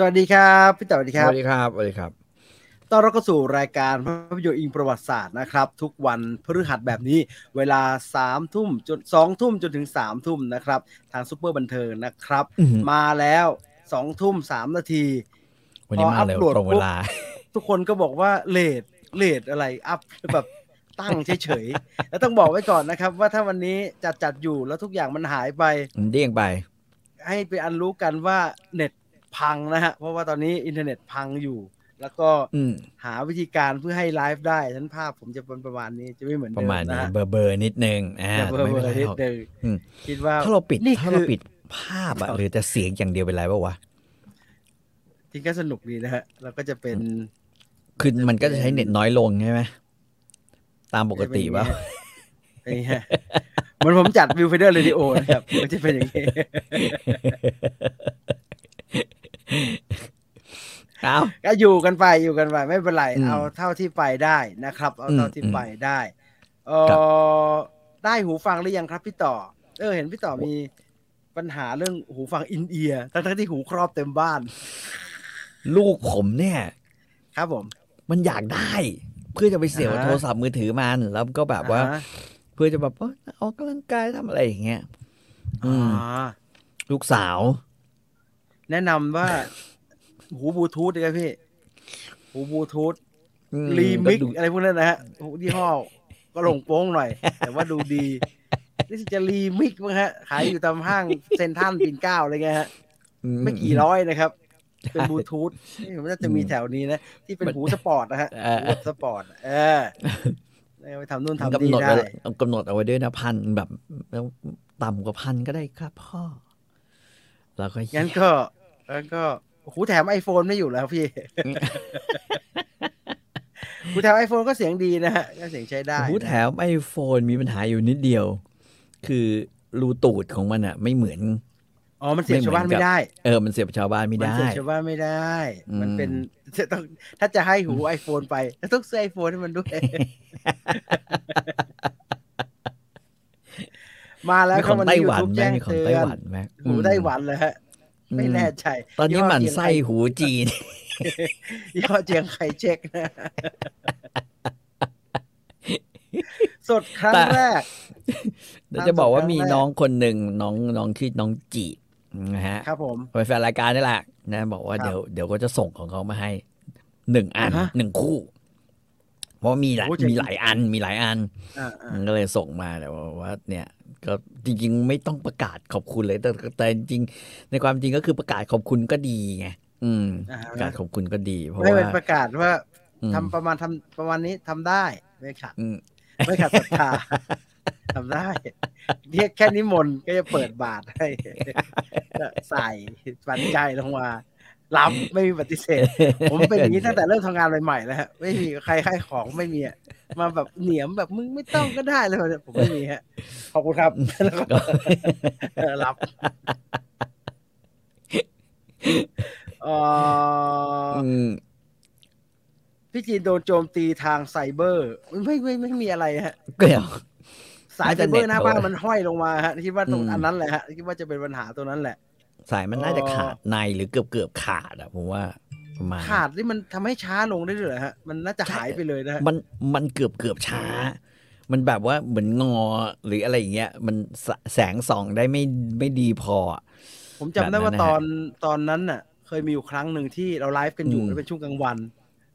สวัสดีครับพี่เต๋อสวัสดีคสรับวัสดีครับสวัสดีครับต้อนรับเข้าสู่รายการภาพยนตร์อิงประวัติศาสตร์นะครับ ทุกวันพฤหัสแบบนี้ เวลา3ามทุ่มจนสองทุ่มจนถึง3ามทุ่มนะครับ ทางซูเปอร์บันเทิงนะครับอื้อหือมาแล้วสองทุ่มสามนาที วันนี้พอมาอัพเร็วโหลดตรงเวลา ทุกคนก็บอกว่าเลทเลทอะไรอัพแบบตั้งเฉยๆ แล้วต้องบอกไว้ก่อนนะครับ ว่าถ้าวันนี้จัดจัดๆอยู่แล้วทุกอย่างมันหายไปมันเด้งไป ให้ไปอันรู้กันว่าเน็ต พังนะฮะ เพราะว่าตอนนี้อินเทอร์เน็ตพังอยู่ แล้วก็อืมหาวิธีการเพื่อให้ไลฟ์ได้ฉะนั้นภาพผมจะเป็นประมาณนี้จะไม่เหมือนปเดิระมมาณนะนี้ฮะเบอร์เบอร์นิดนึงอ่าจะเบลอไม่เบเป็นอไรร์นิดหรอกนึงอืมคิดว่าถ้าเราปิดนี่ถ้าคืเราอปิดภาพอะหรือแต่เสียงอย่างเดียวเป็นไรป่าวะจริงก็สนุกดีนะฮะแล้วก็จะเป็นคือมันก็จะใช้เน็ตน้อยลงใช่ไหมตามปกติป่ะเป็นอย่างเงี้ยเหมือนผมจัด Viewfinder Radio นะครับมันจะเป็นอย่างนี้ อ้าวก็อยู่กันไปอยู่กันไปไม่เป็นไรอืมเอาเท่าที่ไปได้นะครับ เอาอืมเท่าที่อืมไปได้เอครับอได้หูฟังหรือยังครับพี่ต่อ เออ เห็นพี่ต่อมีปัญหาเรื่องหูฟัง in-ear ทั้งๆที่หูครอบเต็มบ้าน ลูกผมเนี่ย ครับผม มันอยากได้ เพื่อจะไปเสียบกับอ่าโทรศัพท์มือถือมันแล้วก็แบบว่าอ่ฮะเพื่อจะแบบเอ้ยออกกำลังกายทำอะไรอย่างเงี้ยอืมอ่าลูกสาว แนะนำว่า หูบลูทูธเลยครับพี่ หูบลูทูธอืมรีมิกก็ดูอะไรพวกนั้นนะฮะหูยี่ห้อก็ลงโป้งหน่อย แต่ว่าดูดีนี่จะรีมิกมั้งฮะ ขายอยู่ตามห้างเซ็นทรัลปิ่นเกล้าอะไรเงี้ยฮะไม่กี่ร้อยนะครับ เป็นบลูทูธนี่มันน่าจะมีแถวนี้นะ ที่เป็นหูสปอร์ตนะฮะเออหูแบบสปอร์ต เออเอาไปทำนู่นมันทำนี่กำหนดได้ไว้กำหนดเอาไว้ด้วยนะพันแบบ แล้วต่ำกว่าพันก็ได้ครับพ่อ แล้วก็งั้นก็ งั้นก็หูแถมไอโฟนไม่อยู่แล้วพี่หูแถมไอโฟนก็เสียงดีนะฮะก็เสียงใช้ได้หูแถมไอโฟนมีปัญหาอยู่นิดเดียว คือรูตูดของมันอะไม่เหมือน อ๋อ มันเสียบไม่เหมือนชาวบ้านกับไม่ได้ เออ มันเสียบชาวบ้านไม่มันได้เสียบชาวบ้านไม่ได้อืมมันเป็นจะต้องถ้าจะให้หูไอโฟนไปต้องซื้อไอโฟนให้มันด้วย มาแล้วมีคขรับองวันไต้นี้หวัน YouTube ไหมแจ้งมีของเตืไต้อนหวันไหมหูไต้หวันเลยฮะ ไม่แน่ใจ ตอนนี้ยี่ห้หมันเจียงไส้คหูจีนยี่ห้อเจียงไคเช็คนะสดครั้งแต่แรกเดี๋ยวจะบอกว่าตามสดมีครั้งแรกน้องคนหนึ่งน้องน้องชื่อน้องจีนะฮะครับผมเป็นแฟนรายการนี่แหละนะบอกว่าครับเดี๋ยวเดี๋ยวก็จะส่งของเขามาให้หนึ่งอันอ่าฮะหนึ่งคู่ เพราะมีหลายโอ้เจ๋งมีหลายอันมีหลายอันอ่าอ่ามันก็เลยส่งมาแต่ว่าเนี่ย ก็จริง ๆ ไม่ต้องประกาศขอบคุณเลยแต่แต่จริงๆในความจริงก็คือประกาศขอบคุณก็ดีไงอืมอ่าประกาศขอบคุณก็ดี เพราะไม่เป็นว่าประกาศว่าอืมทำประมาณทำประมาณนี้ทำได้ไม่ขัดอืมไม่ขัดศรัทธาทำได้เรียกแค่นิมนต์ก็จะเปิดบาทให้ก็ใส่ปันใจลงมารับไม่มีปฏิเสธ ผมเป็นอย่างนี้ตั้งแต่เริ่มทำงานใหม่ๆแล้วฮะไม่มีใครให้ของไม่มีอะ มาแบบเหนียมแบบมึงไม่ต้องก็ได้เลยผมไม่มีฮะขอบคุณครับแล้วก็เออรับเอ่ออืมพี่จีนโดนโจมตีทางไซเบอร์ไม่ไม่ไม่ไม่มีอะไรฮะก็เดี๋ยวสายไฟน่าจะเบอร์หน้าเน็ตบ้านโทรมันห้อยลงมาฮะคิดว่าตรงอืมอันนั้นแหละฮะคิดว่าจะเป็นปัญหาตรงนั้นแหละ สายมันน่าจะอ๋อขาดในหรือเกือบเกือบขาดอะผมว่า ประมาณขาดนี่มันทำให้ช้าลงได้ด้วยเหรอฮะ มันน่าจะหายไปเลยนะฮะมันมันเกือบเกือบช้า มันแบบว่าเหมือนงอหรืออะไรอย่างเงี้ย มันแสแสงส่องได้ไม่ไม่ดีพออะผมจำได้แบบนั้นว่านะฮะตอนตอนนั้นน่ะ เคยมีอยู่ครั้งหนึ่งที่เราไลฟ์กันอยู่อืมแล้วเป็นช่วงกลางวัน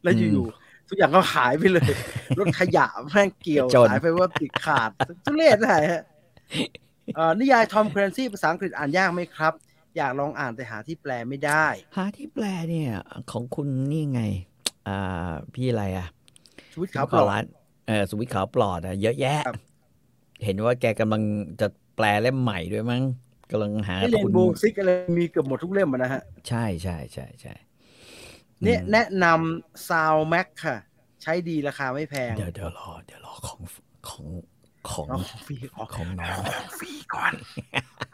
แล้วอืมอยู่ๆทุกอย่างก็หายไปเลย รถขยะแม่งเกี่ยวจนสายไฟว่าติดขาดทุเรศนะฮะเอ่อนิยายทอม c ค a นซี่ภาษาอังกฤษอ่านยากไหมครับ อยากลองอ่านแต่หาที่แปลไม่ได้ หาที่แปลเนี่ย ของคุณนี่ไง อ่า พี่อะไรอะชีวิตขาวปขลออดร้านเออสุวิทย์ขาวปลอดอะเยอะแยะครับเห็นว่าแกกำลังจะแปลเล่มใหม่ด้วยมั้งกำลังหาที่เรียนคุณโบซิกอะไรมีเกือบหมดทุกเล่มอะนะฮะ ใช่ใช่ใช่ใช่เนี่ยอืมแนะนำซาวแม็กค่ะ ใช้ดีราคาไม่แพง เดี๋ยวเดี๋ยวรอ เดี๋ยวรอของของ ของเอาของฟรีของของน้องของฟรีก่อน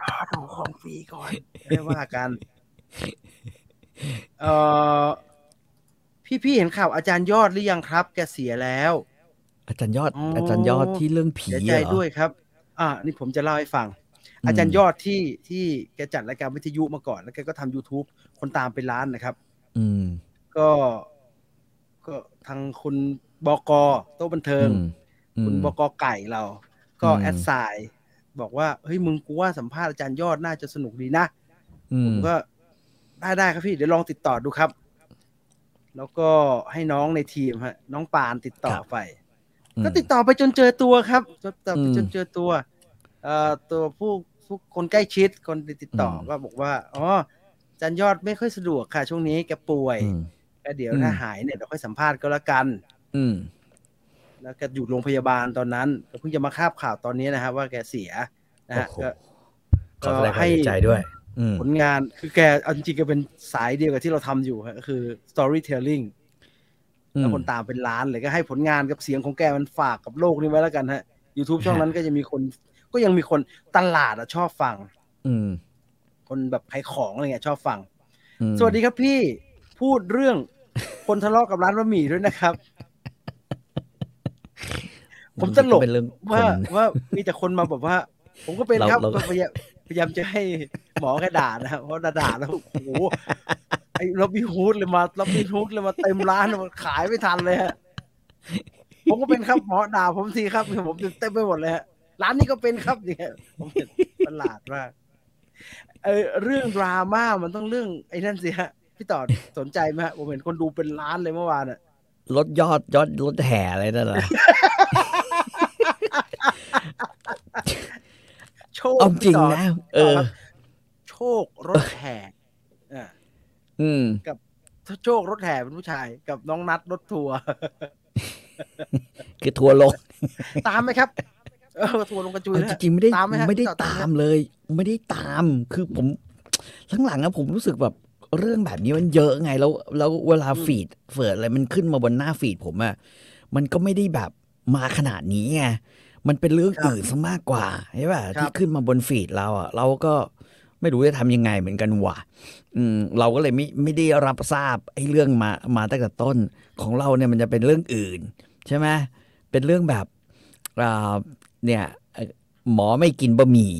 รอดูของฟรีก่อนไม่ว่ากันเอ่อพี่พี่เห็นข่าวอาจารย์ยอดหรือยังครับ แกเสียแล้ว อาจารย์ยอดอ๋อออาจารย์ยอดที่เรื่องผีเสียใจเหรอด้วยครับ อ่า นี่ผมจะเล่าให้ฟัง อาจารย์ยอดที่ที่แกจัดรายการวิทยุมาก่อน แล้วแกก็ทำ YouTube คนตามเป็นล้านนะครับ อืม ก็ ก็ทางคุณบกโต๊ะบันเทิงอืม คุณอืมบกไก่เรา ก็อืมแอดไซน์บอกว่าเฮ้ยมึงกูว่าสัมภาษณ์อาจารย์ยอดน่าจะสนุกดีนะอืผมมก็ได้ได้ครับพี่เดี๋ยวลองติดต่อดูครับ แล้วก็ให้น้องในทีมฮะ น้องปานติดต่อไปอืมก็ติดต่อไปจนเจอตัวครับจนต่อไปอืมจนเจอตัว เอ่อตัวผู้ผู้คนใกล้ชิดคนที่ติดต่ออมก็บอกว่าอ๋ออาจันยอดไม่ค่อยสะดวกค่ะ ช่วงนี้แกป่วยอืมก็เดี๋ยวอืมถ้าหายเนี่ยเราค่อยสัมภาษณ์ก็แล้วกัน อืม แล้วก็อยู่โรงพยาบาลตอนนั้นก็เพิ่งจะมาคาบข่าวตอนนี้นะครับว่าแกเสียนะฮะโอ้โหก็ขอแสดงความให้เสียใจด้วยอืมผลงานคือแกเอาจริงๆแกเป็นสายเดียวกับที่เราทำอยู่ฮะก็คือ storytelling แล้วคนตามเป็นล้านเลยก็ให้ผลงานกับเสียงของแกมันฝากกับโลกนี้ไว้แล้วกันฮะ YouTube ช่องนั้นก็จะมีคน ก็ยังมีคนตลาดอะชอบฟัง อืม คนแบบขายของอะไรเงี้ยชอบฟังอืมสวัสดีครับพี่พูดเรื่องคนทะเลาะกับร้านบะหมี่ด้วยนะครับ ผมตลกเป็นเรื่องคว่านว่ามีแต่คนมาแบบว่า ผมก็เป็นเราครับเราก็พยายามพยายามจะให้หมอแค่ด่านะครับเพราะด่าๆแล้วโอ้โหไอ้ล็อบบี้ฮูดเลยมาล็อบบี้ฮูดเลยมาเต็มร้านมันขายไม่ทันเลยฮะผมก็เป็นครับหมอด่าผมทีครับผมเต็มไปหมดเลยฮะร้านนี้ก็เป็นครับอย่างเงี้ยผมเห็นประหลาดมากเออเรื่องดราม่ามันต้องเรื่องไอ้นั่นสิฮะพี่ต่อสนใจไหมฮะผมเห็นคนดูเป็นล้านเลยเมื่อวานอะลดยอดยอดลดแห่อะไรนั่นแหละ โชคเอาจริงพี่ต่นะเออ โชครถแห่อ่าอืมโชครถแห่เป็นผู้ชาย กับน้องนัดรถทัวร์คือทัวร์ลง ตามไหมครับเออทัวร์ลงกระจุยเอานะจริงๆไม่ได้ตามไหมฮะไม่ได้พี่ต่อตามตาไหมมเลย ไม่ได้ตามคือผมหลังๆอะผมรู้สึกแบบเรื่องแบบนี้มันเยอะไง แล้วแล้วเวลา feed เฟิร์ดอะไรมันขึ้นมาบนหน้า feed ผมอะมันก็ไม่ได้แบบมาขนาดนี้ไง มันเป็นเรื่องอื่นซะมากกว่าใช่ป่ะที่ขึ้นมาบน feed เราอะเราก็ไม่รู้จะทำยังไงเหมือนกันว่ะอืมเราก็เลยไม่ไม่ได้รับทราบไอ้เรื่องมามาตั้งแต่ต้นของเราเนี่ยมันจะเป็นเรื่องอื่น ใช่ไหมเป็นเรื่องแบบอ่าเนี่ยเอ่อหมอไม่กินบะหมี่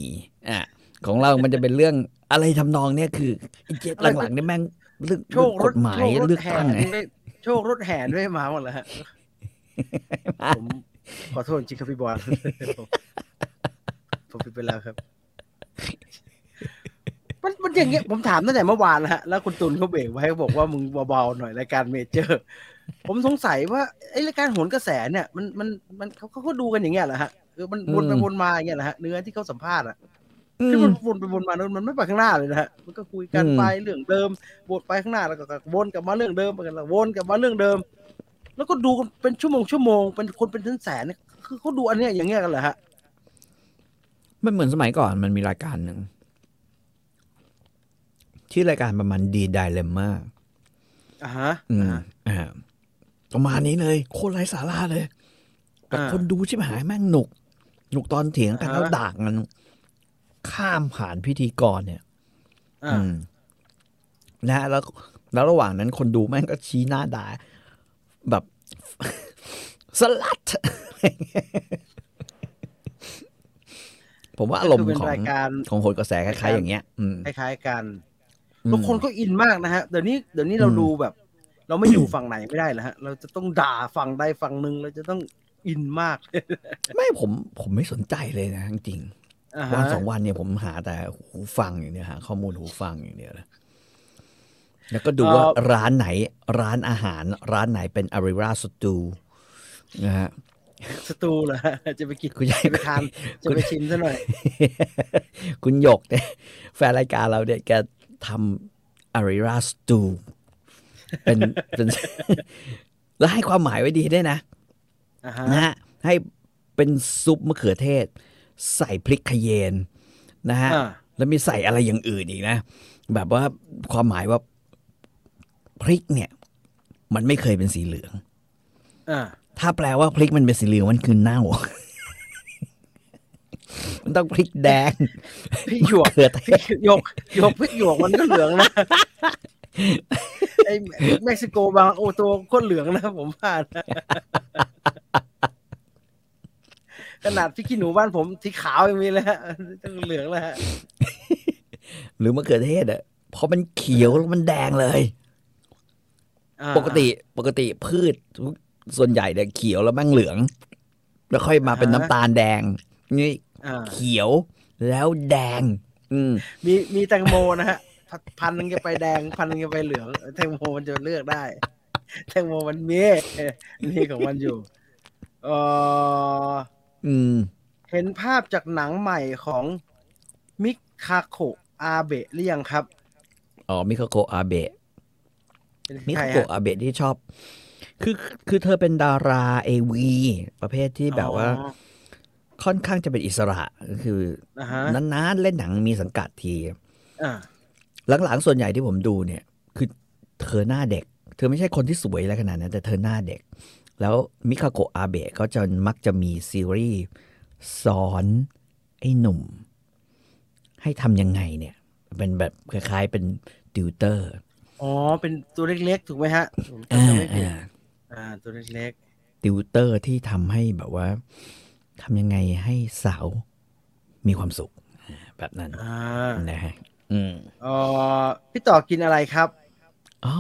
อะของเรามันจะเป็นเรื่องอะไรทำนองเนี่ยคือไอ้เจ็ดหลังๆเนี่ยแม่งเรื่องโชเรื่อคงรกถฎหมายโชครถเลือกแห่ตั้งไงด้วยโชครถแห่ด้วยมาหมดแล้วฮะผม ขอโทษจริงครับพี่บอลผมผมผิดไปแล้วครับ มันมันอย่างเงี้ยผมถามตั้งแต่เมื่อวานแล้วฮะแล้วคุณตุลเขาเบรกไว้เขาบอกว่ามึงเบาๆหน่อยรายการเมเจอร์ ผมสงสัยว่าไอ้รายการโหนกระแสเนี่ย มันมันมันเขาเขาก็ดูกันอย่างเงี้ยเหรอฮะคือมันวนไปวนมาอย่างเงี้ยเหรอฮะเนื้อที่เขาสัมภาษณ์อะอืคือมมันวนไปวนมามันไม่ไปข้างหน้าเลยนะฮะ มันก็คุยกันอืมไปเรื่องเดิมวนไปข้างหน้าแล้วก็วนกลับมาเรื่องเดิมไปกันแล้ววนกลับมาเรื่องเดิม แล้วก็ดูกันเป็นชั่วโมงชั่วโมงเป็นคนเป็นแสนๆเนี่ยคือเขาดูอันเนี้ยอย่างเงี้ยกันเหรอฮะมันเหมือนสมัยก่อนมันมีรายการหนึ่งที่อรายการประมาณดีไดเลมมาอ่าฮะอือ่ามฮะอ่าประมาณนี้เลยโคตรไร้สาระเลยแต่อ่าคนดูชิบหายแม่งหนุก หนุกตอนเถียงกันอ่าฮะแล้วด่ากันข้ามผ่านพิธีกรเนี่ยอ่าอืมนะฮะแล้วแล้วระหว่างนั้นคนดูแม่งก็ชี้หน้าด่า แบบสลัดผมว่าอารมณ์เป็นของรายการของโหนกระแสคล้ายๆอย่างเงี้ยอืมคล้ายๆกันอืมแล้วคนก็อินมากนะฮะเดี๋ยวนี้เดี๋ยวนี้เราอืมดูแบบ เราไม่อยู่ฝั่งไหนไม่ได้แล้วฮะ เราจะต้องด่าฝั่งใดฝั่งหนึ่งเราจะต้องอินมาก ไม่ผมผมไม่สนใจเลยนะจริงอ่าๆฮะวันสองวันเนี่ยผมหาแต่หูฟังอย่างเดียวหาข้อมูลหูฟังอย่างเดียวเลย แล้วก็ดูว่าร้านไหนร้านอาหาร ร้านไหนเป็นอาริราสตูนะฮะสตูเหรอฮะจะไปกินคุณยายจะไปทานจะไปชิมซะหน่อย คุณหยกเนี่ยแฟนรายการเราเนี่ยแกทำอาริราสตูเป็นเป็น แล้วให้ความหมายไว้ดีด้วยนะอ่าฮะนะฮะให้เป็นซุปมะเขือเทศ ใส่พริกขยเยนนะฮะอ่าแล้วมีใส่อะไรอย่างอื่นอีกนะ แบบว่าความหมายว่า พริกเนี่ย มันไม่เคยเป็นสีเหลืองอ่าถ้าแปลว่าพริกมันเป็นสีเหลืองมันคือเน่า มันต้องพริกแดงพี่หยวกมะเขือเทพริศกหยวกหยวกพริกหยวกมันก็เหลืองนะไอ้เม็กซิโกบางโอตัวก็เหลืองนะผมว่านะเอนาดพริกขี้หนูบ้านผมสีขาวยังมีเลยฮะต้องเหลืองแล้วฮะหรือมะเขือเทศอะพอมันเขียวแล้วมันแดงเลยอ่า ปกติปกติพืชส่วนใหญ่เนี่ยเขียวแล้วแม่งเหลือง แล้วค่อยมาเป็นน้ำตาลแดง นี่อ่าเขียวแล้วแดง อืมมีมีแตงโมนะฮะ พันพันหนึงจะไปแดง พันหนึงจะไปเหลือง แตงโมมันจะเลือกได้ แตงโมมันมีมีของมันอยู่เอออืม เห็นภาพจากหนังใหม่ของมิคาโคะอาเบะหรือยังครับ อ๋อ มิคาโกะอาเบะเป็น มิใครคาฮะโกะอาเบะที่ชอบ คือคือเธอเป็นดาราเอวีประเภทที่แบบว่าอ๋อค่อนข้างจะเป็นอิสระก็คืออ่าฮะนานๆเล่นหนังมีสังกัดทีอ่าหลังๆส่วนใหญ่ที่ผมดูเนี่ย คือเธอหน้าเด็ก เธอไม่ใช่คนที่สวยอะไรขนาดนั้นแต่เธอหน้าเด็ก แล้วมิคาโกะอาเบะก็จะมักจะมีซีรีส์สอนไอ้หนุ่ม ให้ทำยังไงเนี่ย เป็นแบบคล้ายๆเป็นติวเตอร์ อ๋อ เป็นตัวเล็กๆ ถูกไหมฮะผมจำอ่าไม่ผิดอ่าอ่า ตัวเล็กติวเตอร์ที่ทำให้แบบว่าทำยังไงให้สาวมีความสุข แบบนั้นๆอ่านะฮะอืมเอ่อพี่ต่อกินอะไรครับอ๋อ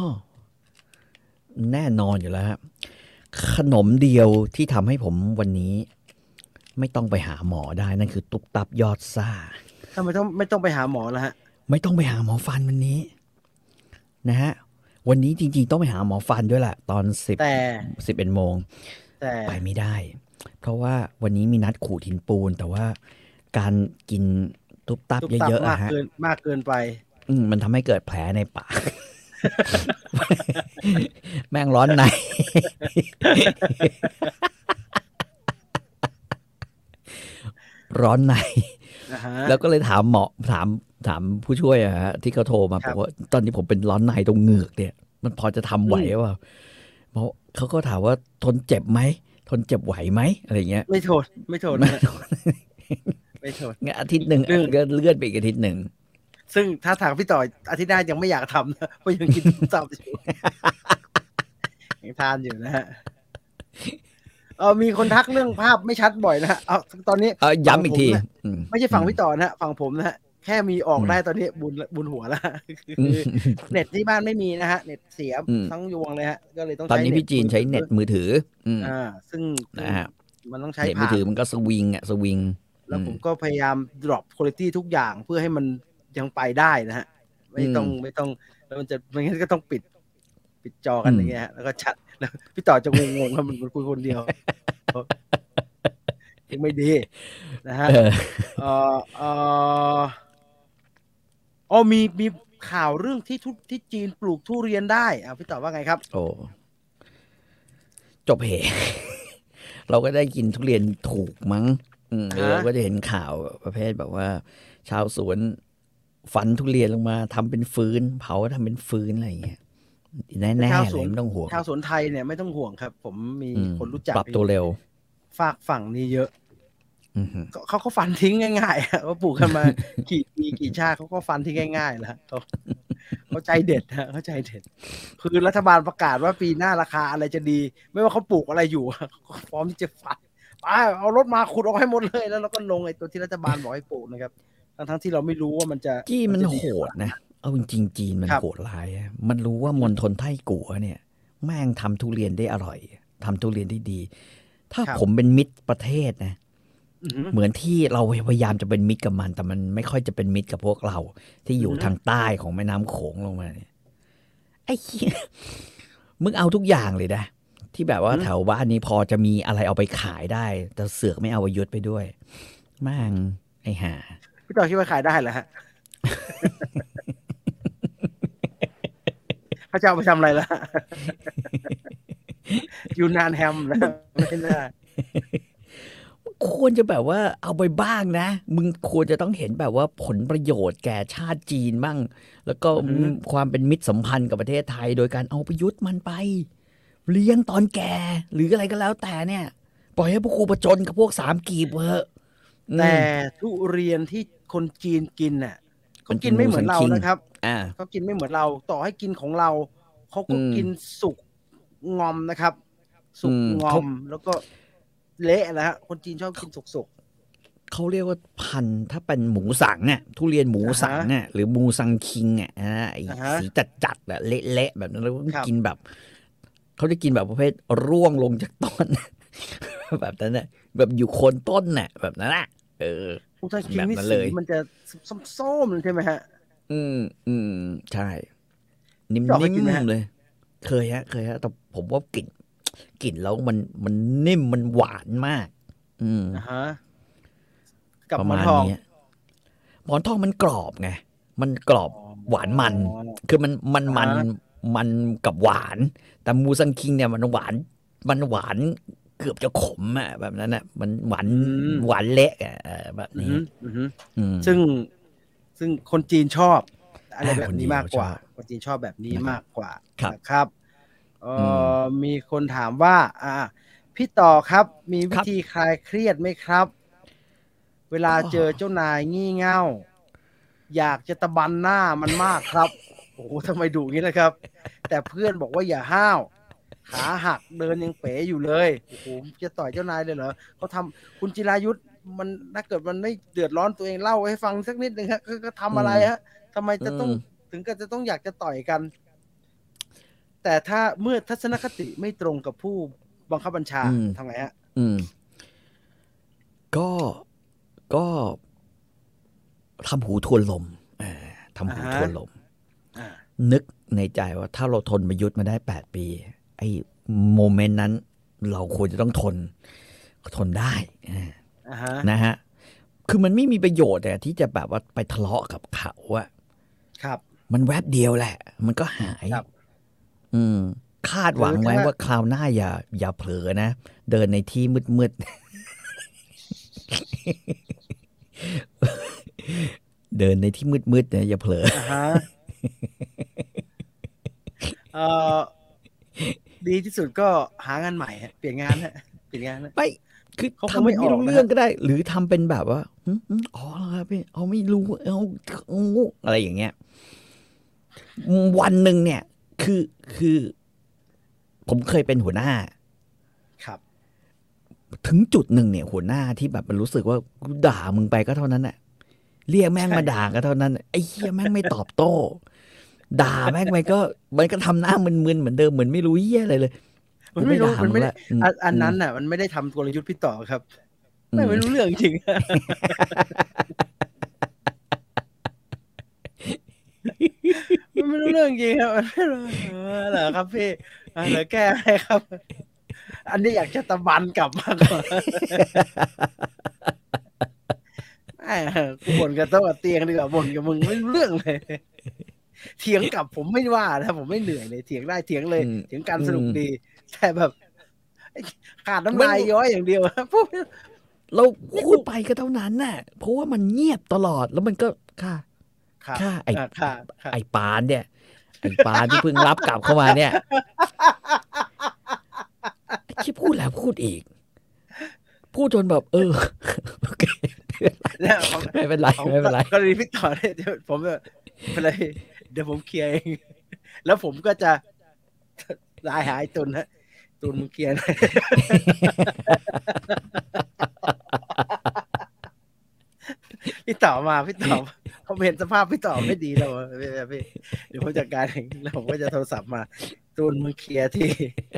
แน่นอนอยู่แล้วครับขนมเดียวที่ทำให้ผมวันนี้ ไม่ต้องไปหาหมอได้นั่นคือ ตุ๊บตับยอดซ่าทำไมต้องไม่ต้องไปหาหมอแล้วฮะ ไม่ต้องไปหาหมอฟันวันนี้ นะฮะ วันนี้จริง ๆ ต้องไปหาหมอฟันด้วยแหละตอนสิบแต่สิบเอ็ดโมงแต่ไปไม่ได้ เพราะว่าวันนี้มีนัดขูดหินปูน แต่ว่าการกินตุ๊บตับตุ๊บตับเยอะๆมากอะฮะเกินมากเกินไป อืมมันทำให้เกิดแผลในปากแม่งร้อนใน ร้อนในนะฮะแล้วก็เลยถามหมอถาม ถามผู้ช่วยอะฮะที่เขาโทรมาครับบอกว่าตอนนี้ผมเป็นร้อนในตรงเหงือกเนี่ย มันพอจะทำไหวหรือเปล่าเพราะเขาก็ถามว่าทนเจ็บไหมทนเจ็บไหวไหมอะไรเงี้ย ไม่โทษไม่โทษนะฮะไม่โทษงั้นอาทิตย์หนึ่งเรื่องก็เลื่อนไปอีกอาทิตย์หนึ่งซึ่งถ้าทางพี่ต่ออาทิตย์หน้ายังไม่อยากทำนะเพราะยังกินตุ๊บตับอยู่ยังทานอยู่นะฮะเออมีคนทักเรื่องภาพไม่ชัดบ่อยนะฮะเอาตอนนี้เออย้ำอีกทีฝั่งผมนะอืมไม่ใช่ฝั่งพี่ต่อนะฮะฝั่งผมนะฮะแค่มีออกได้ตอนนี้บุญบุญหัวแล้วคืออืมเน็ตที่บ้านไม่มีนะฮะ เน็ตเสียอืมทั้งยวงเลยฮะ ก็เลยต้องตอนใช้นี้พี่จีนใช้เน็ตมือถืออืมอ่าซึ่งนะฮะมันต้องใช้เน็ตมือผ่านถือมันก็สวิงอะสวิง แล้วผมก็พยายาม drop quality ทุกอย่างเพื่อให้มันยังไปได้นะฮะ ไม่ต้องไม่ต้องแล้วมันจะไม่งั้นก็ต้องปิด ปิดจอกันอย่างเงี้ยฮะแล้วก็ชัดแล้วพี่ต่อจะงงๆว่ามันมันคุยคนเดียวยังไม่ดีนะฮะเออเอ่อเอ่ออ๋อมีมีข่าวเรื่องที่ทุที่จีนปลูกทุเรียนได้อะพี่ต่อว่าไงครับ โอ้จบเห เราก็ได้กินทุเรียนถูกมั้ง อืมฮะ เราก็จะเห็นข่าวประเภทแบบว่า ชาวสวนฟันทุเรียนลงมาทำเป็นฟืน เผาทำเป็นฟืนอะไรอย่างเงี้ยแน่ๆชาวเลสวยนไม่ต้องห่วงชาวสวนไทยเนี่ยไม่ต้องห่วงครับ ผมมีอืมคนรู้จักปรับตัวเร็ว ฝากฝั่งนี้เยอะอือฮึ เขาเขาก็ฟันทิ้งง่ายๆอะว่าปลูกกันมากี่ปีกี่ชาติเขาก็ฟันทิ้งง่ายๆแล้วเขาเขาใจเด็ดฮะเขาใจเด็ด คือรัฐบาลประกาศว่าปีหน้าราคาอะไรจะดี ไม่ว่าเขาปลูกอะไรอยู่อะเขาก็พร้อมที่จะฟันไปเอารถมาขุดออกให้หมดเลยแล้วเราก็ลงไอ้ตัวที่รัฐบาลบอกให้ปลูกนะครับ ทั้งทั้งๆที่เราไม่รู้ว่ามันจะจีนมันจะโหดนะเอาจริงๆจีนมันครับโหดร้ายอะมันรู้ว่ามณฑลไทกัวเนี่ย แม่งทำทุเรียนได้อร่อยทำทุเรียนได้ดี ถ้าครับผมเป็นมิตรประเทศนะอื้อหือ เหมือนที่เราพยายามจะเป็นมิตรกับมัน แต่มันไม่ค่อยจะเป็นมิตรกับพวกเรา ที่อยู่อือฮึทางใต้ของแม่น้ำโขงลงมาเนี่ยไอ้เหี้ยมึงเอาทุกอย่างเลยนะที่แบบว่าแถวบ้านนี้พอจะมีอะไรเอาไปขายได้ แต่เสือกไม่เอาประยุทธ์ไปด้วยแม่งไอ้ห่าพี่ต่อคิดว่าขายได้เหรอฮะเขาจะเอาไปทำอะไรล่ะยูนานแฮมนะไม่น่า ควรจะแบบว่าเอาไปบ้างนะ มึงควรจะต้องเห็นแบบว่าผลประโยชน์แก่ชาติจีนบ้าง แล้วก็ความเป็นมิตรสัมพันธ์กับประเทศไทย โดยการเอาประยุทธ์มันไป เลี้ยงตอนแก่ หรืออะไรก็แล้วแต่เนี่ย ปล่อยให้พวกครูประจนกับพวกสามกีบเถอะอืมแต่ทุเรียนที่คนจีนกินน่ะเขามันกิกินนไม่เหมือนเราหมูสันคิงนะครับอ่าเขากินไม่เหมือนเรา ต่อให้กินของเราเขาก็อืมกินสุกงอมนะครับ สุกอืมงอเขามแล้วก็ เละนะฮะคนจีนชอบกินสุกเขาเรียกว่าพันธุ์ถ้าเป็นหมูสังเนี่ยทุเรียนหมูสังเนี่ยหรือหมูสังคิงเนี่ยนะไอ้อ่าฮะสีจัดจัดๆอะเละๆแบบนั้นแล้วก็ครับกินแบบเขาจะกินแบบประเภทร่วงลงจากต้น แบบนั้นน่ะแบบอยู่โคนต้นน่ะ แบบนั้นน่ะเออๆผู้ชายกินแบบนี่นั้นสีเลยมันจะส้มๆเลยใช่ไหมฮะ อืมอืมใช่นิ่พี่ต่อเคยกินไหมมฮะๆเลย เคยฮะ เคยฮะ แต่ผมว่ากลิ่น กลิ่นแล้วมันมันนิ่มมันหวานมาก อืมอ่าฮะกับประหมอมานณทองนี้หมอนทองมันกรอบไงมันกรอบหวานมันอ๋อคือมันมันมันอ่ามันกับหวาน แต่มูซังคิงเนี่ยมันหวาน มันหวานเกือบจะขมอะแบบนั้นอะมันหวานหวานเละอะเออแบบอือนี้ฮึอือฮึอืมซึ่งซึ่งคนจีนชอบอะไรอ่าแบบคนจีนี้นมากกว่าชอบคนจีนชอบแบบนี้นะครับมากกว่าครับนะครับ เอออมมีคนถามว่า อ่า พี่ต่อครับ มีวิครับธีคลายเครียดไหมครับ เวลาก็เจอเจ้านายงี่เง่า อยากจะตะบันหน้ามันมากครับ โอ้โหทำไมดุงี้นะครับ แต่เพื่อนบอกว่าอย่าห้าวขาหักเดินยังเป๋อยู่เลยโอ้โหจะต่อยเจ้านายเลยเหรอเขาทำคุณจิรายุทธมันถ้าเกิดมันไม่เดือดร้อนตัวเองเล่าให้ฟังสักนิดหนึ่งฮะก็ก็ทำอะไรฮะทำไมจะต้องอืมถึงกับจะต้องอยากจะต่อยกัน แต่ถ้าเมื่อทัศนคติไม่ตรงกับผู้บังคับบัญชาอืมทำไงฮะอืม ก็ก็ทำหูทวนลมเออทำหูอ่าฮะทวนลมอ่านึกในใจว่าถ้าเราทนประยุทธ์มาได้แปดปี ไอ้โมเมนต์นั้น เราควรจะต้องทน ทนได้อ่าอ่าฮะนะฮะ คือมันไม่มีประโยชน์อะที่จะแบบว่าไปทะเลาะกับเขาอะครับ มันแวบเดียวแหละ มันก็หายครับ อืมคาดหวังไว้หรือถ้าว่าคราวหน้าอย่า อย่าเผลอนะ เดินในที่มืดมืดๆเดินในที่มืดมืดๆเนี่ยอย่าเผลออ่าฮะเอ่อดีที่สุดก็หางานใหม่ฮะเปลี่ยนงานฮะเปลี่ยนงานฮะไม่คือเขาคงทำไม่เป็นไม่ออกรู้นะเรื่องก็ได้ หรือทำเป็นแบบว่าหึหึอ๋อเหรอครับพี่เอาไม่รู้เอาเอาอะไรอย่างเงี้ย วันหนึ่งเนี่ย คือคือ ผมเคยเป็นหัวหน้า ครับ ถึงจุดหนึ่งเนี่ย หัวหน้าที่แบบมันรู้สึกว่ากูด่ามึงไปก็เท่านั้นแหละเรียกแม่งใช่มาด่าก็เท่านั้นไอ้เหี้ยแม่งไม่ตอบโต้ ด่าแม่งไปก็ มันก็ทำหน้ามึนๆเหมือนเดิมเหมือนไม่รู้เหี้ยอะไรเลย มันไม่รู้กูมันไม่ด่าได้งละอันอันนั้นน่ะ มันไม่ได้ทำกลยุทธ์พี่ต่อครับอืไม่ไม่รู้เรื่องจริง มัน ไม่รู้เรื่องจริงครับมันไม่รู้เออเหรอครับพี่อ่าเหรอแก้ให้ครับ อันนี้อยากจะตะบันกลับมากกว่าแหม่กูบ่นกับโต๊ะกับเตียงดีกว่าบ่นกับมึงไม่รู้เรื่องเลย เถียงกลับผมไม่ว่านะผมไม่เหนื่อยเลยเถียงได้เถียงเลยอืมเถียงกันสนุกอืมดี แต่แบบขาดน้ำลายย้อยอย่างเดียวพูดเราพูดไปก็เท่านั้นน่ะเพราะว่ามันเงียบตลอดแล้วมันก็ค่ะ ค่ะค่ะไอ้อ่าค่ะค่ะไอ้ปานเนี่ยไอ้ปานที่เพิ่งรับกลับเข้ามาเนี่ยที่พูดแล้วพูดอีก พูดจนแบบ เออโอเคแล้วของไม่เป็นไรของไม่เป็นไรกรณีพี่ต่อเนี่ยเดี๋ยวผมแบบเป็นไรเดี๋ยวผมเคลียร์เองแล้วผมก็จะลายหายตุนฮะตุนมึงเคลียร์หน่อย พี่ต่อมาพี่ต่อเขาเห็นสภาพพี่ต่อไม่ดีแล้วอะพี่พี่เดี๋ยวผมจัดการเองแล้วผมก็จะโทรศัพท์มาตูนมึงเคลียร์ที่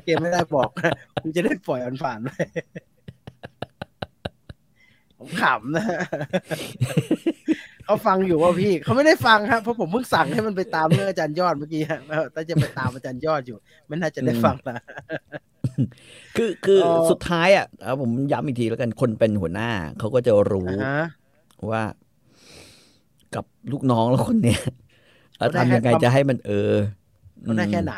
เคลียร์ไม่ได้บอกนะมึงจะได้ปล่อยมันผ่านไปผมขำนะเขาฟังอยู่ว่าพี่เขาไม่ได้ฟังครับเพราะผมเพิ่งสั่งให้มันไปตามเรื่องอาจารย์ยอดเมื่อกี้ฮะถ้าจะไปตามอาจารย์ยอดอยู่ไม่น่าจะได้ฟังนะคือคือเอ่อสุดท้ายอะเอาผมย้ำอีกทีแล้วกันคนเป็นหัวหน้าเขาก็จะรู้อ่าฮะ ว่ากับลูกน้องแล้วคนเนี้ยแล้วเขาได้ทำยังไงแค่ความจะให้มันเออเขาได้แค่ไหน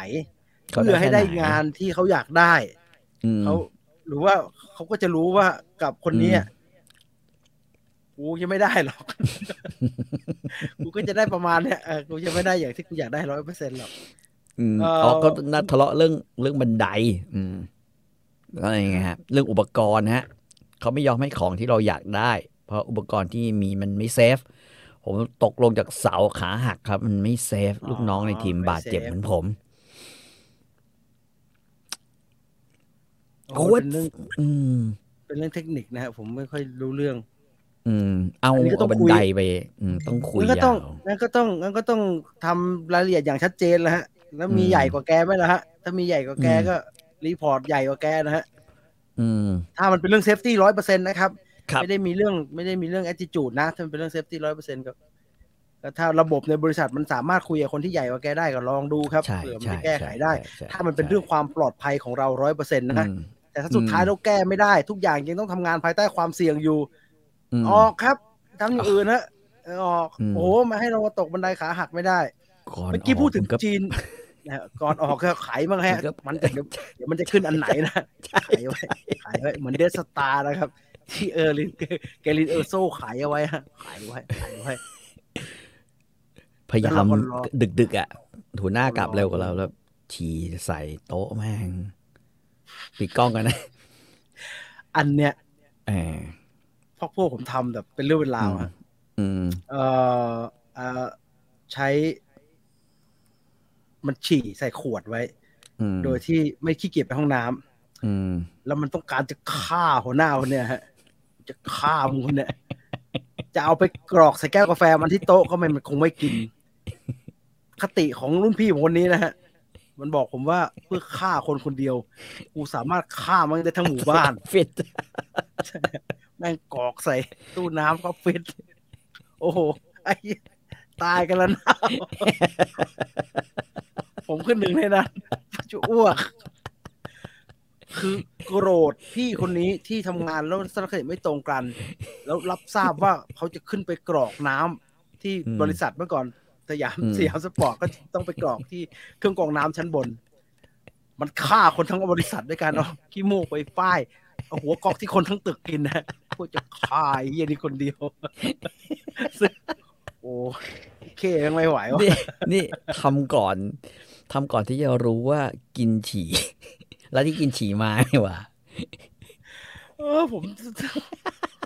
เขาเพื่อให้ได้แค่นงานที่เขาอยากได้อืมเขาหรือว่าเขาก็จะรู้ว่ากับคนเนี้ยอืมกูยังไม่ได้หรอก กูก็จะได้ประมาณเนี้ยเออกูยังไม่ได้อย่างที่กูอยากได้ร้อยเปอร์เซ็นต์หรอกอืมเอ่ออ๋อก็นัดทะเลาะเรื่องเรื่องบันได อืมอะไรไงฮะเรื่องอุปกรณ์ฮะเขาไม่ยอมให้ของที่เราอยากได้เพ ราะอุปกรณ์ที่มีมันไม่เซฟ ผมตกลงจากเสาขาหักครับ มันไม่เซฟ ลูกน้องในทีมบาดเจ็บเหมือนผมโอ้โอ้โหยเป็นเรื่องอืมเป็นเป็นเรื่องเทคนิคนะฮะผมไม่ค่อยรู้เรื่อง อืม เอาอันนี้ก็ต้เอาองบันคุยไดไป อืม ต้องคุยงั้นก็ยาต้องวงั้นก็ต้องงั้นก็ต้องทำรายละเอียดอย่างชัดเจนแล้วฮะ แล้วมีอืมใหญ่กว่าแกไหมล่ะฮะ ถ้ามีใหญ่กว่าแกอืมก็ report ใหญ่กว่าแกนะฮะ อืม ถ้ามันเป็นเรื่อง safety ร้อยเปอร์เซ็นต์นะครับครับ ไม่ได้มีเรื่องไม่ได้มีเรื่อง attitude นะถ้ามันเป็นเรื่อง safety ร้อยเปอร์เซ็นต์ก็ก็ถ้าระบบในบริษัทมันสามารถคุยกับคนที่ใหญ่กว่าแกได้ก็ลองดูครับใช่เผื่อมันใช่จะแก้ไขได้ใช่ใช่ถ้ามันเป็นเรื่องความปลอดภัยของเราร้อยเปอร์เซ็นต์นะอืมแต่ถ้าสุดท้ายอืมเราแก้ไม่ได้ ทุกอย่างยังต้องทำงานภายใต้ความเสี่ยงอยู่มออกครับทำอย่างอื่นฮะเออออกอืมโอ้โหมาให้เราตกบันไดขาหักไม่ได้ก่อนเมื่อกี้พูดถึงมันก็จีนนะฮะก่อนออกก็ขายมั้างฮะมันก็มันจะเดี๋ยวเดี๋ยวมันจะขึ้นอันไหนนะขายไว้ขายไว้เหมือนเดสตาร์นะครับ ที่เออร์ลินเกลินเออร์โซขายเอาไว้ฮะขายไว้ขายไว้ พยายาแล้วมเราก็รอดึกดึกๆอะถูหน้ากลับรอเร็วกว่าเราแล้วฉี่ใส่โต๊ะแม่งปิดกล้องกันนะ อันเนี้ยเออพวกพวกผมทำแบบเป็นเรื่องเป็นราวฮะอืมเอ่อเอ่อใช้ มันฉี่ใส่ขวดไว้อืมโดยที่ไม่ขี้เกียจไปห้องน้ำอืมแล้วมันต้องการจะฆ่าหัวหน้าคนเนี่ยฮะ จะฆ่ามึงคนเนี่ยจะเอาไปกรอกใส่แก้วกาแฟมันที่โต๊ะก็ไม่มันคงไม่กิน คติของรุ่นพี่ผมคนนี้นะฮะ มันบอกผมว่าเพื่อฆ่าคนคนเดียว กูสามารถฆ่ามันได้ทั้งหมู่บ้านฟิตแม่งกรอกใส่ ตู้น้ำก็ฟิตโอ้โหไอ้ตายกันแล้วนะผมขึ้นหนึ่งในนั้นจะอ้วก คือโกรธพี่คนนี้ที่ทำงานแล้วสารคดีไม่ตรงกัน แล้วรับทราบว่าเขาจะขึ้นไปกรอกน้ำที่อืมบริษัทเมื่อก่อนสยามอืมสยามสปอร์ตก็ต้องไปกรอกที่เครื่องกรองน้ำชั้นบน มันฆ่าคนทั้งบริษัทด้วยกันเอาขี้มูกไปป้ายเอาหัวกรอกที่คนทั้งตึกกินนะพวกจะฆ่าไอ้เหี้ยนี่คนเดียวซึ่งโอ้โอเคยังไม่ไหววะนี่นี่ทำก่อนทำก่อนที่จะรู้ว่ากินฉี่ แล้วที่กินฉี่มานี่หว่าเออผม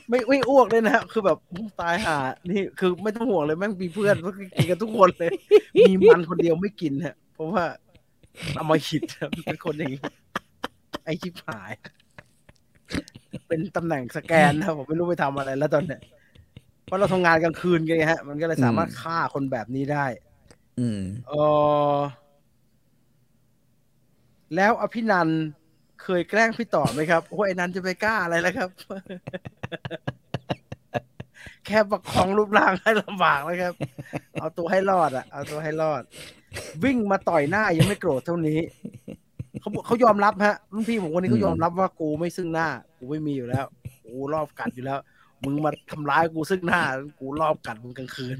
ไม่ไม่อ้วกเลยนะคือแบบตายห่านี่คือไม่ต้องห่วงเลยแม่งมีเพื่อนก็กินกันทุกคนเลย มีมันคนเดียวไม่กินฮะเพราะว่าเอามาหิดครับเป็นคนอย่างนี้ไอชิบหาย เป็นตำแหน่งสแกนนะผมไม่รู้ไปทำอะไรแล้วตอนเนี้ยเพราะเราทำงานกลางคืนกันไงฮะ มันก็เลยสามารถอืมฆ่าคนแบบนี้ได้ อืมเออ แล้วอภินันท์เคยแกล้งพี่ต่อไหมครับโอ้ยไอ้นันจะไปกล้าอะไรแล้วครับ แค่ประคองรูปร่างให้ลำบากแล้วครับ เอาตัวให้รอดอะเอาตัวให้รอด วิ่งมาต่อยหน้ายังไม่โกรธเท่านี้เขาบอกเขายอมรับฮะรุ่นพี่ผมคนนี้เขายอมรับว่ากูไม่ซึ่งหน้า กูไม่มีอยู่แล้วกูรอบกัดอยู่แล้ว มึงมาทำร้ายกูซึ่งหน้า กูรอบกัดมึงกลางคืน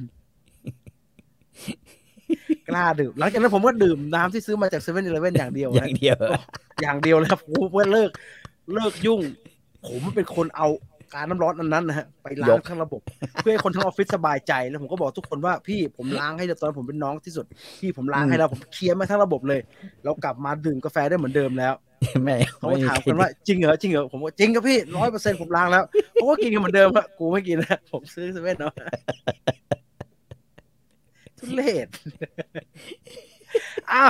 กล้าดื่มหลังจากนั้นผมก็ดื่มน้ำที่ซื้อมาจากเซเว่นอีเลเว่นอย่างเดียวอย่านะงเดียว อย่างเดียวเลยครับโอ้โหเพื่อเลิกเลิกยุ่ง ผมเป็นคนเอาการน้ำร้อนอันนั้นนะฮะไปล้างทั้งระบบ เพื่อให้คนทั้งออฟฟิศสบายใจแล้วผมก็บอกทุกคนว่าพี่ผมล้างให้ตอนนผมเป็นน้องที่สุด พี่ผมล้างให้แล้วผมเคลียร์มาทั้งระบบเลย เรากลับมาดื่มกาแฟได้เหมือนเดิมแล้วแม่เขาก็ถามกันว่าจริงเหรอจริงเหรอผมว่าจริงครับพี่ร้อยเปอร์เซ็นต์ผมล้างแล้วเขาก็กินกันเหมือนเดิมครับกูไม่กินนะผมซื้อเซเว่นเนาะ ทุเรศอะ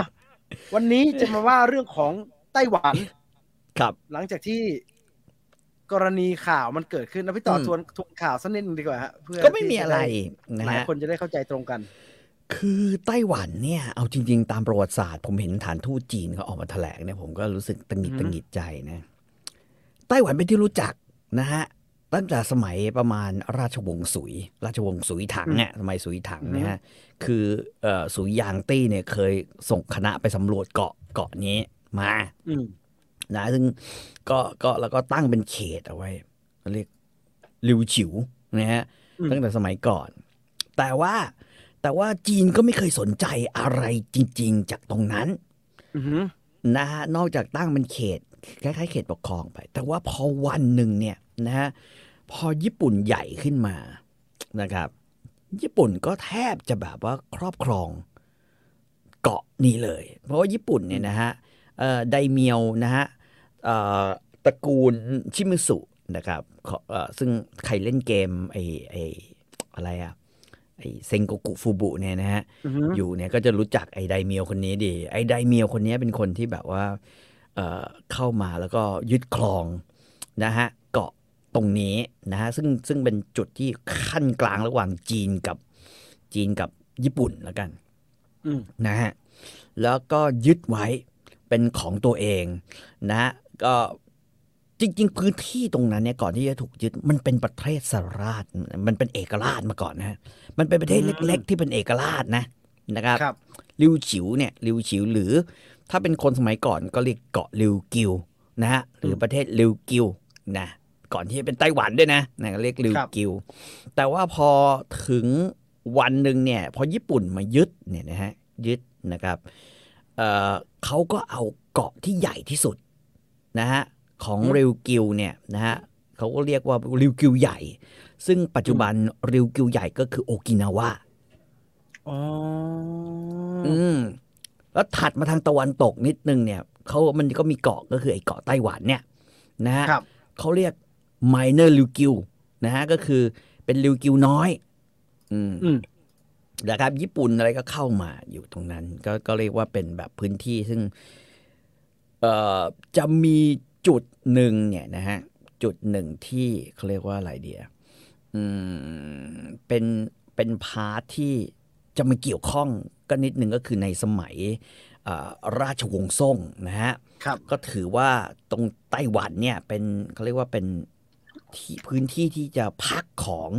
วันนี้จะมาว่าเรื่องของไต้หวัน ครับ หลังจากที่กรณีข่าวมันเกิดขึ้นแล้วพี่ต่ออมทวนทวนข่าวสักนิดนึงดีกว่าฮะเพื่อก็ไม่มีที่จอะไรด้นะหลายฮะคนจะได้เข้าใจตรงกัน คือไต้หวันเนี่ย เอาจริง ๆ ตามประวัติศาสตร์ ผมเห็นฐานทูตจีนเขาออกมาแถลงเนี่ยผมก็รู้สึกตังหงิดอืมตังหงิดใจนะไต้หวันเป็นที่รู้จักนะฮะ ตั้งแต่สมัยประมาณราชวงศ์สุย ราชวงศ์สุยถังเนี่ยสมัยสุยถังเนี่ยฮะคือเอ่อสุยยางตี้เนี่ยเคยส่งคณะไปสำรวจเกาะเกาะนี้มาอืมนะซึ่งก็ก็แล้วก็ตั้งเป็นเขตเอาไว้เรียกลิวฉิวนะฮะอืมตั้งแต่สมัยก่อน แต่ว่าแต่ว่าจีนก็ไม่เคยสนใจอะไรจริง ๆ จากตรงนั้นอือหือนะฮะนอกจากตั้งเป็นเขตคล้ายๆเขตปกครองไป แต่ว่าพอวันหนึ่งเนี่ยนะฮะ พอญี่ปุ่นใหญ่ขึ้นมานะครับ ญี่ปุ่นก็แทบจะแบบว่าครอบครองเกาะนี้เลย เพราะว่าญี่ปุ่นเนี่ยนะฮะเอ่อไดเมียวนะฮะเอ่อตระกูลชิมิสุนะครับขอเอ่อซึ่งใครเล่นเกมไอ้ไอ้อะไรอะไอ้เซงโกกุฟูบุเนี่ยนะฮะอือหืออยู่เนี่ยก็จะรู้จักไอ้ไดเมียวคนนี้ดี ไอ้ไดเมียวคนนี้เป็นคนที่แบบว่าเอ่อเข้ามาแล้วก็ยึดครองนะฮะเกาะ ตรงนี้นะฮะซึ่งซึ่งเป็นจุดที่ขั้นกลางระหว่างจีนกับจีนกับญี่ปุ่นแล้วกันอืมนะฮะแล้วก็ยึดไว้เป็นของตัวเองนะฮะก็จริง ๆ พื้นที่ตรงนั้นเนี่ยก่อนที่จะถูกยึดมันเป็นประเทศสราช มันเป็นเอกราชมาก่อนนะฮะมันเป็นประเทศเล็ก ๆ ที่เป็นเอกราชนะนะครับครับริวฉิวเนี่ยริวฉิวหรือ ถ้าเป็นคนสมัยก่อนก็เรียกเกาะริวกิวนะฮะหรือประเทศริวกิวนะ ก่อนที่จะเป็นไต้หวันด้วยนะนะเรียกริวครับกิว แต่ว่าพอถึงวันหนึ่งเนี่ย พอญี่ปุ่นมายึดเนี่ยนะฮะยึดนะครับเอ่อเขาก็เอาเกาะที่ใหญ่ที่สุดนะฮะของริวกิวเนี่ยนะฮะเขาก็เรียกว่าริวกิวใหญ่ ซึ่งปัจจุบันริวกิวใหญ่ก็คือโอกินาวาอ๋ออืมแล้วถัดมาทางตะวันตกนิดนึงเนี่ยเขามันก็มีเกาะก็คือไอ้เกาะไต้หวันเนี่ยนะฮะครับเขาเรียก minor ริวกิวนะฮะก็คือเป็นริวกิวน้อยอืมอืมนะครับ ญี่ปุ่นอะไรก็เข้ามาอยู่ตรงนั้น ก็ก็เรียกว่าเป็นแบบพื้นที่ซึ่ง เอ่อจะมีจุดหนึ่งเนี่ยนะฮะจุดหนึ่งที่เขาเรียกว่าอะไรเดียอืมเป็นเป็นพาร์ทที่จะมาเกี่ยวข้องก็นิดหนึ่งก็คือในสมัยเอ่อราชวงศ์ซ่งนะฮะครับก็ถือว่าตรงไต้หวันเนี่ยเป็นเขาเรียกว่าเป็น ที่พื้นที่ที่จะพักของ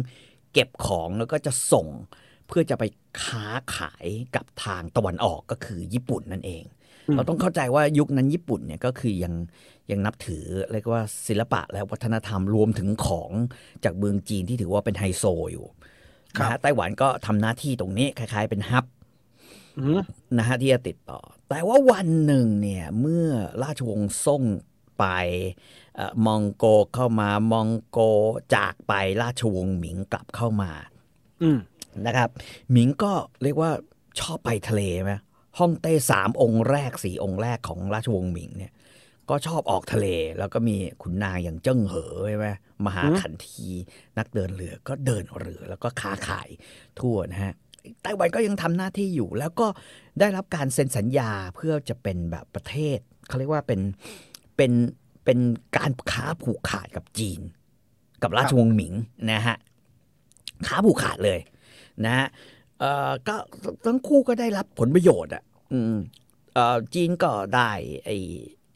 เก็บของแล้วก็จะส่ง เพื่อจะไปค้าขายกับทางตะวันออกก็คือญี่ปุ่นนั่นเองอืมเราต้องเข้าใจว่ายุคนั้นญี่ปุ่นเนี่ยก็คือยังยังนับถือเรียกว่าศิลปะและวัฒนธรรมรวมถึงของจากเมืองจีนที่ถือว่าเป็นไฮโซอยู่ครับนะฮะไต้หวันก็ทำหน้าที่ตรงนี้คล้าย ๆ เป็นฮับอืมนะฮะที่จะติดต่อ แต่ว่าวันหนึ่งเนี่ย เมื่อราชวงศ์ซ่ง ไปเออมองโกเข้ามามองโกจากไปราชวงศ์หมิงกลับเข้ามา อืมนะครับ หมิงก็เรียกว่าชอบไปทะเลไหมฮ่องเต้สามองค์แรกสี่องค์แรกของราชวงศ์หมิงเนี่ย ก็ชอบออกทะเลแล้วก็มีขุนนางอย่างเจิ้งเหอใช่ไหมมหาขันทีนักเดินเรือก็เดินเรือแล้วก็ค้าขายทั่วนะฮะไต้หวันก็ยังทำหน้าที่อยู่ แล้วก็ได้รับการเซ็นสัญญาเพื่อจะเป็นแบบประเทศเขาเรียกว่าเป็น เป็นเป็นการค้าผูกขาดกับจีน กับราชวงศ์หมิงนะฮะค้าผูกขาดเลยนะฮะเอ่อก็ทั้งคู่ก็ได้รับผลประโยชน์อะอืมเอ่อจีนก็ได้ไอ้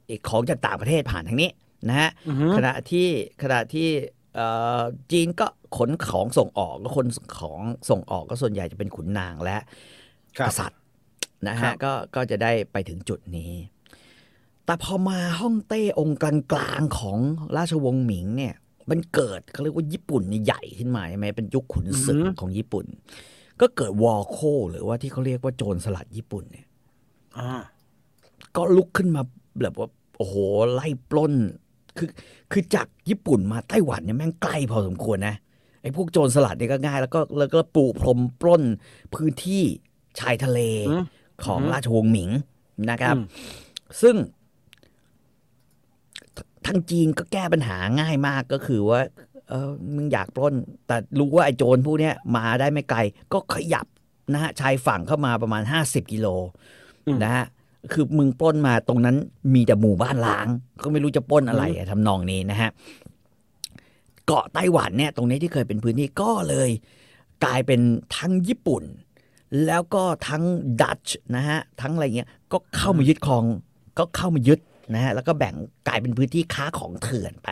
ไอ้ของจากต่างประเทศผ่านทางนี้นะฮะอืมขณะที่ขณะที่เอ่อจีนก็ขนของส่งออกก็คนของส่งออกก็ส่วนใหญ่จะเป็นขุนนางและครักบษัตริย์นะครัฮะบก็ก็จะได้ไปถึงจุดนี้ แต่พอมาฮ่องเต้องค์กลางๆของราชวงศ์หมิงเนี่ยมันเกิดเขาเรียกว่าญี่ปุ่นเนี่ยใหญ่ขึ้นมาใช่ไหมเป็นยุคขุนศึกของญี่ปุ่น ก็เกิดวอร์โค หรือว่าที่เขาเรียกว่าโจรสลัดญี่ปุ่นเนี่ยอ่าก็ลุกขึ้นมาแบบว่า โอ้โห ไล่ปล้น คือ คือจากญี่ปุ่นมาไต้หวันเนี่ยแม่งไกลพอสมควรนะไอ้พวกโจรสลัดเนี่ยก็ง่าย แล้วก็แล้วก็ปูพรมปล้นพื้นที่ชายทะเลอืมของอืมราชวงศ์หมิงนะครับอืมซึ่ง ททางจีนก็แก้ปัญหาง่ายมากก็คือว่า เออมึงอยากปล้น แต่รู้ว่าไอ้โจรพวกเนี้ยมาได้ไม่ไกล ก็ขยับนะฮะชายฝั่งเข้ามาประมาณ 50 กิโลอืมนะฮะคือมึงปล้นมาตรงนั้นมีแต่หมู่บ้านล้าง ก็ไม่รู้จะปล้นอะไรอะทำนองนี้นะฮะเกาะไต้หวันเนี่ยตรงนี้ที่เคยเป็นพื้นที่ก็เลย กลายเป็นทั้งญี่ปุ่น แล้วก็ทั้งดัตช์นะฮะทั้งอะไรเงี้ยก็เข้ามายึดครอง ก็เข้ามายึด นะฮะแล้วก็แบ่งกลายเป็นพื้นที่ค้าของเถื่อนไป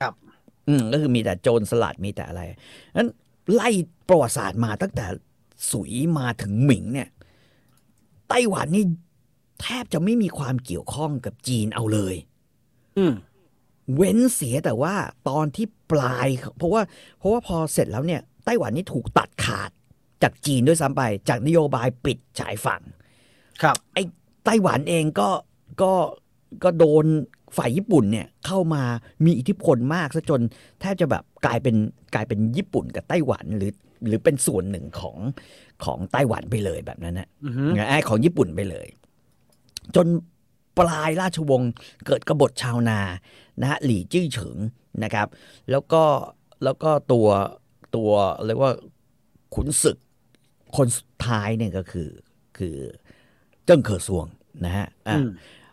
ครับ อืมก็คือมีแต่โจรสลัดมีแต่อะไรนั้นไล่ประวัติศาสตร์มาตั้งแต่สุยมาถึงหมิงเนี่ย ไต้หวันนี่แทบจะไม่มีความเกี่ยวข้องกับจีนเอาเลย อืมเว้นเสียแต่ว่าตอนที่ปลาย เพราะว่า เพราะว่าพอเสร็จแล้วเนี่ย ไต้หวันนี่ถูกตัดขาดจากจีนด้วยซ้ำไป จากนโยบายปิดฉายฝั่ง ครับ ไอ้ไต้หวันเองก็ก็ ก็โดนฝ่ายญี่ปุ่นเนี่ยเข้ามามีอิทธิพลมากซะจนแทบจะแบบกลายเป็นกลายเป็นญี่ปุ่นกับไต้หวันหรือหรือเป็นส่วนหนึ่งของของไต้หวันไปเลยแบบนั้นนะอืมไอ้ของญี่ปุ่นไปเลย จนปลายราชวงศ์เกิดกบฏชาวนานะฮะหลี่จื้อเฉิงนะครับ แล้วก็แล้วก็ตัวตัวเรียกว่าขุนศึกคนสุดท้ายเนี่ยก็คือคือเจิ้งเข่อซวงนะฮะอะอืมอ่า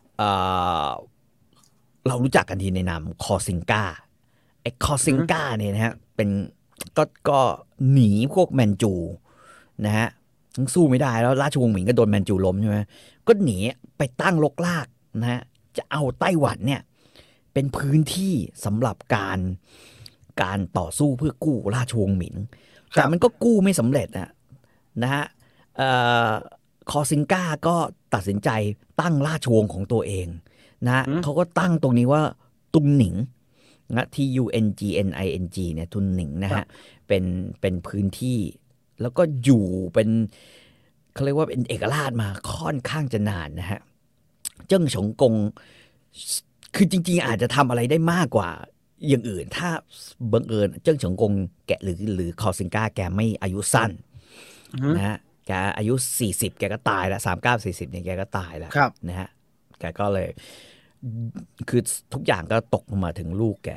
เรารู้จักกันทีในนามคอซิงกาไอ้คอซิงกาเนี่ยนะฮะเป็นก็ก็หนีพวกแมนจูนะฮะทั้งสู้ไม่ได้แล้วราชวงศ์หมิงก็โดนแมนจูล้มใช่ไหมก็หนีไปตั้งลกลากนะฮะจะเอาไต้หวันเนี่ยเป็นพื้นที่สำหรับการการต่อสู้เพื่อกู้ราชวงศ์หมิงครับแต่มันก็กู้ไม่สำเร็จนะนะฮะเอ่อคอซิงกาก็ ตัดสินใจตั้งราชวงศ์ของตัวเองนะฮะอืมเขาก็ตั้งตรงนี้ว่าตุงหนิงนะ T U N G N I N G เนี่ยตุงหนิงนะฮะเป็นเป็นพื้นที่ แล้วก็อยู่เป็นเขาเรียกว่าเป็นเอกราชมาค่อนข้างจะนานนะฮะเจิ้งฉงกงคือจริง ๆ อาจจะทำอะไรได้มากกว่าอย่างอื่น ถ้าบังเอิญเจิ้งฉงกงแกะหรือหรือคอซิงกาแกไม่อายุสั้นอือฮึนะฮะ แกอายุ 40 แกก็ตายแล้วสามเก้าสี่สิบเนี่ยแกก็ตายแล้วครับนะฮะแกก็เลย คือทุกอย่างก็ตกมาถึงลูกแก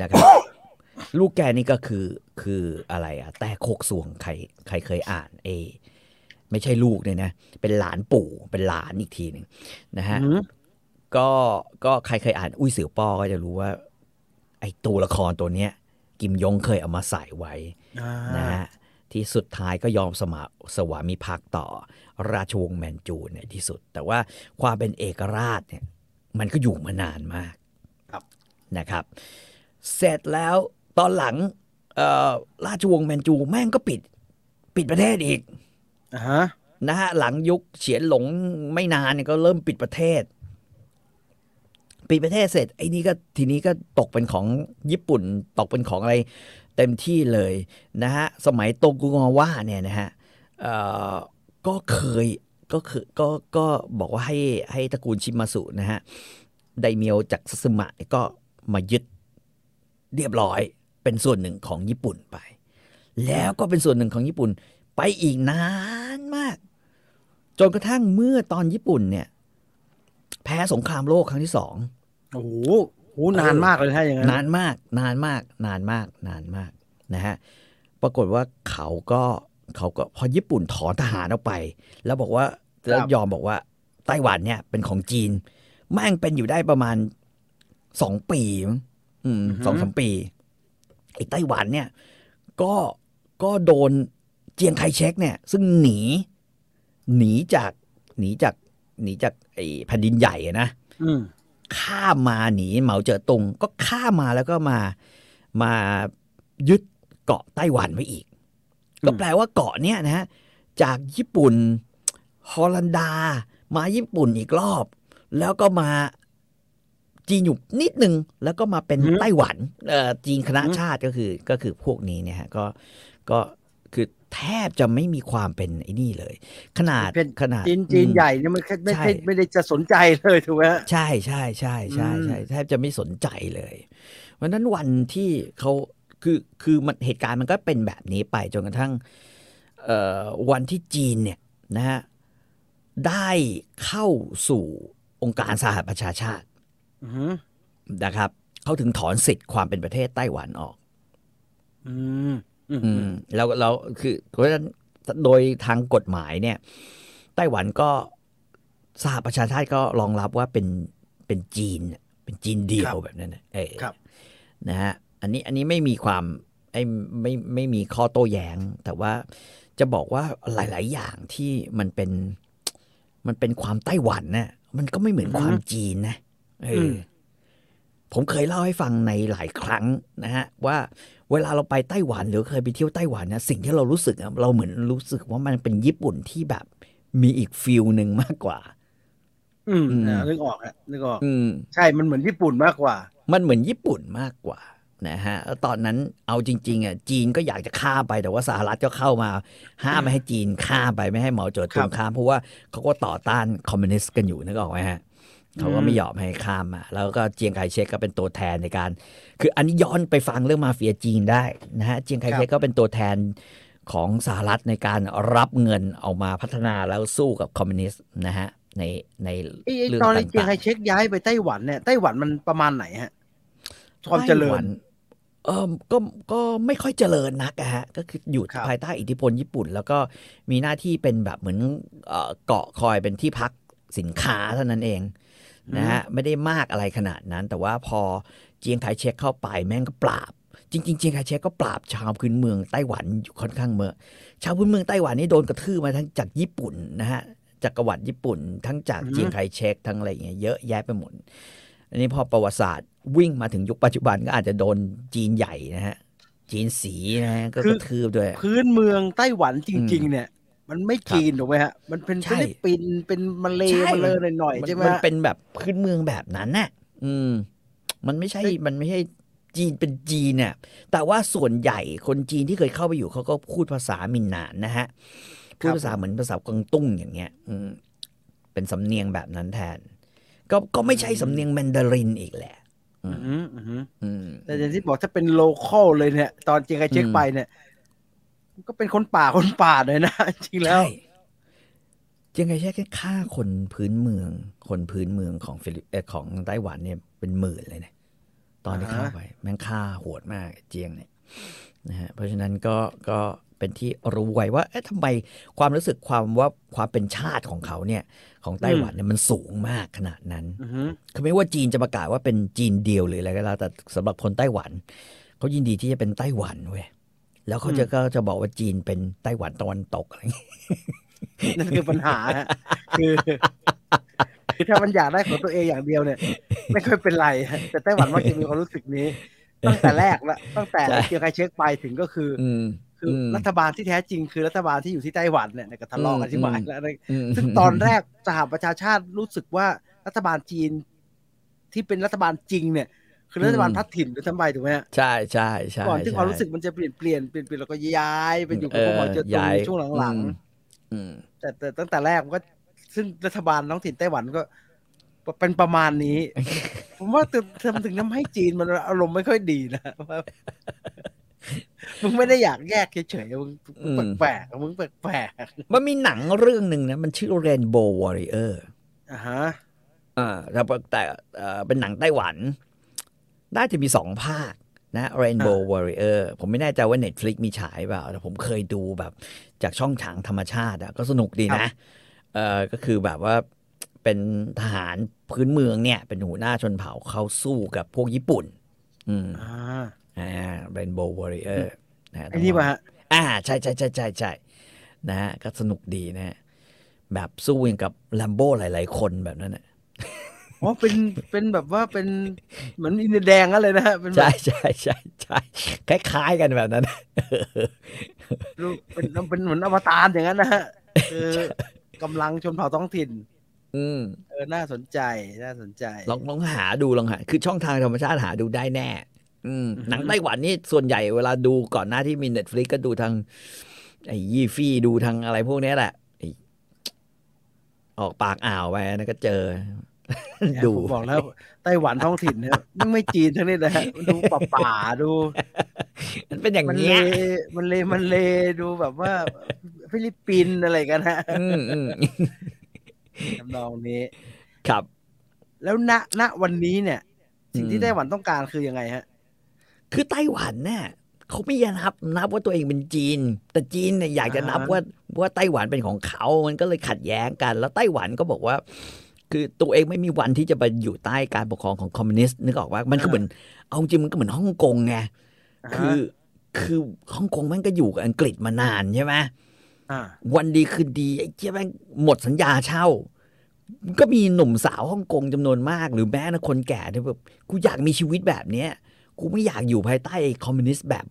นะครับ ลูกแกนี่ก็คือคืออะไรอะแต่โคกสวงใครใครเคยอ่านเอไม่ใช่ลูกเนี่ยนะ เป็นหลานปู่ เป็นหลานอีกทีหนึ่งนะฮะอืมก็ก็ใครเคยอ่าน อุ้ยเสือป้อก็จะรู้ว่า ไอ้ตัวละครตัวเนี้ย กิมยงเคยเอามาใส่ไว้อ่านะฮะ ที่สุดท้ายก็ยอมสมาสวามิภักดิ์ต่อราชวงศ์แมนจูในที่สุด แต่ว่าความเป็นเอกราชเนี่ยมันก็อยู่มานานมากครับนะครับ เสร็จแล้วตอนหลังเอ่อราชวงศ์แมนจูแม่งก็ปิดปิดประเทศอีกอ่าฮะนะฮะหลังยุคเฉียนหลงไม่นานเนี่ยก็เริ่มปิดประเทศ ปิดประเทศเสร็จไอ้นี่ก็ทีนี้ก็ตกเป็นของญี่ปุ่น ตกเป็นของอะไร เต็มที่เลยนะฮะสมัยโตกุงาวะเนี่ยนะฮะก็เคยก็คือก็ก็บอกว่าให้ให้ตระกูลชิมาสุนะฮะไดเมียวจากซัตสึมะก็มายึดเรียบร้อยเป็นส่วนหนึ่งของญี่ปุ่นไป แล้วก็เป็นส่วนหนึ่งของญี่ปุ่นไปอีกนานมาก จนกระทั่งเมื่อตอนญี่ปุ่นเนี่ย แพ้สงครามโลกครั้งที่สองโอ้โห โอ้โหนานมากเลยถ้าอย่างนั้นนานมาก นานมาก นานมาก นานมากนะฮะปรากฏว่าเขาก็เขาก็พอญี่ปุ่นถอนทหารออกไป แล้วบอกว่าแล้วยอมบอกว่าไต้หวันเนี่ยเป็นของจีนแม่งเป็นอยู่ได้ประมาณสองปีมั้งอืมสองสามปีไอ้ไต้หวันเนี่ย ก็ก็โดนเจียงไคเชกเนี่ย ซึ่งหนี หนีจากหนีจากหนีจากไอ้แผ่นดินใหญ่อะนะอืม ข้ามมาหนีเหมาเจ๋อตงก็ข้ามมาแล้วก็มามายึดเกาะไต้หวันไว้อีก ก็แปลว่าเกาะเนี้ยนะฮะจากญี่ปุ่นฮอลันดา มาญี่ปุ่นอีกรอบ แล้วก็มาจีนอยู่นิดนึง แล้วก็มาเป็นอืมไต้หวันเอ่อจีนคณะอืมชาติก็คือก็คือพวกนี้เนี่ยฮะก็ก็คือ แทบจะไม่มีความเป็นไอ้นี่เลย ขนาดเป็นขนาดจีนจีนอืมใหญ่เนี่ยมันแค่ไม่ใช่ใช่ไม่ได้จะสนใจเลยถูกไหมฮะใช่ใช่ใช่ใช่ใช่อืมแทบจะไม่สนใจเลยเพราะฉะนั้นวันที่เขาคือคือมันเหตุการณ์มันก็เป็นแบบนี้ไปจนกระทั่งเอ่อวันที่จีนเนี่ยนะฮะได้เข้าสู่องค์การสหประชาชาติอือฮึนะครับเขาถึงถอนสิทธิ์ความเป็นประเทศไต้หวันออก อืมอืมอืมแล้วแล้วคือเพราะฉะนั้นโดยทางกฎหมายเนี่ย ไต้หวันก็สหประชาชาติก็รองรับว่าเป็นเป็นจีน เป็นจีนเดียวแบบนั้นนะเออครับนะฮะอันนี้อันนี้ไม่มีความไอ้ไม่ไม่มีข้อโต้แย้ง แต่ว่าจะบอกว่าหลาย ๆ อย่างที่มันเป็น มันเป็นความไต้หวันน่ะมันก็ไม่เหมือนอือฮึความจีนนะเอออมผมเคยเล่าให้ฟังในหลายครั้งนะฮะ ว่า เวลาเราไปไต้หวันหรือเคยไปเที่ยวไต้หวันนะสิ่งที่เรารู้สึกอะเราเหมือนรู้สึกว่ามันเป็นญี่ปุ่นที่แบบมีอีกฟิลหนึ่งมากกว่า อืมอืมนะนึกออกฮะนึกออกอืมใช่มันเหมือนญี่ปุ่นมากกว่า มันเหมือนญี่ปุ่นมากกว่านะฮะแล้วตอนนั้นเอาจริง ๆอะจีนก็อยากจะฆ่ามไปแต่ว่าสหรัฐก็เข้ามา ห้ามไม่ให้จีนฆ่ามไปไม่ให้เหมาเจ๋อตุครังบข้ามเพราะว่าเขาก็ต่อต้านคอมมิวนิสต์กันอยู่นึกออกไหมฮะ เขาก็ไม่ยอมให้ข้ามมาแล้วก็เจียงไคเชกก็เป็นตัวแทนในการ คืออันนี้ย้อนไปฟังเรื่องมาเฟียจีนได้นะฮะเจียงไคเชกก็เป็นตัวแทนของสหรัฐในการรับเงินเอามาพัฒนาแล้วสู้กับคอมมิวนิสต์นะฮะในในไอ้ไอ้เรื่องตอนที่เจียงต่างไคเช็คย้ายไปไต้หวันเนี่ยไต้หวันมันประมาณไหนฮะๆความเจริไต้หวัญนเออก็ก็ไม่ค่อยเจริญนักอะฮะก็คืออยู่ครับภายใต้อิทธิพลญี่ปุ่น แล้วก็มีหน้าที่เป็นแบบเหมือนเอ่อเกาะคอยเป็นที่พักสินค้าเท่านั้นเอง นะฮะไม่ได้มากอะไรขนาดนั้น แต่ว่าพอเจียงไคเชกเข้าไปแม่งก็ปราบ จริง ๆ เจียงไคเชกก็ปราบชาวพื้นเมืองไต้หวันอยู่ค่อนข้างเมื่อชาวพื้นเมืองไต้หวันนี่โดนกระทืบมาทั้งจากญี่ปุ่นนะฮะจากกรวรรดิญี่ปุ่น ทั้งจากอือฮึเจียงไคเชกทั้งอะไรอย่างเงี้ยเยอะแยะไปหมดอันนี้พอประวัติศาสตร์วิ่งมาถึงยุคปัจจุบันก็อาจจะโดนจีนใหญ่นะฮะจีนสีนะฮะก็กระทืบด้วย พื้นเมืองไต้หวันจริงอืมๆเนี่ย มันไม่ครับจีนถูกไหมฮะ มันเป็นใช่ฟิลิปปินส์เป็นมาเลใช่มาเลยหน่อยๆมันใช่ไหมมันฮะเป็นแบบพื้นเมืองแบบนั้นน่ะ อืม มันไม่ใช่เฮ้ยมันไม่ใช่จีนเป็นจีนเนี่ยแต่ว่าส่วนใหญ่คนจีนที่เคยเข้าไปอยู่เขาก็พูดภาษามินนานนะฮะ พูดภาษาเหมือนภาษากวางตุ้งอย่างเงี้ย อืม เป็นสำเนียงแบบนั้นแทน ก็ก็ไม่ใช่สำเนียงแมนดารินอีกแหละอือืมอหืออือหืออืมแต่อย่างที่บอกถ้าเป็นโลคอลเลยเนี่ย ตอนเจียงไคเช็คอืมไปเนี่ย ก็เป็นคนป่าคนป่าเลยนะจริงแล้วใช่เจียงไคเชกแค่ฆ่าคนพื้นเมือง คนพื้นเมืองของฟิลิปเออของไต้หวันเนี่ยเป็นหมื่นเลยเนี่ยตอนที่อ่าฮะเข้าไปแม่งฆ่าโหดมากเจียงเนี่ยนะฮะเพราะฉะนั้นก็ก็เป็นที่รู้ไว้ว่าเอ๊ะทำไมความรู้สึกความว่าความเป็นชาติของเขาเนี่ย ของไต้หวันเนี่ยมันสูงมากขนาดนั้นอือหือคือไม่ว่าจีนจะประกาศว่าเป็นจีนเดียวหรืออะไรก็แล้วแต่สำหรับคนไต้หวันเขายินดีที่จะเป็นไต้หวันเว้ย แล้วเขาจะก็จะบอกว่าจีนเป็นไต้หวันตะวันตกอะไรอย่างเงี้ยนั่นคือปัญหาฮะคือคือถ้ามันอยากได้ของตัวเองอย่างเดียวเนี่ย ไม่ค่อยเป็นไรฮะแต่ไต้หวันมักจะมีความรู้สึกนี้ ตั้งแต่แรกละตั้งแต่ใช่เจียงไคเช็คไปถึงก็คืออืมคืออมรัฐบาลที่แท้จริงคือรัฐบาลที่อยู่ที่ไต้หวันเนี่ยก็ทะเลาะกันที่หมายอืมแล้วนะมซึ่งตอนแรกสหประชาชาติรู้สึกว่ารัฐบาลจีนที่เป็นรัฐบาลจริงเนี่ย คือรัฐบาลอืมพัดถิ่นหรือทำไมถูกไหมฮะใช่ใช่ใช่ก่อนที่ใช่ความรู้สึกมันจะเปลี่ยนเปลี่ยนเปลี่ยนเปลี่ยนแล้วก็ย้ายไปอยู่กับเอพวกอหมอเจอตุย้ายงช่วงหลังอืมอืมๆแต่แต่ตั้งแต่แรกมันก็ซึ่งรัฐบาลท้องถิ่นไต้หวันก็เป็นประมาณนี้ ผมว่าถึงทำถึงทำให้จีนมันอารมณ์ไม่ค่อยดีนะว่ามึงไม่ได้อยากแยกเฉยๆ มึงอืมแปลกๆ มึงแปลกมันมีหนังเรื่องหนึ่งนะ มันชื่อ Rainbow Warrior ๆอ่าฮะ อ่าแต่แต่เอ่อเป็นหนังไต้หวัน น่าจะมีสองภาคนะ Rainbow Warrior ผมไม่แน่ใจว่า Netflix มีฉายเปล่าแต่ผมเคยดูแบบจากช่องทางธรรมชาติอะก็สนุกดีนะเออก็คือแบบว่าเป็นทหารพื้นเมืองเนี่ย เป็นหัวหน้าชนเผ่าเขาสู้กับพวกญี่ปุ่น อืมอ่าอ่า Rainbow Warrior นะไอ้นี่ป่ะฮะอ่า ใช่ใช่ใช่ใช่ใช่นะฮะก็สนุกดีนะฮะแบบสู้อย่างกับแรมโบ้หลาย ๆ คนแบบนั้นนะ อ๋อเป็นเป็นแบบว่าเป็นเหมือนอินเดียแดงกันเลยนะฮะเป็นแบใช่บใช่ใช่ใช่คล้ายๆกันแบบนั้นรูปเป็นเป็นเหมือนอวตารอย่างนั้นนะฮะคือกำลังชนเผ่าท้องถิ่น อืมเออน่าสนใจน่าสนใจ ลองลองหาดูลองหา คือช่องทางธรรมชาติหาดูได้แน่ อืมอือฮึหนังไต้หวันนี่ส่วนใหญ่เวลาดูก่อนหน้าที่มี Netflix ก็ดูทางไอ้ยี่ฟี่ดูทางอะไรพวกเนี้ยแหละไอ้ออกปากอ่าวไปนะก็เจอเนี่ย ดูผมบอกแล้วไต้หวันท้องถิ่นเนี่ยมันไม่จีนทั้งนี้นะฮะมันดูป่าป่าๆดู มันเป็นอย่างมันเลเงี้ยมันเลมันเลดูแบบว่า ฟิลิปปินส์อะไรกันฮะอืมอืมทำนองนี้ ครับ แล้วณณวันนี้เนี่ย สิ่งที่อืมไต้หวันต้องการคือยังไงฮะ คือไต้หวันเนี่ยเขาไม่ยอมนับนับว่าตัวเองเป็นจีน แต่จีนเนี่ยอยากจะนับอ่าว่าว่าไต้หวันเป็นของเขา มันก็เลยขัดแย้งกัน แล้วไต้หวันก็บอกว่า คือตัวเองไม่มีวันที่จะไปอยู่ใต้การปกครองของคอมมิวนิสต์นึกออกว่ามันก็เหมือนเอาจริงมันก็เหมือนฮ่องกงไงคือคือฮ่องกงมันก็อยู่กับอังกฤษมานานใช่ไหมอ่าวันดีคืนดีไอ้เจ้าแม่งหมดสัญญาเช่า ก็มีหนุ่มสาวฮ่องกงจำนวนมาก หรือแม้นะคนแก่ที่แบบกูอยากมีชีวิตแบบเนี้ยกูไม่อยากอยู่ภายใต้คอมมิวนิสต์แบบ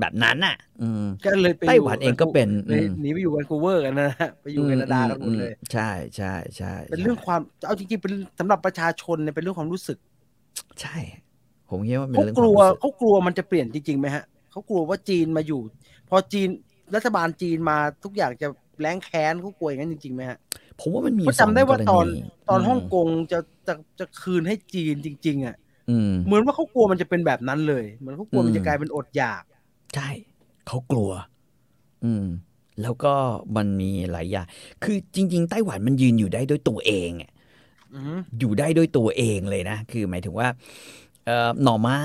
แบบนั้นน่ะอืมก็เลยไปไต้หวันเองก็เป็นเลยอืมหนีไปอยู่แวนคูเวอร์กันนะฮะไปอยู่แคนาดากันหมดเลย ใช่ใช่ใช่เป็นเรื่องความเอาจริงๆเป็นสำหรับประชาชนเนี่ยเป็นเรื่องความรู้สึก ใช่ ผมคิดว่าเป็นเขาเรื่องกลัวความรู้สึกเขากลัวมันจะเปลี่ยนจริงๆไหมฮะเขากลัวว่าจีนมาอยู่ พอจีนรัฐบาลจีนมาทุกอย่างจะแรงแค้นเขากลัวอย่างนั้นจริงๆไหมฮะผมว่ามันมีเพราะจำได้ว่าสงตอนกรณีตอนมฮ่องกงจะจะจะคืนให้จีนจริง ๆ อะอืมเหมือนว่าเขากลัวมันจะเป็นแบบนั้นเลย เหมือนเขากลัวมันจะกลายเป็นอดอยาก ใช่เขากลัว อืม แล้วก็มันมีหลายอย่าง คือจริง ๆ ไต้หวันมันยืนอยู่ได้ด้วยตัวเองอะอือฮึอยู่ได้ด้วยตัวเองเลยนะ คือหมายถึงว่า เอ่อหน่อไม้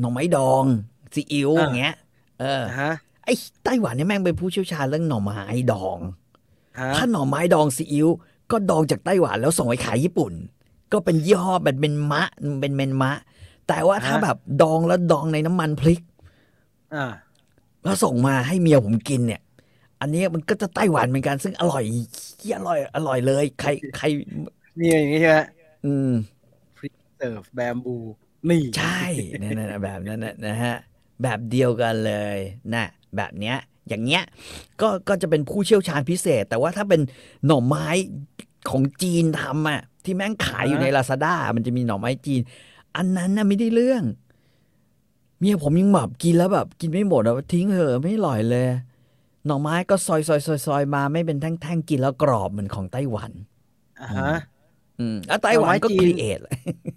หน่อไม้ดองซีอิ๊วอย่างเงี้ย เออนะฮะไอ้ไต้หวันเนี่ยแม่งเป็นผู้เชี่ยวชาญเรื่องหน่อไม้ดองฮะถ้าหน่อไม้ดองซีอิ๊วก็ดองจากไต้หวันแล้วส่งไปขายญี่ปุ่น ก็เป็นยี่ห้อแบบเป็นมะ เป็นเมนมะ แต่ว่าถ้าแบบดองแล้วดองในน้ำมันพริก อ่าแล้วส่งมาให้เมียผมกินเนี่ย อันนี้มันก็จะไต้หวันเหมือนกัน ซึ่งอร่อยเหี้ยอร่อย อร่อยเลย ใครใครนี่อย่างนี้ใช่ไหมอืมเสิร์ฟแบมบูนี่ใช่นั่นน่ะแบบนั้นน่ะนะฮะแบบเดียวกันเลยนะแบบเนี้ยอย่างเงี้ยก็ก็จะเป็นผู้เชี่ยวชาญพิเศษ แต่ว่าถ้าเป็นหน่อไม้ของจีนทำอะที่แม่งขายอยู่ในลาซาด้ามันจะมีหน่อไม้จีน อันนั้นน่ะไม่ได้เรื่อง เมียผมยังแบบกินแล้วแบบ กินไม่หมดอะทิ้งเถอะไม่อร่อยเลย หน่อไม้ก็ซอยซอยซอยซอยมาไม่เป็นแท่งๆกินแล้วกรอบเหมือนของไต้หวันอ่าฮะอืมแล้วไต้หวันก็หน่อไม้จีคนรีเอท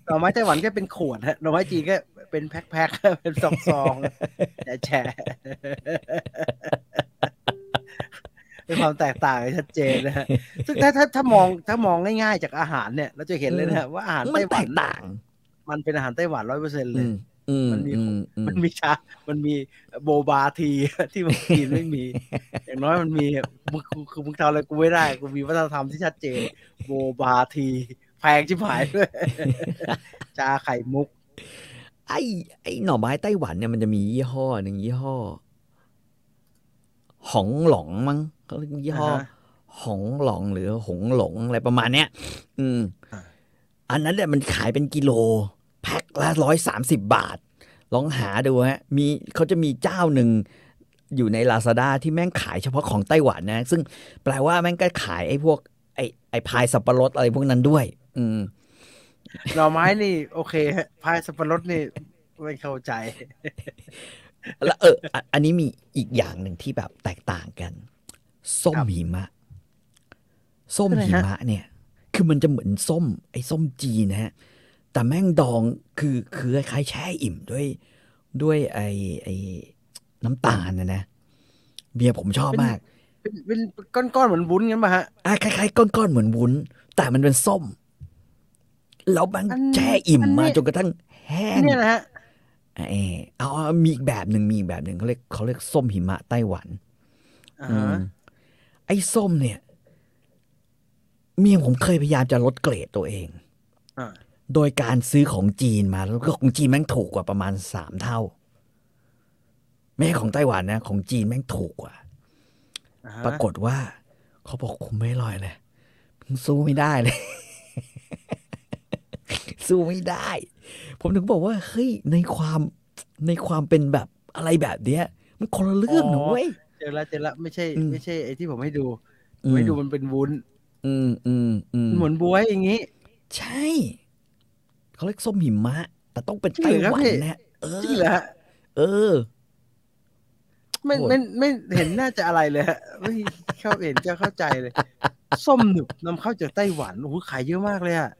หน่อไม้ไต้หวันก็เป็นขวดฮะหน่อไม้จีนก็เป็นแพ็คๆเป็นซองๆแฉะๆเป็นความแตกต่างที่ชัดเจนนะฮะซึ่งถ้าถ้าถ้ามองถ้ามองง่ายๆจากอาหารเนี่ย เราจะเห็นเลยนะฮะว่าอาหารมันไต้หแตวันกต่าง มันเป็นอาหารไต้หวันร้อยเปอร์เซ็นต์เลอืย มอืมมันมีอืมอืมมันมีชา มันมีโบบาทีที่มันกินไม่มี อย่างน้อยมันมีมึงคือคือมึงทำอะไรกูไม่ได้ กูมีวัฒนธรรมที่ชัดเจน โบบาที แพงชิบหายด้วยชาไข่มุก ไอ้ไอ้หน่อไม้ไต้หวันเนี่ยมันจะมียี่ห้อหนึ่งยี่ห้อหองหลงมั้งเขาเรียกยี่ห้ออ่าฮะหองหลงหรือหงหลงอะไรประมาณเนี้ย อืมอ่าอันนั้นเนี่ยมันขายเป็นกิโล แพ็คละร้อยสามสิบบาท ลองหาดูฮะมีเขาจะมีเจ้าหนึ่งอยู่ในลาซาด้าที่แม่งขายเฉพาะของไต้หวันนะ ซึ่งแปลว่าแม่งก็ขายไอ้พวก ไอ้ไอ้พายสับปะรดอะไรพวกนั้นด้วย อืมหน่อไม้นี่ โอเคฮะพายสับปะรดนี่ไม่เข้าใจ แล้วเอออะอันนี้มีอีกอย่างหนึ่งที่แบบแตกต่างกัน ส้มครับหิมะ ส้มอะไรหิฮะมะเนี่ย คือมันจะเหมือนส้ม ไอ้ส้มจีนนะฮะ แต่แม่งดองคือคือคล้ายๆแช่อิ่มด้วยด้วยไอ้ไอ้น้ำตาลนะนะเบียร์ผมชอบมาก เป็นเป็นก้อนๆเหมือนวุ้นงั้นป่ะฮะอะคล้ายๆก้อนๆเหมือนวุ้น แต่มันเป็นส้มแล้วมันอันแช่อิ่มอันนี้มาจนกระทั่งแห้งเนี่ยนะฮะเออเอาเอามีอีกแบบหนึ่งมีอีกแบบหนึ่งเขาเรียกเขาเรียกส้มหิมะไต้หวันอ่าอืฮะมไอ้ส้มเนี่ย เมียผมเคยพยายามจะลดเกรดตัวเองอ่า โดยการซื้อของจีนมาแล้วก็ของจีนแม่งถูกกว่าประมาณสามเท่า ไม่ใช่ของไต้หวันนะ ของจีนแม่งถูกกว่าอ่าฮะปรากฏว่า เขาบอกคุมไม่อร่อยเลยมึงสู้ไม่ได้เลย สู้ไม่ได้ ผมถึงบอกว่าเฮ้ยในความในความเป็นแบบอะไรแบบเนี้ย มันคนละเรื่องนะเว้ยเจอละเจอละไม่ใช่อืมไม่ใช่ไอ้ที่ผมให้ดูผมให้ดูมันเป็นวุ้น อืมอืมอืมเหมือนบวยอย่างนี้ ใช่ เขาเรียกส้มหิมะ แต่ต้องเป็นจริงไต้เหรอหวันพี่นะเออจริงเหรอฮะเออ ไม่โหดไม่ไม่เห็นน่าจะอะไรเลยฮะไม่เข้าเห็นจะเข้าใจเลย ส้มหนึบนำเข้าจากไต้หวันโอ้โหขายเยอะมากเลยอะ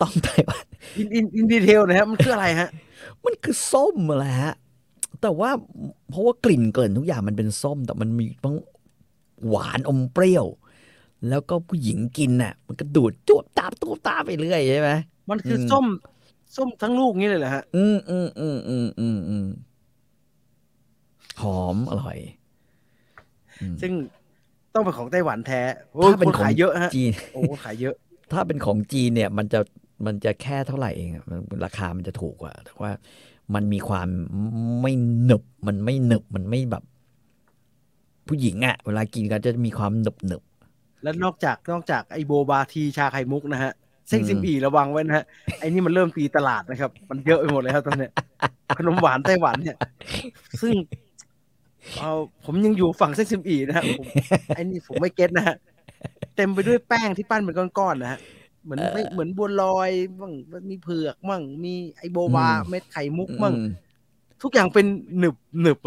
ต้องไต้หวัน in in in detail นะฮะมันคืออะไรฮะ มันคือส้มแหละฮะแต่ว่าเพราะว่ากลิ่นเกินทุกอย่างมันเป็นส้ม แต่มันมีทั้งหวานอมเปรี้ยว แล้วก็ผู้หญิงกินน่ะ มันก็ดูดจวบตาบตูบตาบไปเรื่อยใช่ไหม มันคืออมส้มส้มทั้งลูกนี้เลยเหรอฮะ อืมอืมอืมอืมอืมอืมหอมอร่อยอืมซึ่งต้องเป็นของไต้หวันแท้โอ้ยถ้าเป็นคนของขายเยอะฮะจีนโอ้ขายเยอะ ถ้าเป็นของจีนเนี่ย มันจะมันจะแค่เท่าไหร่เองอะมันราคามันจะถูกกว่า แต่ว่ามันมีความไม่หนึบ มันไม่หนึบ มันไม่แบบ ผู้หญิงอะ่ะ เวลากินก็จะมีความหนึบหนึบ แล้วนอกจากนอกจากไอโบบาทีชาไข่มุกนะฮะ เซ็งอืมซิมอีระวังไว้นะฮะไอนี่มันเริ่มตีตลาดนะครับ มันเยอะไปหมดเลยครับตอนเนี้ยขนมหวานไต้หวันเนี่ย ซึ่งเอาผมยังอยู่ฝั่งเซ็งซิมอีนะฮะผมไอนี่ผมไม่ get นะฮะเต็มไปด้วยแป้งที่ปั้นเป็นก้อนๆนะฮะเหมือนไม่เหมือนบัวลอยมั่งมีเผือกมั่งมีไอโบบาเม็ดไข่มุกมั่งอืมทุกอย่างเป็นหนึบหนึบ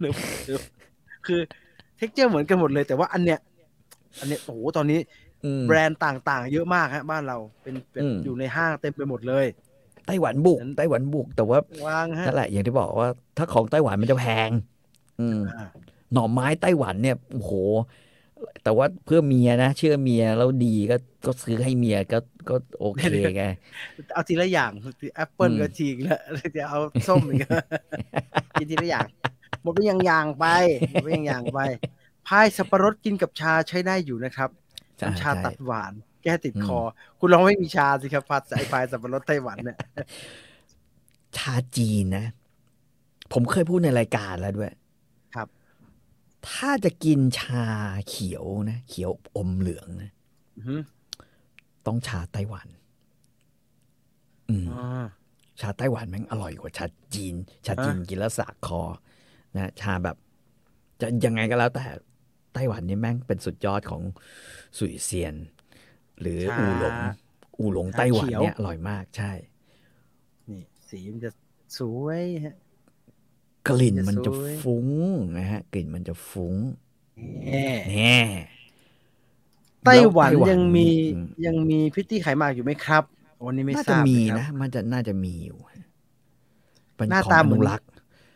หนึบหนึบคือ texture เหมือนกันหมดเลย แต่ว่าอันเนี้ย อันเนี้ยโอ้โหตอนนี้อืม แบรนด์ต่างๆ เยอะมากฮะบ้านเราเป็นเป็นอืมอยู่ในห้างเต็มไปหมดเลยไต้หวันบุกนั้นไต้หวันบุกแต่ว่าวางฮะนั่นแหละอย่างที่บอกว่า ถ้าของไต้หวันมันจะแพง อืมอ่าหน่อไม้ไต้หวันเนี่ยโอ้โห แต่ว่าเพื่อเมียนะเชื่อเมียแล้วดีก็ก็ซื้อให้เมียก็ก็โอเคไงเอาทีละอย่างแอปเปิลอืมก็ทีแล้วจะเอาส้มอีกกินทีละอย่างหมดไปอย่างๆไปหมดไปอย่างๆไปพายสับปะรดกินกับชาใช้ได้อยู่นะครับใช่ น้ำชาใช่ตัดหวานแแก้ติดคอ คุณลองไม่มีชาสิครับผัดไอพายสับปะรดไต้หวันเนี่ยชาจีนนะ ผมเคยพูดในรายการแล้วด้วย ครับ ถ้าจะกินชาเขียวนะ เขียวอมเหลืองนะอือฮึต้องชาไต้หวัน อืมอ๋อชาไต้หวันแม่งอร่อยกว่าชาจีน ชาจีนอะกินแล้วสากคอ นะ ชาแบบ จะยังไงก็แล้วแต่ ไต้หวันนี่แม่งเป็นสุดยอดของสุยเซียน หรืออูหลง อูหลงไต้หวันเนี่ยอร่อยมากใช่ นี่สีมันจะสวยฮะกลิ่นมันจะสวยฟุ้งนะฮะ กลิ่นมันจะฟุ้งแน่แน่ไต้หวันแล้วยังมีอืมยังมีพิตตี้ไขหมากอยู่ไหมครับวันนี้ไม่น่าทจะราบมีเลยครับนะมันจะน่าจะมีอยู่เป็นหน้าของตาอเหมือนนุรักษ์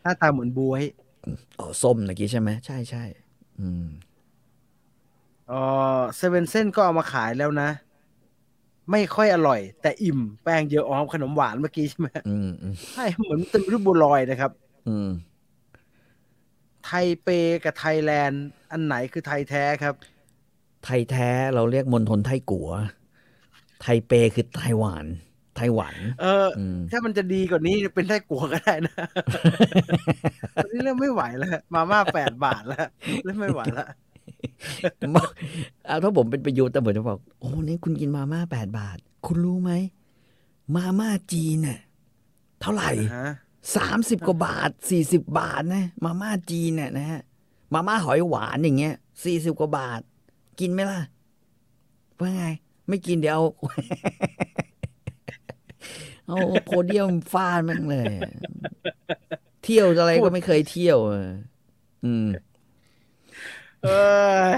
หน้าตาเหมือนบวยอ๋อส้มเมื่อกี้ใช่ไหมใช่ใช่อืม เออเซเว่นเส้นก็เอามาขายแล้วนะ ไม่ค่อยอร่อย แต่อิ่มแป้งเยอะอ๋อขนมหวานเมื่อกี้ใช่ไหมอืมอืมใช่เหมือนเต็มรูปบัวลอยนะครับ อืม ไทเปกับไทยแลนด์ อันไหนคือไทยแท้ครับ ไทยแท้เราเรียกมณฑลไทกัวไทเปคือไต้หวันไต้หวัน เอออืมถ้ามันจะดีกว่านี้เป็นไทกัวก็ได้นะตอนนี้เริ่มไม่ไหวแล้ว มาม่าแปดบาทแล้วเริ่มไม่ไหวแล้ว เอาถ้าผมเป็นประยุทธ์แต่ผมจะบอกโอ้นี่คุณกินมาม่าแปดบาท คุณรู้ไหม มาม่าจีนน่ะเท่าไหร่ฮะสามสิบกว่าบาทสี่สิบบาทนะ มาม่าจีนเนี่ยนะฮะมาม่าหอยหวานอย่างเงี้ยสี่สิบกว่าบาท กินไหมล่ะ ว่าไง ไม่กินเดี๋ยว เอาเอาโพเดียมฟาดแม่งเลยอะเที่ยวอะไรก็ไม่เคยเที่ยวเอออืม เออ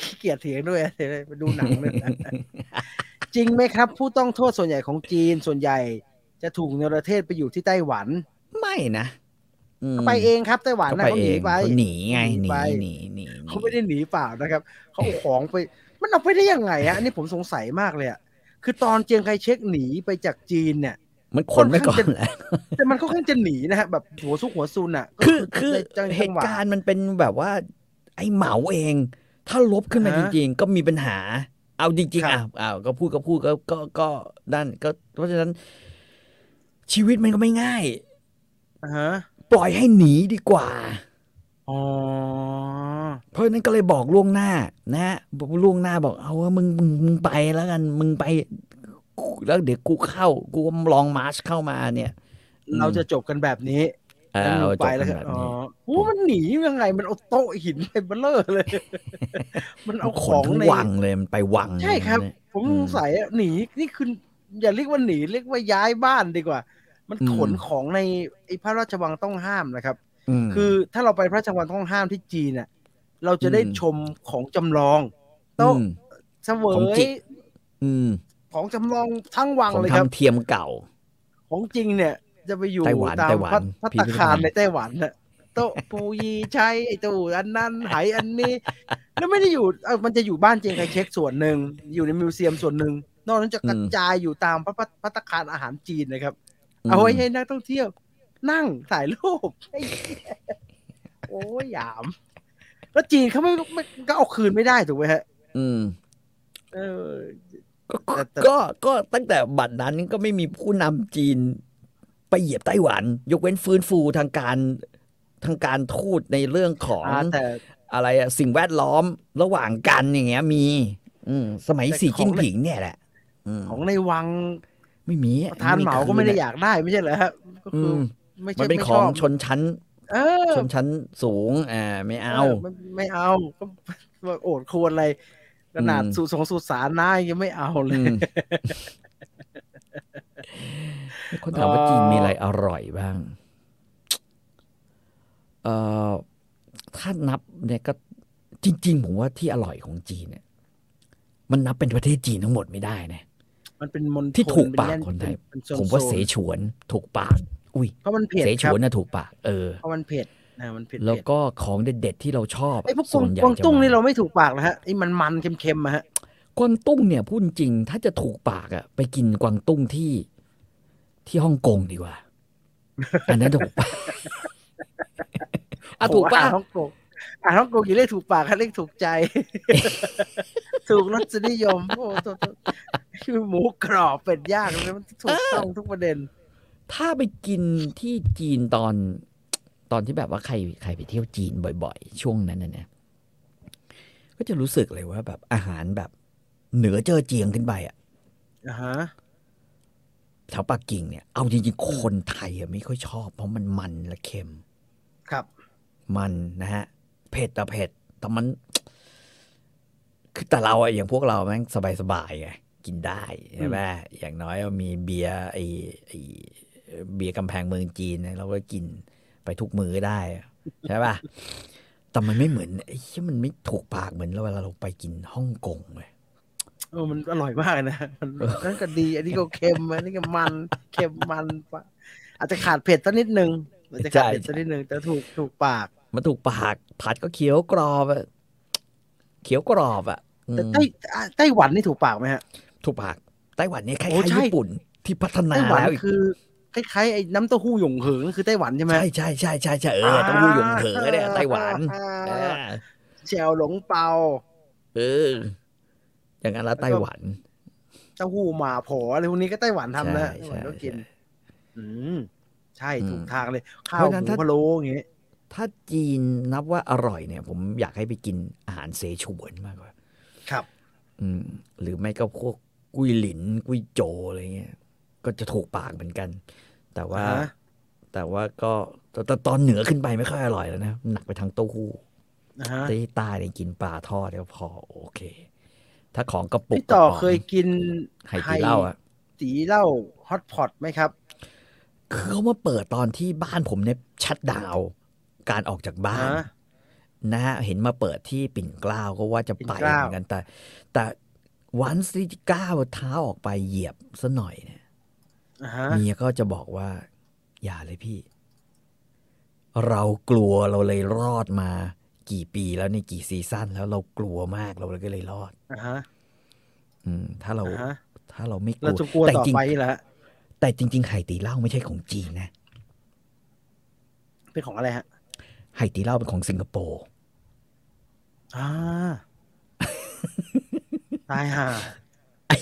ขี้เกียจเถียงด้วยเดี๋ยวไปดูหนังเลยนะจริงไหมครับ ผู้ต้องโทษส่วนใหญ่ของจีนส่วนใหญ่ จะถูกเนรเทศไปอยู่ที่ไต้หวัน ไม่นะอืมเขาไปเองครับไต้หวันเขานะไปเขาเอหนีงไปเขาหนีไงหนีไปหนีหนีหนีเขาไม่ได้หนีเปล่านะครับเขาเอาของไป มันเอาไปได้ยังไงฮะอันนี้ผมสงสัยมากเลยอะคือตอนเจียงไคเช็คหนีไปจากจีนเนี่ย มันขนไว้ก่อนแหละแต่มันก็ค่อนข้างจะหนีนะฮะแบบหัวซุกหัวซุนอะก็คือคือในจังเหจังตุหวะการณ์มันเป็นแบบว่า ไอ้เหมาเอง ถ้าลบขึ้นมาอ่าจฮะริง ๆ ก็มีปัญหา เอาจริงๆครัอะบอ้าวก็พูดก็พูดก็ก็ก็ด้านก็เพราะฉะนั้น ชีวิตมันก็ไม่ง่ายอ่าฮะปล่อยให้หนีดีกว่าอ๋อเพราะฉะนั้นก็เลยบอกล่วงหน้า นะฮะบอกล่วงหน้าบอกเอาว่ามึงมึงมึงไปแล้วกัน มึงไป แล้วเดี๋ยวกูเข้า กูลองมาร์ชเข้ามาเนี่ย เราจะจบกันแบบนี้ เออแล้วเอามึงจไปบแล้วกันก็แบบอ๋อนี้โอ้มันหนียังไง มันเอาโต๊ะหินไปเบลเลอร์เลย มันเอาขขนองทั้งในวังเลยมันไปวัง ใช่ครับเลยผมอืมสงสัยอะหนีนี่คืออย่าเรียกว่าหนีเรียกว่าย้ายบ้านดีกว่า มันอืมขนของในไอ้พระราชวังต้องห้ามนะครับมคือถ้าเราไปพระราชวังต้องห้ามที่จีนน่ะเราจะได้อืมชมของจำลองโต๊ะอืมเสวของยจริงอืมของจำลองทั้งวังของเลยครับทำเทียมเก่า ของจริงเนี่ย จะไปอยู่ไต้หวันตามไต้หวันพัตพัตพิตาพิธคารภัณฑ์ในไต้หวันน่ะโต๊ะปูยีใช้ไอ้ตู้อันนั้นไหอันนี้ แล้วไม่ได้อยู่เออมันจะอยู่บ้านเจงไคเช็คส่วนหนึ่ง อยู่ในมิวเซียมส่วนหนึ่ง นอกนั้นจะกระจายอยู่ตามพัตพัตตาคารอาหารจีนนะครับ เอาไว้ให้นักท่องเที่ยว นั่งถ่ายรูปไอ้เหี้ยโอ้ยหยาม แล้วจีนเขาไม่ไม่ก็เอาคืนไม่ได้ถูกไหมฮะ อืม เออก็แต่แต่ก็ก็ตั้งแต่บัดนั้นก็ไม่มีผู้นำจีน ไปเหยียบไต้หวัน ยกเว้นฟื้นฟูทางการทางการทูตในเรื่องของอ่าแต่อะไรอะสิ่งแวดล้อมระหว่างกันอย่างเงี้ย มี อืมสมัยแต่สีของจิ้นผิงเนี่ยแหละอืมของในวังไม่มีประธานเหมาก็ไม่ได้อยากได้ไม่ใช่เหรอฮะก็อืคือมไม่มันใช่เป็นไม่ขชองอบชนชั้นเออชนชั้นสูงอ่าไม่เอา ไม่ไม่เอาก็ว่าโอดควรอะไรขนาดอืมสุสงสุสานนายังไม่เอาเลอืยม คนถามว่าเอ่อจีนมีอะไรอร่อยบ้างเอ่อถ้านับเนี่ยก็จริง ๆ ผมว่าที่อร่อยของจีนเนี่ย มันนับเป็นประเทศจีนทั้งหมดไม่ได้นะมันเป็นมณฑลที่ถูกปากเป็คนไทยเป็นโซนผมว่าโซนเสฉวนถูกปาก อุ้ยเพราะมันเผ็ดเสฉครับวนน่ะถูกปากเออเพราะมันเผ็ดนะมันเผ็ดแล้วเผ็ดก็ของเด็ดๆที่เราชอบไอ้พวกกส่วางวนใหญ่กวางจะตุ้งมนี่เราไม่ถูกปากนะฮะไอ้มันมันๆเค็มๆอะฮะกวางตุ้งเนี่ยพูดจริงถ้าจะถูกปากอะไปกินกวางตุ้งที่ ที่ฮ่องกงดีกว่า อันนั้นถูกปากอะถูกผมปะอ่านฮ่องกงอ่านฮ่องกงอย่าเรียกถูกปากค่ะเรียกถูกใจ ถูกรสนิยมโอ้โหคือหมูกรอบเป็ดย่างเลยมันถูกต้องทุกประเด็น ถ้าไปกินที่จีนตอน ตอนที่แบบว่าใครใครไปเที่ยวจีนบ่อยๆ ช่วงนั้นนะเนี่ยก็จะรู้สึกเลยว่าแบบอาหารแบบเหนือเจอเจียงขึ้นไปอะอ่าฮะ แถวปักกิ่งเนี่ยเอาจริงๆคนไทยอะไม่ค่อยชอบ เพราะมันมันและเค็ม ครับ มันนะฮะเผ็ดแต่เผ็ดแต่มัน คือแต่เราอะอย่างพวกเราแม่งสบายๆไงกินได้ใช่ไหมอย่างน้อยมีเบียร์ไอไอเบียร์กำแพงเมืองจีนเนี่ยเราก็กินไปทุกมื้อได้อะใช่ป่ะแต่มันไม่เหมือนไอ้ที่มันไม่ถูกปากเหมือนเวลาเราไปกินฮ่องกงเลย เออมันอร่อยมากเลยนะมันนั่นก็ดี อันนี้ก็เค็มอันนี้ก็มันเค็มมันปะอาจจะขาดเผ็ดสักนิดนึงอาจจะขาดเผ็ดสักนิดนึงแต่ถูกถูกปาก มันถูกปาก ผัดก็เคี้ยวกรอบอะเคี้ยวกรอบอะอืมแต่ไต้ไต้หวันนี่ถูกปากไหมฮะ ถูกปากไต้หวันเนี่ยคล้าโอ้ยๆใช่ญี่ปุ่นที่พัฒนาไต้หวันแล้วอีกคือคล้ายๆไอ้น้ำเต้าหู้หยงเหิงคือไต้หวันใช่ไหมใช่ใช่ใช่ใช่ใช่เออเต้องหูหยงเถอเนี่ยไต้หวันอ่าเออแจวหลงเปาเออ อย่างนั้นแล้วไต้หวันเต้าหู้หมาโผอะไรพวกนี้ก็ไต้หวันทำนะใช่ไต้หวันก็ใช่กิน อืมใช่อืมถูกทางเลย ข้าเพวราะหฉะนั้นมูถ้าพะโล้อย่างเงี้ยถ้าจีนนับว่าอร่อยเนี่ย ผมอยากให้ไปกินอาหารเสฉวนมากกว่า ครับ อืม หรือไม่ก็พวกกุ้ยหลิน กุ้ยโจอะไรเงี้ย ก็จะถูกปากเหมือนกัน แต่ว่าอ่าฮะแต่ว่าก็แต่แต่ตอนเหนือขึ้นไปไม่ค่อยอร่อยแล้วนะ หนักไปทางเต้าหู้นะฮะที่ใต้เนี่ยกินปลาทอดแล้วพอโอเค ถ้าของกระปุกพี่ต่อกระป๋งเคยกินไห่ตีเหล้าอะตีเหล้าฮอตพอตไหมครับคือเขามาเปิดตอนที่บ้านผมเนี่ยชัดดาวน์การออกจากบ้านฮะนะฮะเห็นมาเปิดที่ปิ่นเกล้าก็ว่าจะไปปิ่นเกล้าเหมือนกันแต่ แต่วันที่ก้าวเท้าออกไปเหยียบซะหน่อยเนี่ยอ่าฮะเมียก็จะบอกว่า อย่าเลยพี่ เรากลัวเราเลยรอดมา กี่ปีแล้วในกี่ซีซั่นแล้วเรากลัวมากเราเลยก็เลยรอดอ่าฮะอืม ถ้าเราอ่าฮะถ้าเราไม่กเราลัวจะกลัวแต่ต่อจริงไปนี่แหละแต่จริง ๆ ไห่ตีเหล้าไม่ใช่ของจีนนะ เป็นของอะไรฮะ ไห่ตีเหล้าเป็นของสิงคโปร์อ่าตายห่าไอ้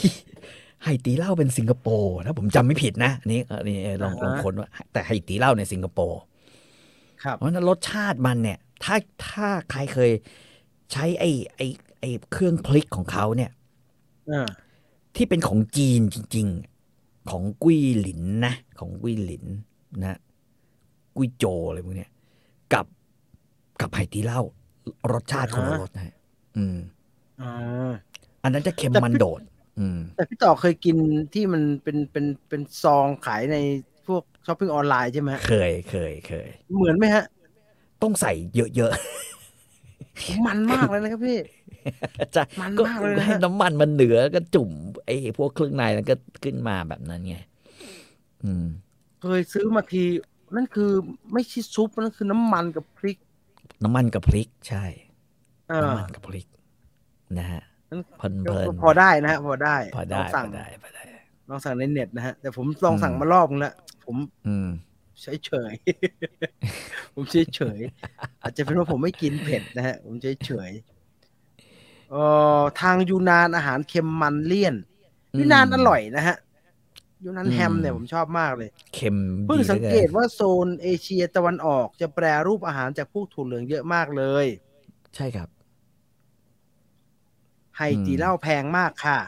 ไห่ตีเหล้าเป็นสิงคโปร์ถ้าผมจำไม่ผิดนะอันนี้อันนี้ลองลองค้นว่าแต่ไห่ตีเหล้าในสิงคโปร์ครับเพราะฉะนั้นรสชาติมันเนี่ย ถ้าถ้าใครเคยใช้ไอ้ไอ้ไอ้เครื่องพลิกของเขาเนี่ยอ่าที่เป็นของจีนจริง ๆ ของกุ้ยหลินนะ ของกุ้ยหลินนะ กุ้ยโจอะไรพวกเนี้ยกับกับไห่ตี่เลารสชาติคนละรสนะฮะอืมอ่าอันนั้นจะเค็มแต่มันพี่โดด อืม แต่พี่ต่อเคยกินที่มันเป็นเป็นเป็นซองขายในพวกช้อปปิ้งออนไลน์ใช่ไหมฮะเคยเคยเคย เหมือนไหมฮะ ต้องใส่เยอะมันมากเลยนะครับพี่ๆจะมันก็มากเลยนะฮะให้น้ำมันมันเหนือก็จุ่มไอ้พวกเครื่องในแล้วก็ขึ้นมาแบบนั้นไงอืม เคยซื้อมาที นั่นคือไม่ใช่ซุปนั่นคือน้ำมันกับพริก น้ำมันกับพริกใช่อ่าน้ำมันกับพริก นะฮะนั่นเพลินเพก็ลินพอได้นะฮะพอได้ พอได้ลองพสั่งอได้พอได้ลองสั่งในเน็ตนะฮะแต่ผมลองสั่งอืมมารอบนึงแล้วผม อืมเฉยเฉยๆ ผมเฉยเฉยๆอาจจะเป็นว่าผมไม่กินเผ็ดนะฮะ ผมเฉยเฉยๆเอ่อทางยูนานอาหารเค็มมันเลี่ยนอืมยูนานอร่อยนะฮะยูนานอืมแฮมเนี่ยผมชอบมากเลย เค็มเพิ่งดีหลืสัองเกตว่าโซนเอเชียตะวันออกจะแปรรูปอาหารจากพวกถั่วเหลืองเยอะมากเลย ใช่ครับไฮตีเหล้าแพงมากค่ะ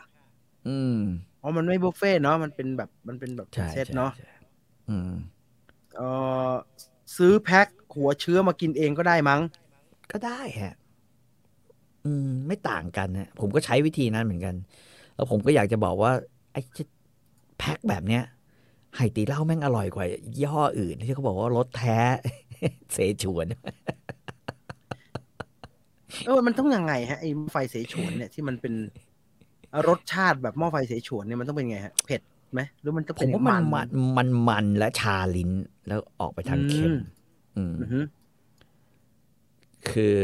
อืมเพราะมันไม่บุฟเฟ่ต์เนาะ มันเป็นแบบ มันเป็นแบบใช่เซตใช่เนาะใช่อืมเออ ซื้อแพ็คหัวเชื้อมากินเองก็ได้มั้ง ก็ได้ฮะ อืม ไม่ต่างกันนะผมก็ใช้วิธีนั้นเหมือนกัน แล้วผมก็อยากจะบอกว่า ไอ้ที่แพ็คแบบเนี้ยไห่ตีเหล้าแม่งอร่อยกว่ายี่ห้ออื่น ที่เขาบอกว่ารสแท้ เสฉวนเออมันต้องยังไงฮะไอ้หม้อไฟเสฉวนเนี่ยที่มันเป็นรสชาติแบบหม้อไฟเสฉวนเนี่ยมันต้องเป็นไงฮะเผ็ด ไหมหรือมันจะผเป็มนว่ามันมันมันมันและชาลิ้นแล้วออกไปทางเค็มอืมอือฮึคือ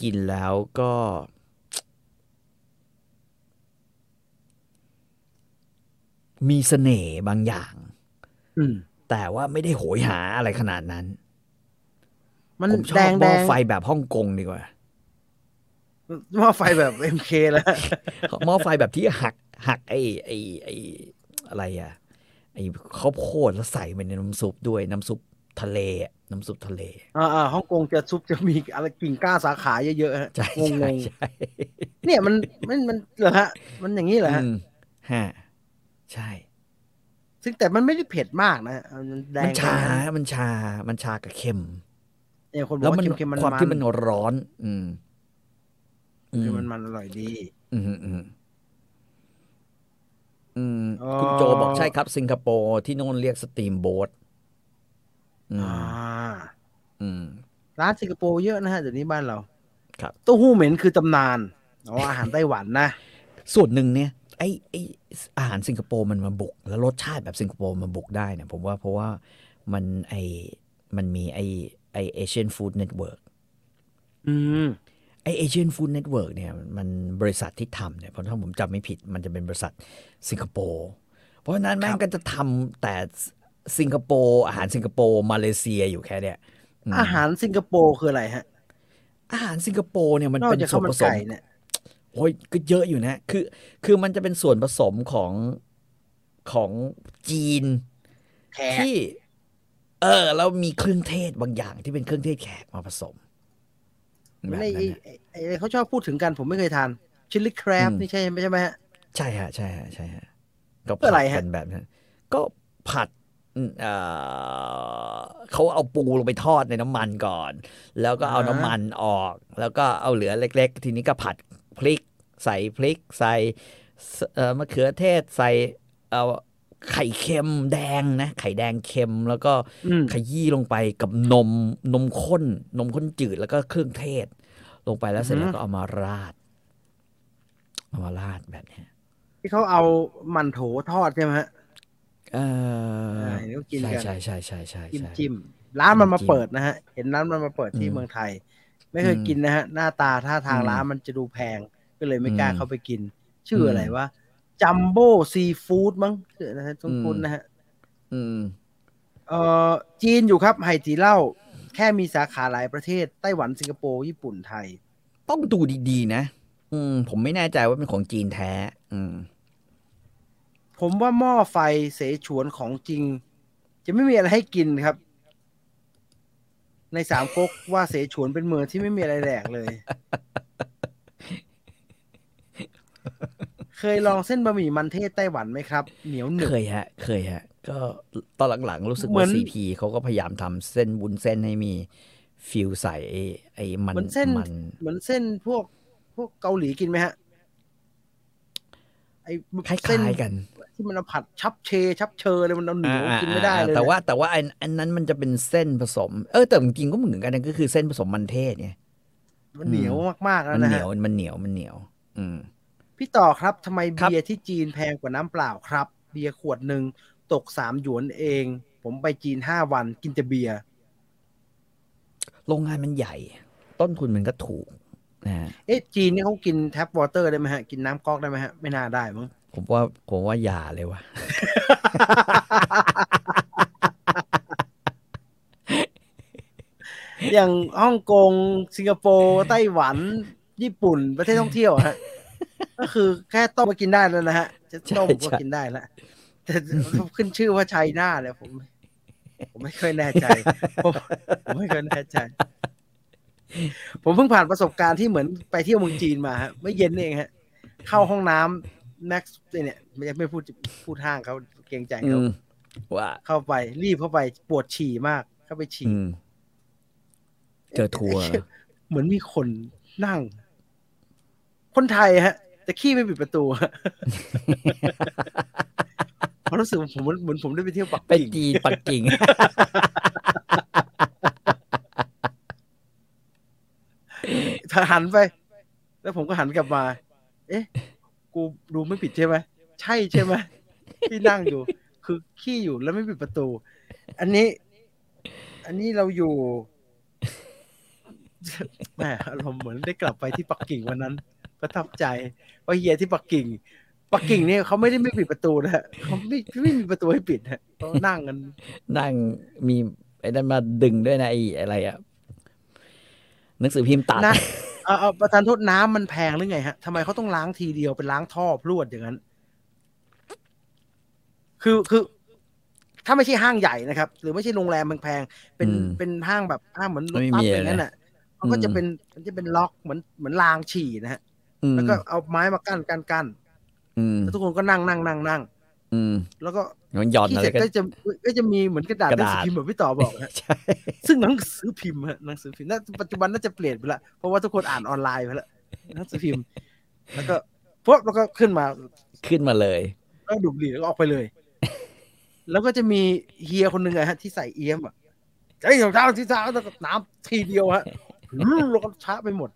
กินแล้วก็ มีเสน่ห์บางอย่างอืมแต่ว่าไม่ได้โหยหาอะไรขนาดนั้น มันผมชอแดบงหแดม้องไฟแบบฮ่องกงดีกว่าหม้อไฟแบบเอ็มเคแล้วหม้อไฟแบบที่หักหักไอ้ไอ้ไอ้ อะไรอะไอ้ข้าวโพดแล้วใส่ไปในน้ำซุปด้วยน้ำซุปทะเลอะน้ำซุปทะเล อ่าๆฮ่องกงจะซุปจะมีอะไรกิ่งก้าสาขาเยอะๆฮะใช่งงใช่งใช่ๆเนี่ยมันมันมันเหรอฮะ มันอย่างนี้เหรอฮะอืมฮะใช่ ซึ่งแต่มันไม่ได้เผ็ดมากนะมันแดมันงชาไปนะมันชา มันชากับเค็มเนี่ยคนบอแล้กวว่ามันเค็มๆมันความมันที่มันร้อนอืมอืมคือมันมันอร่อยดี อืมอืม อืมอ๋อคุณโจบอกใช่ครับ สิงคโปร์ที่โน่นเรียก steamboat อืมอ่าอืมร้านสิงคโปร์เยอะนะฮะเดี๋ยวนี้บ้านเรา ครับเต้าหู้เหม็นคือตำนานอ๋ออาหารไต้หวันนะส่วนหนึ่งเนี่ยไอ้ไอ้อาหารสิงคโปร์มันมาบุก แล้วรสชาติแบบสิงคโปร์มาบุกได้เนี่ยผมว่าเพราะว่ามันไอมันมีไอไอ Asian Food Network อืม ไอ Asian Food Network เนี่ยมันบริษัทที่ทำเนี่ยเพราะถ้าผมจำไม่ผิด มันจะเป็นบริษัทสิงคโปร์เพราะฉะนั้นแม่งก็จะทำแต่สิงคโปร์อาหารสิงคโปร์มาเลเซียอยู่แค่เนี่ยอืมอาหารสิงคโปร์คืออะไรฮะ อาหารสิงคโปร์เนี่ยมันเป็นส่วนผสมนอกจากส่ข้าวมันสมไก่เนี่ยโอ้ยก็เยอะอยู่นะ คือ คือมันจะเป็นส่วนผสมของของจีนแขกที่ เออแล้วมีเครื่องเทศบางอย่างที่เป็นเครื่องเทศแขกมาผสม แบบในนั้นไอ้น่ะไอ้ไอ้ไอ้เขาชอบพูดถึงกันผมไม่เคยทานชิลลี่ครบอืมนี่ใช่ไหมใช่ไหมฮะใช่ฮะใช่ฮะใช่ฮะก็เพื่ออะไรผัดฮะกันแบบนั้นก็ผัดอืมเอ่อเขาเอาปูลงไปทอดในน้ำมันก่อน แล้วก็เอาน้ำมันออก แล้วก็เอาเหลือเล็ก ๆ ทีนี้ก็ผัดพริก ใส่พริก ใส่สเอ่อมะเขือเทศใส่เอ่อ ไข่เค็มแดงนะ ไข่แดงเค็มแล้วก็อืมขยี้ลงไปกับนมนมข้น นมข้นจืดแล้วก็เครื่องเทศ ลงไปแล้วเสร็จอือฮึแล้วก็เอามาราด เอามาราดแบบเนี้ยที่เขาเอามันโถทอดใช่ไหมฮะเออใช่เดี๋ยวกินใช่กันใช่ใช่ใช่ใช่จิ้มใช่จิ้มร้านมันมาจิ้มเปิดนะฮะ เห็นร้านมันมาเปิดที่อืมเมืองไทย ไม่เคยอืมกินนะฮะ หน้าตาท่าทางอืมร้านมันจะดูแพง ก็เลยไม่กล้าอืมเข้าไปกิน ชื่ออะไรอืมวะ จัมโบ้ซีฟู้ดมั้งชื่อนะฮะอืมคุ้นๆนะฮะอืมเอ่อจีนอยู่ครับไห่ตีเหล้าแค่มีสาขาหลายประเทศ ไต้หวันสิงคโปร์ญี่ปุ่นไทย ต้องดูดีๆนะ อืม ผมไม่แน่ใจว่าเป็นของจีนแท้ อืม ผมว่าหม้อไฟเสฉวนของจริง จะไม่มีอะไรให้กินครับ ในสามก๊กว่าเสฉวนเป็นเมืองที่ไม่มีอะไรแดกเลย เคยลองเส้นบะหมี่มันเทศไต้หวันไหมครับ เหนียวหนึบเคยฮะ เคยฮะ ก็ตอนหลังๆ รู้สึกเหมืว่าอนซีพีเขาก็พยายามทำเส้นบุนเส้นให้มีฟิลใส่ไอ้ไอ้มันเหมือนเส้นมันเหมือนเส้นพวกพวกเกาหลีกินไหมฮะไอ้คล้เส้นายๆกัน ที่มันเอาผัดชับเช ชับเชอเลยมันเอาเหนียวอ่ากินไม่ได้เลยแต่ว่าแต่ว่าอันอันนั้นมันจะเป็นเส้นผสม เออแต่จริงๆก็เหมือนกันนะก็คือเส้นผสมมันเทศไงมันเหนียวมากๆแล้วมันนะเหนีฮะยวมันเหนียวมันเหนียว อืม พี่ต่อครับทำไมครับเบียร์ที่จีนแพงกว่าน้ำเปล่าครับ เบียร์ขวดหนึ่งตกสามหยวนเอง ผมไปจีนห้าวันกินแต่เบียร์โรงงานมันใหญ่ ต้นทุนมันก็ถูกนะฮะเอ๊ะจีนนี่เขากินแท็บวอเตอร์ได้ไหมฮะ กินน้ำก๊อกได้ไหมฮะ ไม่น่าได้มั้งผมว่าผมว่าอย่าเลยว่ะอย่างฮ่องกง สิงคโปร์ ไต้หวัน ญี่ปุ่น ประเทศท่องเที่ยวอะฮะ ก็คือแค่ต้มก็กินได้แล้วนะฮะ จะต้มก็ใช่กินได้แล้วแต่ขึ้นชื่อว่าไชน่าเนี่ยผม ผมไม่เคยแน่ใจผมผมไม่เคยแน่ใจ ผมเพิ่งผ่านประสบการณ์ที่เหมือนไปเที่ยวเมืองจีนมาฮะไม่เย็นเองฮะ เข้าห้องน้ำแม็กซ์เนี่ยไม่ไม่พูดพูดห้างเขาเกรงใจอืเขามว่าเข้าไปรีบเข้าไปปวดฉี่มาก เข้าไปฉี่อืมเจอทัวร์เหมือนมีคนนั่ง คนไทยฮะ แต่ขี้ไม่ปิดประตูฮะผมรู้สึกผมเหมือนผมได้ไปเที่ยวปักไปกิ่งจีนปักกิ่งถ้าหันไป แล้วผมก็หันกลับมา เอ๊ะ กูดูไม่ผิดใช่ไหมใช่ใช่ไหมที่นั่งอยู่ คือขี้อยู่แล้วไม่ปิดประตู อันนี้ อันนี้เราอยู่แหมอารมณ์เหมือนได้กลับไปที่ปักกิ่งวันนั้น ประทับใจว่าเฮียที่ปักกิ่งปักกิ่งเนี่ยเขาไม่ได้ไม่ปิดประตูนะฮะเขาไม่ไม่มีประตูให้ปิดฮะเขานั่งกัน นั่งมีไอ้นั่นมาดึงด้วยนะไอ้อะไรอะหนังสือพิมพ์ตัดนั่งเอาเอาประธานโทษน้ำมันแพงหรือไงฮะทำไมเขาต้องล้างทีเดียวเป็นล้างท่อพรวดอย่างนั้น คือคือ ถ้าไม่ใช่ห้างใหญ่นะครับ หรือไม่ใช่โรงแรมแพงๆเป็นอืมเป็นห้างแบบห้างเหมือนรถไม่บัมีสอะไรอย่างนั้นอะมันก็อืมจะเป็นมันจะเป็นล็อกเหมือนเหมือนรางฉี่นะฮะอืม แล้วก็เอาไม้มากั้นกั้นกั้นอืมแล้วทุกคนก็นั่งนั่งนั่งนั่งอืมแล้วก็มันหย่อนที่อะเสไรร็จก็ก็จะก็จะมีเหมือนกระดาษกระหนังดาษสือพิมพ์แบบพี่ต่อบอกฮะใช่ซึ่งหนังสือพิมพ์ฮะหนังสือพิมพ์น่าปัจจุบันน่าจะเปลี่ยนไปละเพราะว่าทุกคนอ่านออนไลน์ไปแล้วหนังสือพิมพ์ แล้วก็ปุ๊บแล้วก็ขึ้นมาขึ้นมาเลยแล้วดูดบุหรี่แล้วก็ออกไปเลย แล้วก็จะมีเฮียคนหนึ่งอะฮะที่ใส่เอี้ยมอะไอ้ยเท้าที่เท้าแล้วก็น้ำทีเดียวฮะแล้วก็ช้าไปหมด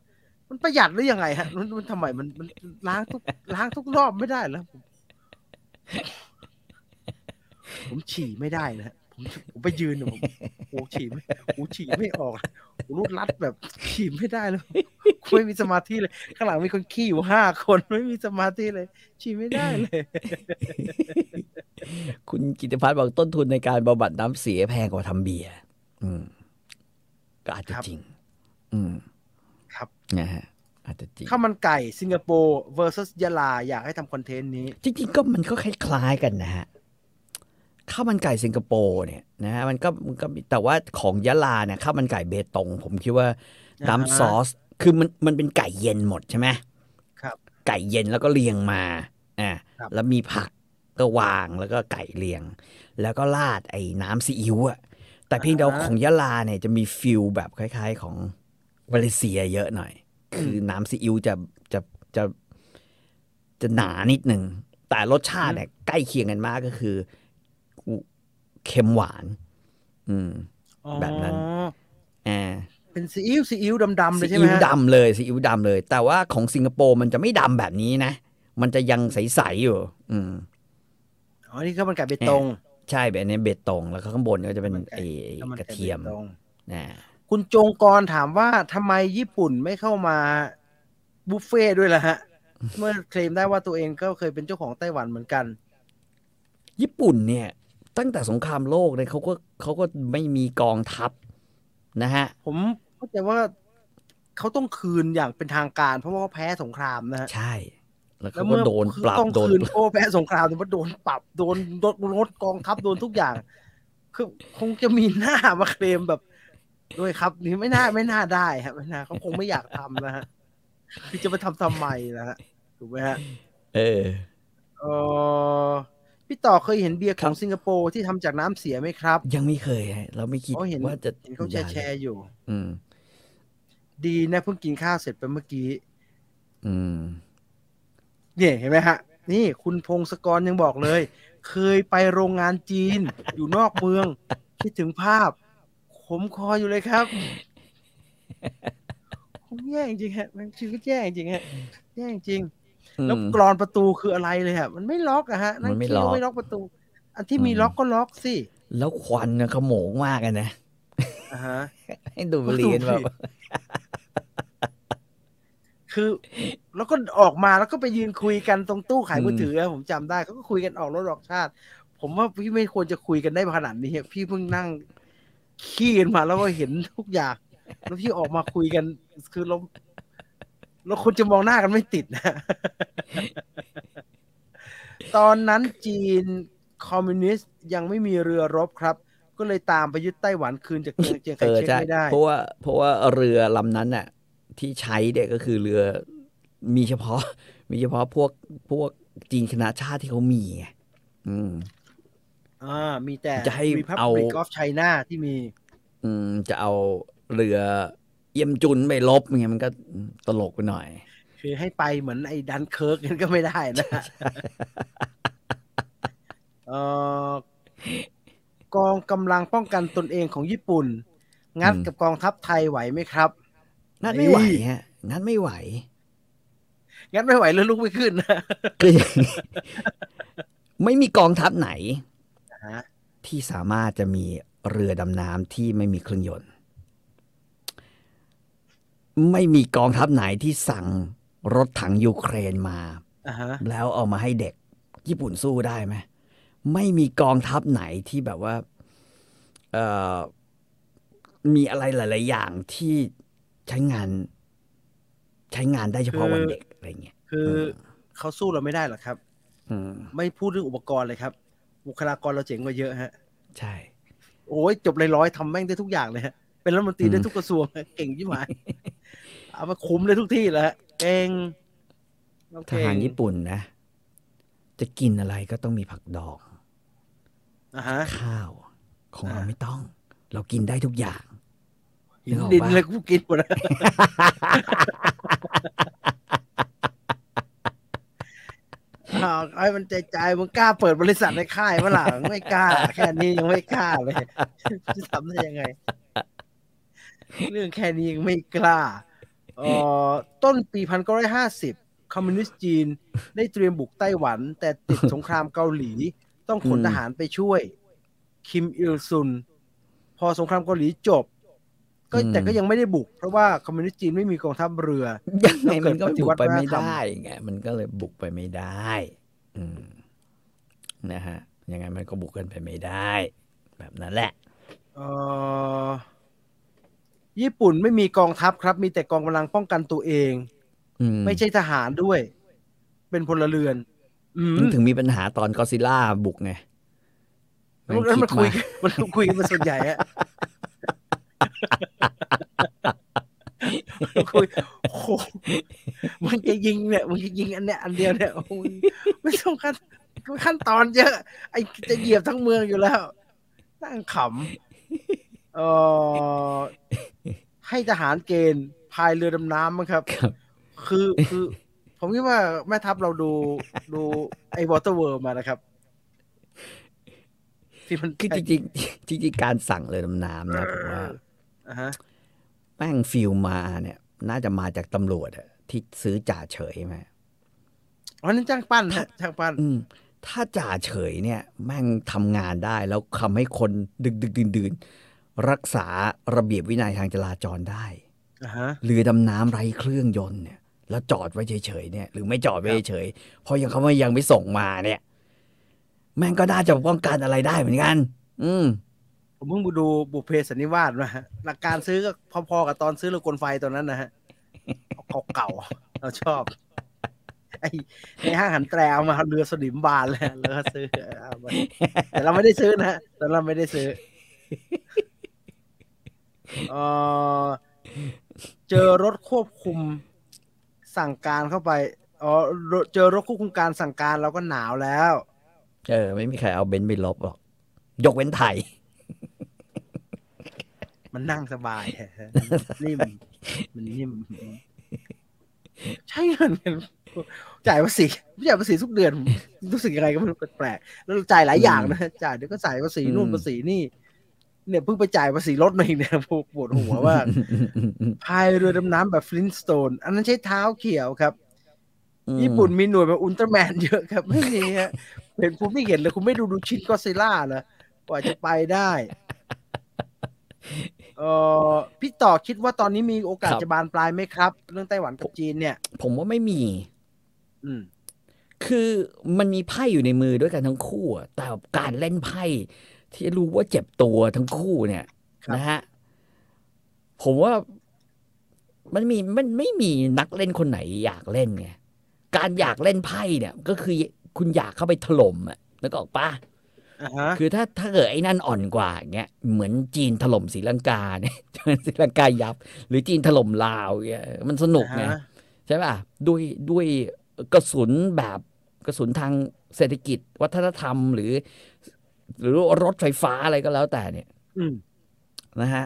มันประหยัดหรือยังไงฮะ มันมันทำไมมันมันล้างทุกล้างทุกรอบไม่ได้แล้วผมผมฉี่ไม่ได้นะฮะผมผมไปยืนเนี่ยผมโอ้ฉี่ไม่โอ้ฉี่ไม่ออกโอ้รูดรัดแบบฉี่ไม่ได้เลยกูไม่มีสมาธิเลยข้างหลังมีคนขี้อยู่ห้าคนไม่มีสมาธิเลย ฉี่ไม่ได้เลย คุณกิติพัฒน์บอกต้นทุนในการบำบัดน้ำเสียแพงกว่าทำเบียร์อืม ก็อาจจะครับจริง อืม ครับนะฮะอาจจะจริงข้าวมันไก่สิงคโปร์ versus ยะลาอยากให้ทำคอนเทนต์นี้ จริงๆก็มันก็คล้ายๆกันนะฮะข้าวมันไก่สิงคโปร์เนี่ยนะฮะมันก็มันก็มีแต่ว่าของยะลาเนี่ยข้าวมันไก่เบตง ผมคิดว่าน้ำอ่าฮะซอสคือมันมันเป็นไก่เย็นหมดใช่ไหมครับ ไก่เย็นแล้วก็เรียงมาอ่าครับแล้วมีผักก็วางแล้วก็ไก่เรียง แล้วก็ราดไอ้น้ำซีอิ๊วอะแต่เพียงแต่ว่าของยะลาเนี่ยจะมี feel แบบคล้าย ๆ ของ มาเลเซียเยอะหน่อย คือน้ำซีอิ๊วจะจะจะจะหนานิดหนึ่ง แต่รสชาติเนี่ยใกล้เคียงกันมากก็คือเค็มหวาน อืม แบบนั้นอ๋ออ่าเป็นซีอิ๊วซีอิ๊วดำๆเลยซีใช่ไหมอิ๊วดำเลยซีอิ๊วดำเลย แต่ว่าของสิงคโปร์มันจะไม่ดำแบบนี้นะ มันจะยังใสๆอยู่ อืมอ๋อนี่ข้าวมันไก่เบตง ใช่แบบนี้เบตงแล้วก็ข้างบนก็จะเป็นข้าวมันไก่ไอ้ไอ้ข้าวมันกระไก่เทียมบตงนะ คุณจงกรถามว่าทำไมญี่ปุ่นไม่เข้ามาบุฟเฟ่ต์ด้วยล่ะฮะ เมื่อเคลมได้ว่าตัวเองก็เคยเป็นเจ้าของไต้หวันเหมือนกัน ญี่ปุ่นเนี่ย ตั้งแต่สงครามโลกเนี่ยเขาก็เขาก็ไม่มีกองทัพนะฮะ ผมเข้าใจว่าเขาต้องคืนอย่างเป็นทางการ เพราะว่าเขาแพ้สงครามนะฮะใช่ แล้วแล้วเขาก็เมื่อโดนปรับต้องโดนคืนโอ้แพ้สงครามแต่ว่าโดนปรับโดนโดนลดกองทัพโดนทุกอย่าง คือคงจะมีหน้ามาเคลมแบบ ด้วยครับนี่ไม่น่าไม่น่าได้ครับไม่น่าเขาคงไม่อยากทำนะฮะคือจะไปทำทำไมนะฮะถูกไหมฮะเออเออพี่ต่อเคยเห็นเบียร์ขครัองบสิงคโปร์ที่ทำจากน้ำเสียไหมครับ ยังไม่เคยฮะเราไม่คิดอ๋อเห็นว่าจะเห็นเขาแชร์แชร์อยู่ อืม ดีนะเพิ่งกินข้าวเสร็จไปเมื่อกี้ อืมเนี่ยเห็นไหมฮะ นี่คุณพงศกรยังบอกเลย เคยไปโรงงานจีนอยู่นอกเมือง คิดถึงภาพ ขมคออยู่เลยครับ ผมแย่จริงๆฮะมันชีวิตแย่จริงๆฮะแย่จริงอืมแล้วกรอนประตูคืออะไรเลยฮะ มันไม่ล็อกอะฮะนั่งมันไม่คิดล็อกว่าไม่ล็อกประตู อันที่อืมมีล็อกก็ล็อกสิแล้วควันนะขโมงมากอะนะอ่าฮะให้ดูดบุหรี่กันแบบคือแล้วก็ออกมาแล้วก็ไปยืนคุยกันตรงตู้ขายมือถืออะผมจำได้เขาก็คุยกันออกรถออกชาติ ผมว่าพี่ไม่ควรจะคุยกันได้ขนาดนี้อะพี่เพิ่งนั่ง ขี้กันมาแล้วก็เห็นทุกอย่าง แล้วพี่ออกมาคุยกัน คือเราเราควรจะมองหน้ากันไม่ติดนะ ตอนนั้นจีนคอมมิวนิสต์ยังไม่มีเรือรบครับ ก็เลยตามไปยึดไต้หวันคืนจากเจียงเจียงไคเออเชกใช่ไม่ได้ เพราะว่าเพราะว่าเรือลำนั้นน่ะ ที่ใช้เนี่ยก็คือเรือมีเฉพาะ มีเฉพาะพวกพวกจีนคณะชาติที่เขามีไงอืม อ่ามีแต่จะให้ เอา Republic of China ที่มี อืมจะเอาเรือเอี้ยมจุ๊นไปรบเงี้ยมันก็ตลกไปหน่อย คือให้ไปเหมือนไอ้ดันเคิร์กกันก็ไม่ได้นะเอ่อกองกำลังป้องกันตนเองของญี่ปุ่น งัดอืมกับกองทัพไทยไหวไหมครับ งั้นไม่ไหวฮะงั้นไม่ไหว งัดไม่ไหวแล้วลุกไม่ขึ้นนะคืออย่างนี้ไม่มีกองทัพไหนฮะ ที่สามารถจะมีเรือดำน้ำที่ไม่มีเครื่องยนต์ ไม่มีกองทัพไหนที่สั่งรถถังยูเครนมาอ่าฮะแล้วเอามาให้เด็กญี่ปุ่นสู้ได้ไหมไม่มีกองทัพไหนที่แบบว่าเอ่อมีอะไรหลาย ๆ อย่างที่ใช้งาน ใช้งานได้เฉพาะวันเด็กอะไรเงี้ยคือเขาสู้เราไม่ได้หรอกครับอืมไม่พูดเรื่องอุปกรณ์เลยครับ บุคลากรเราเจ๋งกว่าเยอะฮะ ใช่ โอ้ยจบเลยร้อยๆทำแม่งได้ทุกอย่างเลยฮะ เป็นรัฐมนตรีได้ทุกกระทรวงฮะเก่งยิ่งหายเอามาคุมได้ทุกที่เลยฮะเก่งเรทเก่งหารญี่ปุ่นนะ จะกินอะไรก็ต้องมีผักดองอะฮะข้าว ของเราอ่าไม่ต้อง เรากินได้ทุกอย่างหินนึกออกดินปะเลยกูกินหมดแล้ว อ้าวไอ้มันใจใจมึงกล้าเปิดบริษัทในค่ายเมื่อหลังไม่กล้า แค่นี้ยังไม่กล้าเลยจะทำได้ยังไง เรื่องแค่นี้ยังไม่กล้าเอ่อต้นปีพันเก้าร้อยห้าสิบคอมมิวนิสต์จีน ได้เตรียมบุกไต้หวัน แต่ติดสงครามเกาหลี ต้องขนอืมทหารไปช่วย คิมอิลซุน พอสงครามเกาหลีจบ ก็แต่ก็ยังไม่ได้บุก เพราะว่าคอมมิวนิสต์จีนไม่มีกองทัพเรือยังไงมันก็แล้วเกิดปฏิบุวักติไปไม่วัฒนธรรมได้ไงมันก็เลยบุกไปไม่ได้ อืมนะฮะยังไงมันก็บุกกันไปไม่ได้ แบบนั้นแหละเอ่อญี่ปุ่นไม่มีกองทัพครับ มีแต่กองกำลังป้องกันตัวเองอืมไม่ใช่ทหารด้วย เป็นพลเรือนอืมมันถึงมีปัญหาตอนกอซิล่าบุกไงแล้วมันคุยคิดมันคุยกันมาส่วนใหญ่อะมัน คุยโอ้โหมันจะยิงเนี่ยมันจะยิงอันเนี้ยอันเดียวเนี่ยโอ้ยไม่ต้องขั้นขั้นตอนเยอะ ไอ้จะเหยียบทั้งเมืองอยู่แล้วนั่งขำเออให้ทหารเกณฑ์พายเรือดำน้ำมั้งครับครับ คือคือ ผมคิดว่าแม่ทัพเราดูดูไอ้ Waterworld มานะครับที่มันคือจริงๆจริงๆการสั่งเรือดำน้ำนะผมว่าอ่าฮะ แม่งฟิลมาเนี่ย น่าจะมาจากตำรวจอะที่ซื้อจ่าเฉยมาอ๋อนั่นจ้างปั้นฮะจ้างปั้นอืมถ้าจ่าเฉยเนี่ย แม่งทำงานได้แล้วทำให้คนดึกดึกดื่นดื่นๆรักษาระเบียบวินัยทางจราจรได้อ่าฮะเรือดำน้ำไร้เครื่องยนต์เนี่ย แล้วจอดไว้เฉยๆเนี่ย หรือไม่จอดไว้เฉยๆเพราะยังเขาไม่ยังไม่ส่งมาเนี่ย แม่งก็น่าจะป้องกันอะไรได้เหมือนกัน อืม ผมเพิ่งไปดูบุเพสันนิวาสมาหลักการซื้อก็พอๆกับตอนซื้อเรือกลไฟตอนนั้นนะฮะเก่าๆเราชอบไอ้ในห้างหันแตรเอามาเรือสนิมบานเลยแล้วก็ซื้อแต่เราไม่ได้ซื้อนะฮะแต่เราไม่ได้ซื้อเออเจอรถควบคุมสั่งการเข้าไปอ๋อเจอรถควบคุมการสั่งการเราก็หนาวแล้ว เออ ไม่มีใครเอาเบนซ์ไปรบหรอก ยกเว้นไทย มันนั่งสบายนิ่มมันนิ่มใช่เงินกันจ่ายภาษีจ่ายภาษีทุกเดือนรู้สึกยังไงก็ไม่รู้แปลกๆแล้วจ่ายหลายอย่างนะจ่ายเดี๋ยวก็จ่ายภาษีนู่นอืมภาษีนี่ เนี่ยเพิ่งไปจ่ายภาษีรถมาอีกเนี่ยปวดปวดหัวมากพายเรือดำน้ำแบบ Flintstone อันนั้นใช้เท้าเขี่ยวครับ ญี่ปุ่นมีหน่วยแบบอุลตร้าแมนเยอะครับ ไม่มีฮะเห็นคุณไม่เห็นเลยคุณไม่ดูดูชินก็ซิล่าเหรอกว่าจะไปได้ เออพี่ต่อคิดว่าตอนนี้มีโอกาสครับจะบานปลายไหมครับ เรื่องไต้หวันกับจีนเนี่ย ผมว่าไม่มี อืมคือมันมีไพ่อยู่ในมือด้วยกันทั้งคู่อะแต่การเล่นไพ่ที่รู้ว่าเจ็บตัวทั้งคู่เนี่ยครับนะฮะผมว่ามันมีมันไม่มีนักเล่นคนไหนอยากเล่นไงการอยากเล่นไพ่เนี่ย ก็คือคุณอยากเข้าไปถล่มอะนึกออกปะอ่าฮะ คือถ้าถ้าเกิดไอ้นั่นอ่อนกว่าอย่างเงี้ยเหมือนจีนถล่มศรีลังกาเนี่ยศรีลังกายับ หรือจีนถล่มลาวเงี้ยมันสนุกไงอ่าฮะใช่ป่ะด้วยด้วยกระสุนแบบกระสุนทางเศรษฐกิจ วัฒนธรรมหรือ หรือรถไฟฟ้าอะไรก็แล้วแต่เนี่ยอืมนะฮะ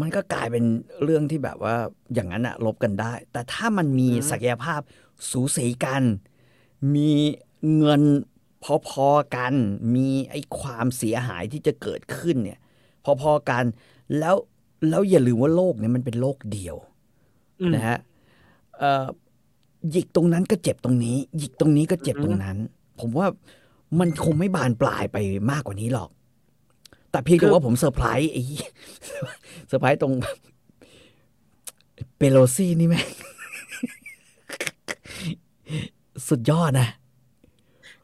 มันก็กลายเป็นเรื่องที่แบบว่าอย่างนั้นอะลบกันได้ แต่ถ้ามันมีอืมศักยภาพสูสีกัน มีเงิน พอๆกันมีไอ้ความเสียหายที่จะเกิดขึ้นเนี่ยพอๆกันแล้วแล้วอย่าลืมว่าโลกเนี่ยมันเป็นโลกเดียวอืมนะฮะเอ่อหยิกตรงนั้นก็เจ็บตรงนี้ หยิกตรงนี้ก็เจ็บอือฮึตรงนั้น ผมว่ามันคงไม่บานปลายไปมากกว่านี้หรอก แต่เพียงแต่ว่าผมเซอร์ไพรส์ไอ้เหี้ยเซอร์ไพรส์ตรงเปโลซี่นี่แม่งสุดยอดนะ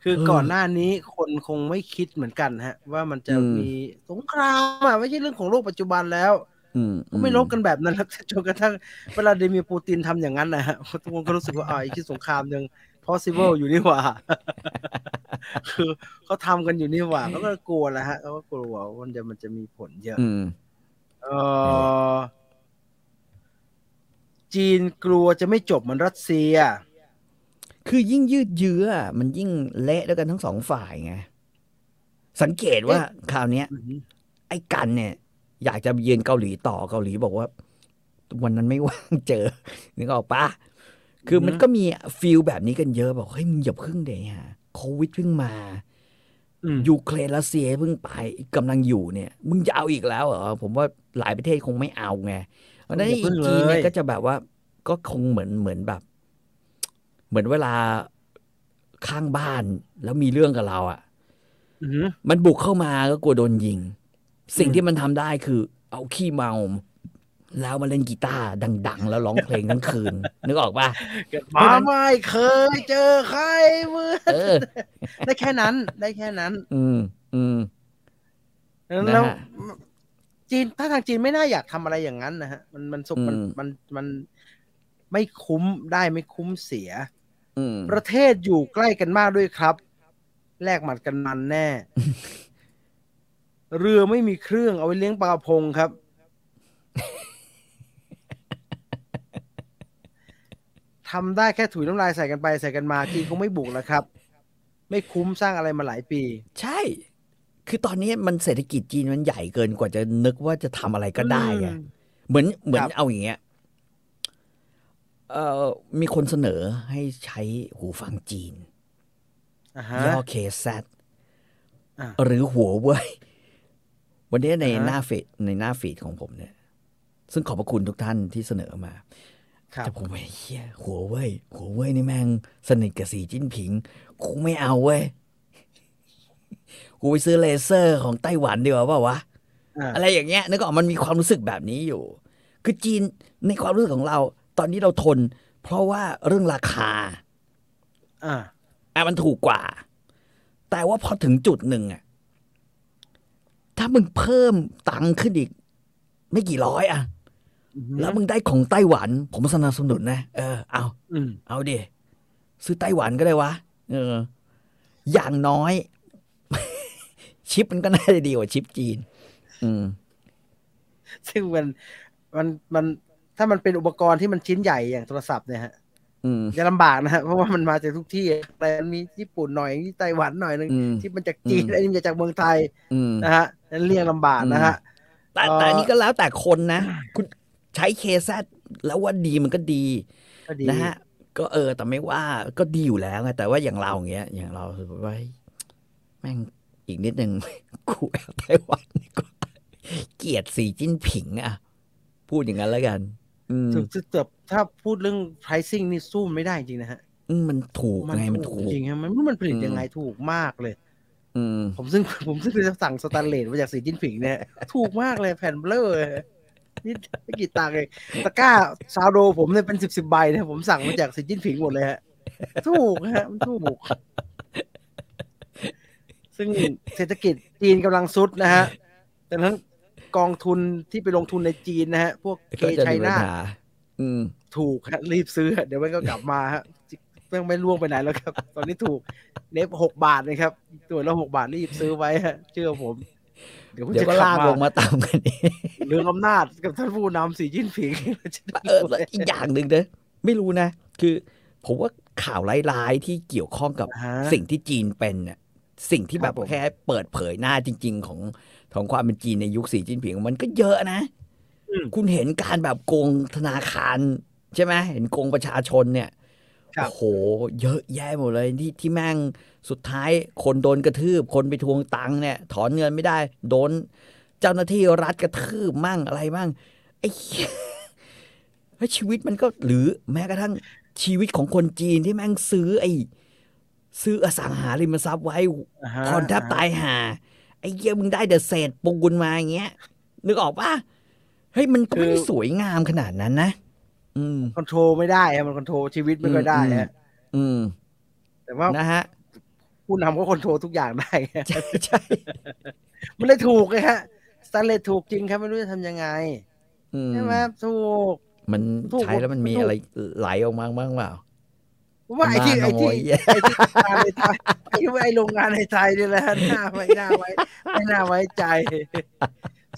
คือเออก่อนหน้านี้คนคงไม่คิดเหมือนกันฮะ ว่ามันจะอืมมีสงครามอะไม่ใช่เรื่องของโลกปัจจุบันแล้วอืมก็ไม่รบกันแบบนั้นแล้วจนกระทั่งวลาดิเมียร์ ปูตินทำอย่างนั้นนะฮะทุกคนก็รู้สึกว่าอ่าไอ้ที่สงครามยัง possible อยู่นี่หว่า คือเขาทำกันอยู่นี่หว่าเขาก็กลัวแหละฮะเขาก็กลัวว่ามันจะมันจะมีผลเยอะอืมเออจีนกลัวจะไม่จบเหมือนรัสเซีย คือยิ่งยืดเยื้ออะมันยิ่งเละด้วยกันทั้งสองฝ่ายไงสังเกตว่าคราวเนี้ยไอ้กันเนี่ย อยากจะเยือนเกาหลีต่อเกาหลีบอกว่า วันนั้นไม่ว่างเจอนึกออกปะคือมันอือฮึก็มี feel แบบนี้กันเยอะบอกเฮ้ยมึงอย่าเพิ่งเลยฮะโควิดเพิ่งมาอืมยูเครนรัสเซียเพิ่งไปกำลังอยู่เนี่ย มึงจะเอาอีกแล้วเหรอผมว่าหลายประเทศคงไม่เอาไงเพราะฉะนั้นอีเพิ่งจีนเนี่ยเลยก็จะแบบว่าก็คงเหมือนเหมือนแบบ เหมือนเวลาข้างบ้านแล้วมีเรื่องกับเราอะ่ะอือหือมันบุกเข้ามาก็กลัวโดนยิง สิ่งอืมที่มันทำได้คือ เอาขี้เมา แล้วมาเล่นกีตาร์ดัง ๆ แล้วร้องเพลงทั้งคืน นึกออกปะเกิดมาไม่เคยเจอใครเหมือนเออได้แค่นั้น ได้แค่นั้น อืม อืมแล้วนะฮะจีนถ้าทางจีนไม่น่าอยากทำอะไรอย่างนั้นนะฮะ มันมันสุกมันอืมมันมันไม่คุ้มได้ไม่คุ้มเสียอืม ประเทศอยู่ใกล้กันมากด้วยครับ แลกหมัดกันมันแน่ เรือไม่มีเครื่องเอาไว้เลี้ยงปลากระพงครับ ทำได้แค่ถุยน้ำลายใส่กันไปใส่กันมาจีนคงไม่บุกแล้วครับ ไม่คุ้มสร้างอะไรมาหลายปี ใช่ คือตอนนี้มันเศรษฐกิจจีนมันใหญ่เกินกว่าจะนึกว่าจะทำอะไรก็ได้ไงอืมเหมือนเหมือนครับเอาอย่างเงี้ยเอ่อ มีคนเสนอให้ใช้หูฟังจีนอ่าฮะย่อเคแซอ่าหรือหัวเว่ยวันนี้ในอ่าฮะหน้าฟีดในหน้าฟีดของผมเนี่ย ซึ่งขอบพระคุณทุกท่านที่เสนอมาครับแต่ผมไอ้เหี้ย หัวเว่ยหัวเว่ยนี่แม่งสนิทกับสีจิ้นผิง กูไม่เอาเว้ย กูไปซื้อเลเซอร์ของไต้หวันดีกว่าเปล่าวะอ่าอะไรอย่างเงี้ยนึกออกมันมีความรู้สึกแบบนี้อยู่ คือจีนในความรู้สึกของเรา ตอนนี้เราทน เพราะว่าเรื่องราคา อ่าอะมันถูกกว่า แต่ว่าพอถึงจุดหนึ่งอะ ถ้ามึงเพิ่มตังค์ขึ้นอีก ไม่กี่ร้อยอะ แล้วมึงได้ของไต้หวัน ผมสนับสนุนนะ เออ เอาอืมเอาดิซื้อไต้หวันก็ได้วะ เออ อย่างน้อย ชิปมันก็น่าจะดีกว่าชิปจีน อืมซึ่งมันมันมัน ถ้ามันเป็นอุปกรณ์ที่มันชิ้นใหญ่อย่างโทรศัพท์เนี่ยฮะอืมจะลำบากนะฮะเพราะว่ามันมาจากทุกที่แต่มีญี่ปุ่นหน่อยมีไต้หวันหน่อยหนึงอืมที่มันจากจีนอืมอันนี้มันจากเมืองไทยอืมนะฮะนั้นเรียกลำบากนะฮะแต่เอ่อแต่อันนี้ก็แล้วแต่คนนะ คุณใช้เคซแล้วว่าดีมันก็ดีก็ดีนะฮะก็เออ แต่ไม่ว่าก็ดีอยู่แล้วไงแต่ว่าอย่างเราอย่างเงี้ย อย่างเราคือว่าเฮ้ยแม่งอีกนิดนึงกูเอาไต้หวันดีกว่าเกลียดสีจิ้นผิงอะ พูดอย่างนั้นแล้วกันอืม ถึงจะถ้าพูดเรื่อง pricing นี่สู้ไม่ได้จริงนะฮะอืมมันถูกไงมันถูกจริงฮะมันมันผลิตอืมยังไงถูกมากเลยอืมผมซึ่งผมซึ่งจะสั่งสแตนเลสมาจากสีจิ้นผิงเนี่ย ถูกมากเลยแผ่นเบลอเลยนี่ไม่กี่ตังค์เองตะกร้าซาวโดผมเนี่ยเป็นสิบสิบใบเนี่ยผมสั่งมาจากสีจิ้นผิงหมดเลยฮะ ถูกฮะมันถูก ซึ่งเศรษฐกิจจีนกำลังซุดนะฮะแต่ทั้ง กองทุนที่ไปลงทุนในจีนนะฮะ พวกเคก็จะชัมียปัญนาหาอืมถูกฮะรีบซื้อฮะเดี๋ยวมันก็กลับมาฮะยังไม่ล่วงไปไหนแล้วครับ ตอนนี้ถูกเนฟหกบาทนะครับ ตัวละหกบาทรีบซื้อไว้ฮะ เชื่อผม เดี๋ยวผมเดี๋ยวจะก็กลัลาบกมาลงมาตามกันเองเรื่องอำนาจกับท่านผู้นำสีจิ้นผิงเออแล้วอีกอย่างหนึ่งนะไม่รู้นะ คือ ผมว่าข่าวร้ายๆที่เกี่ยวข้องกับฮะสิ่งที่จีนเป็นเนี่ยสิ่งที่คแบรับบผมแค่เปิดเผยหน้าจริง ๆ ของ ของความเป็นจีนในยุคสีจิ้นผิงมันก็เยอะนะอืมคุณเห็นการแบบโกงธนาคาร ใช่ไหมเห็นโกงประชาชนเนี่ยครับโอ้โห เยอะแยะหมดเลยที่ที่แม่งสุดท้ายคนโดนกระทืบ คนไปทวงตังค์เนี่ย ถอนเงินไม่ได้ โดน เจ้าหน้าที่รัฐกระทืบมั่งอะไรมั่งไอ้เหี้ยเฮ้ยชีวิตมันก็หรือแม้กระทั่งชีวิตของคนจีนที่แม่งซื้อไอ้ซื้ออสังหาริมทรัพย์ไว้อ่าฮะผ่อนแทบตายห่า ไอ้เหี้ยมึงได้แต่เศษปูนมาอย่างเงี้ย นึกออกปะเฮ้ยมันก็ไม่ได้สวยงามขนาดนั้นนะอืมคอนโทรลไม่ได้ฮะมันคอนโทรลชีวิตไม่ค่อยได้ฮะอืม แต่ว่านะฮะผู้นำก็คอนโทรลทุกอย่างได้ใช่ใช่มันเลยถูกเลยฮะสแตนเลสถูกจริงครับไม่รู้จะทำยังไงอืมใช่ไหมถูกมันถูกใช้แล้วมันมีถูกอะไรไหลออกมาบ้างเปล่า ว่าไอ้ที่นาไอ้ที่น้อยไอ้ที่งานในไทยไอ้ไอ้โรงงานในไทยนี่แหละน่าไม่น่าไว้ไม่น่าไว้ใจ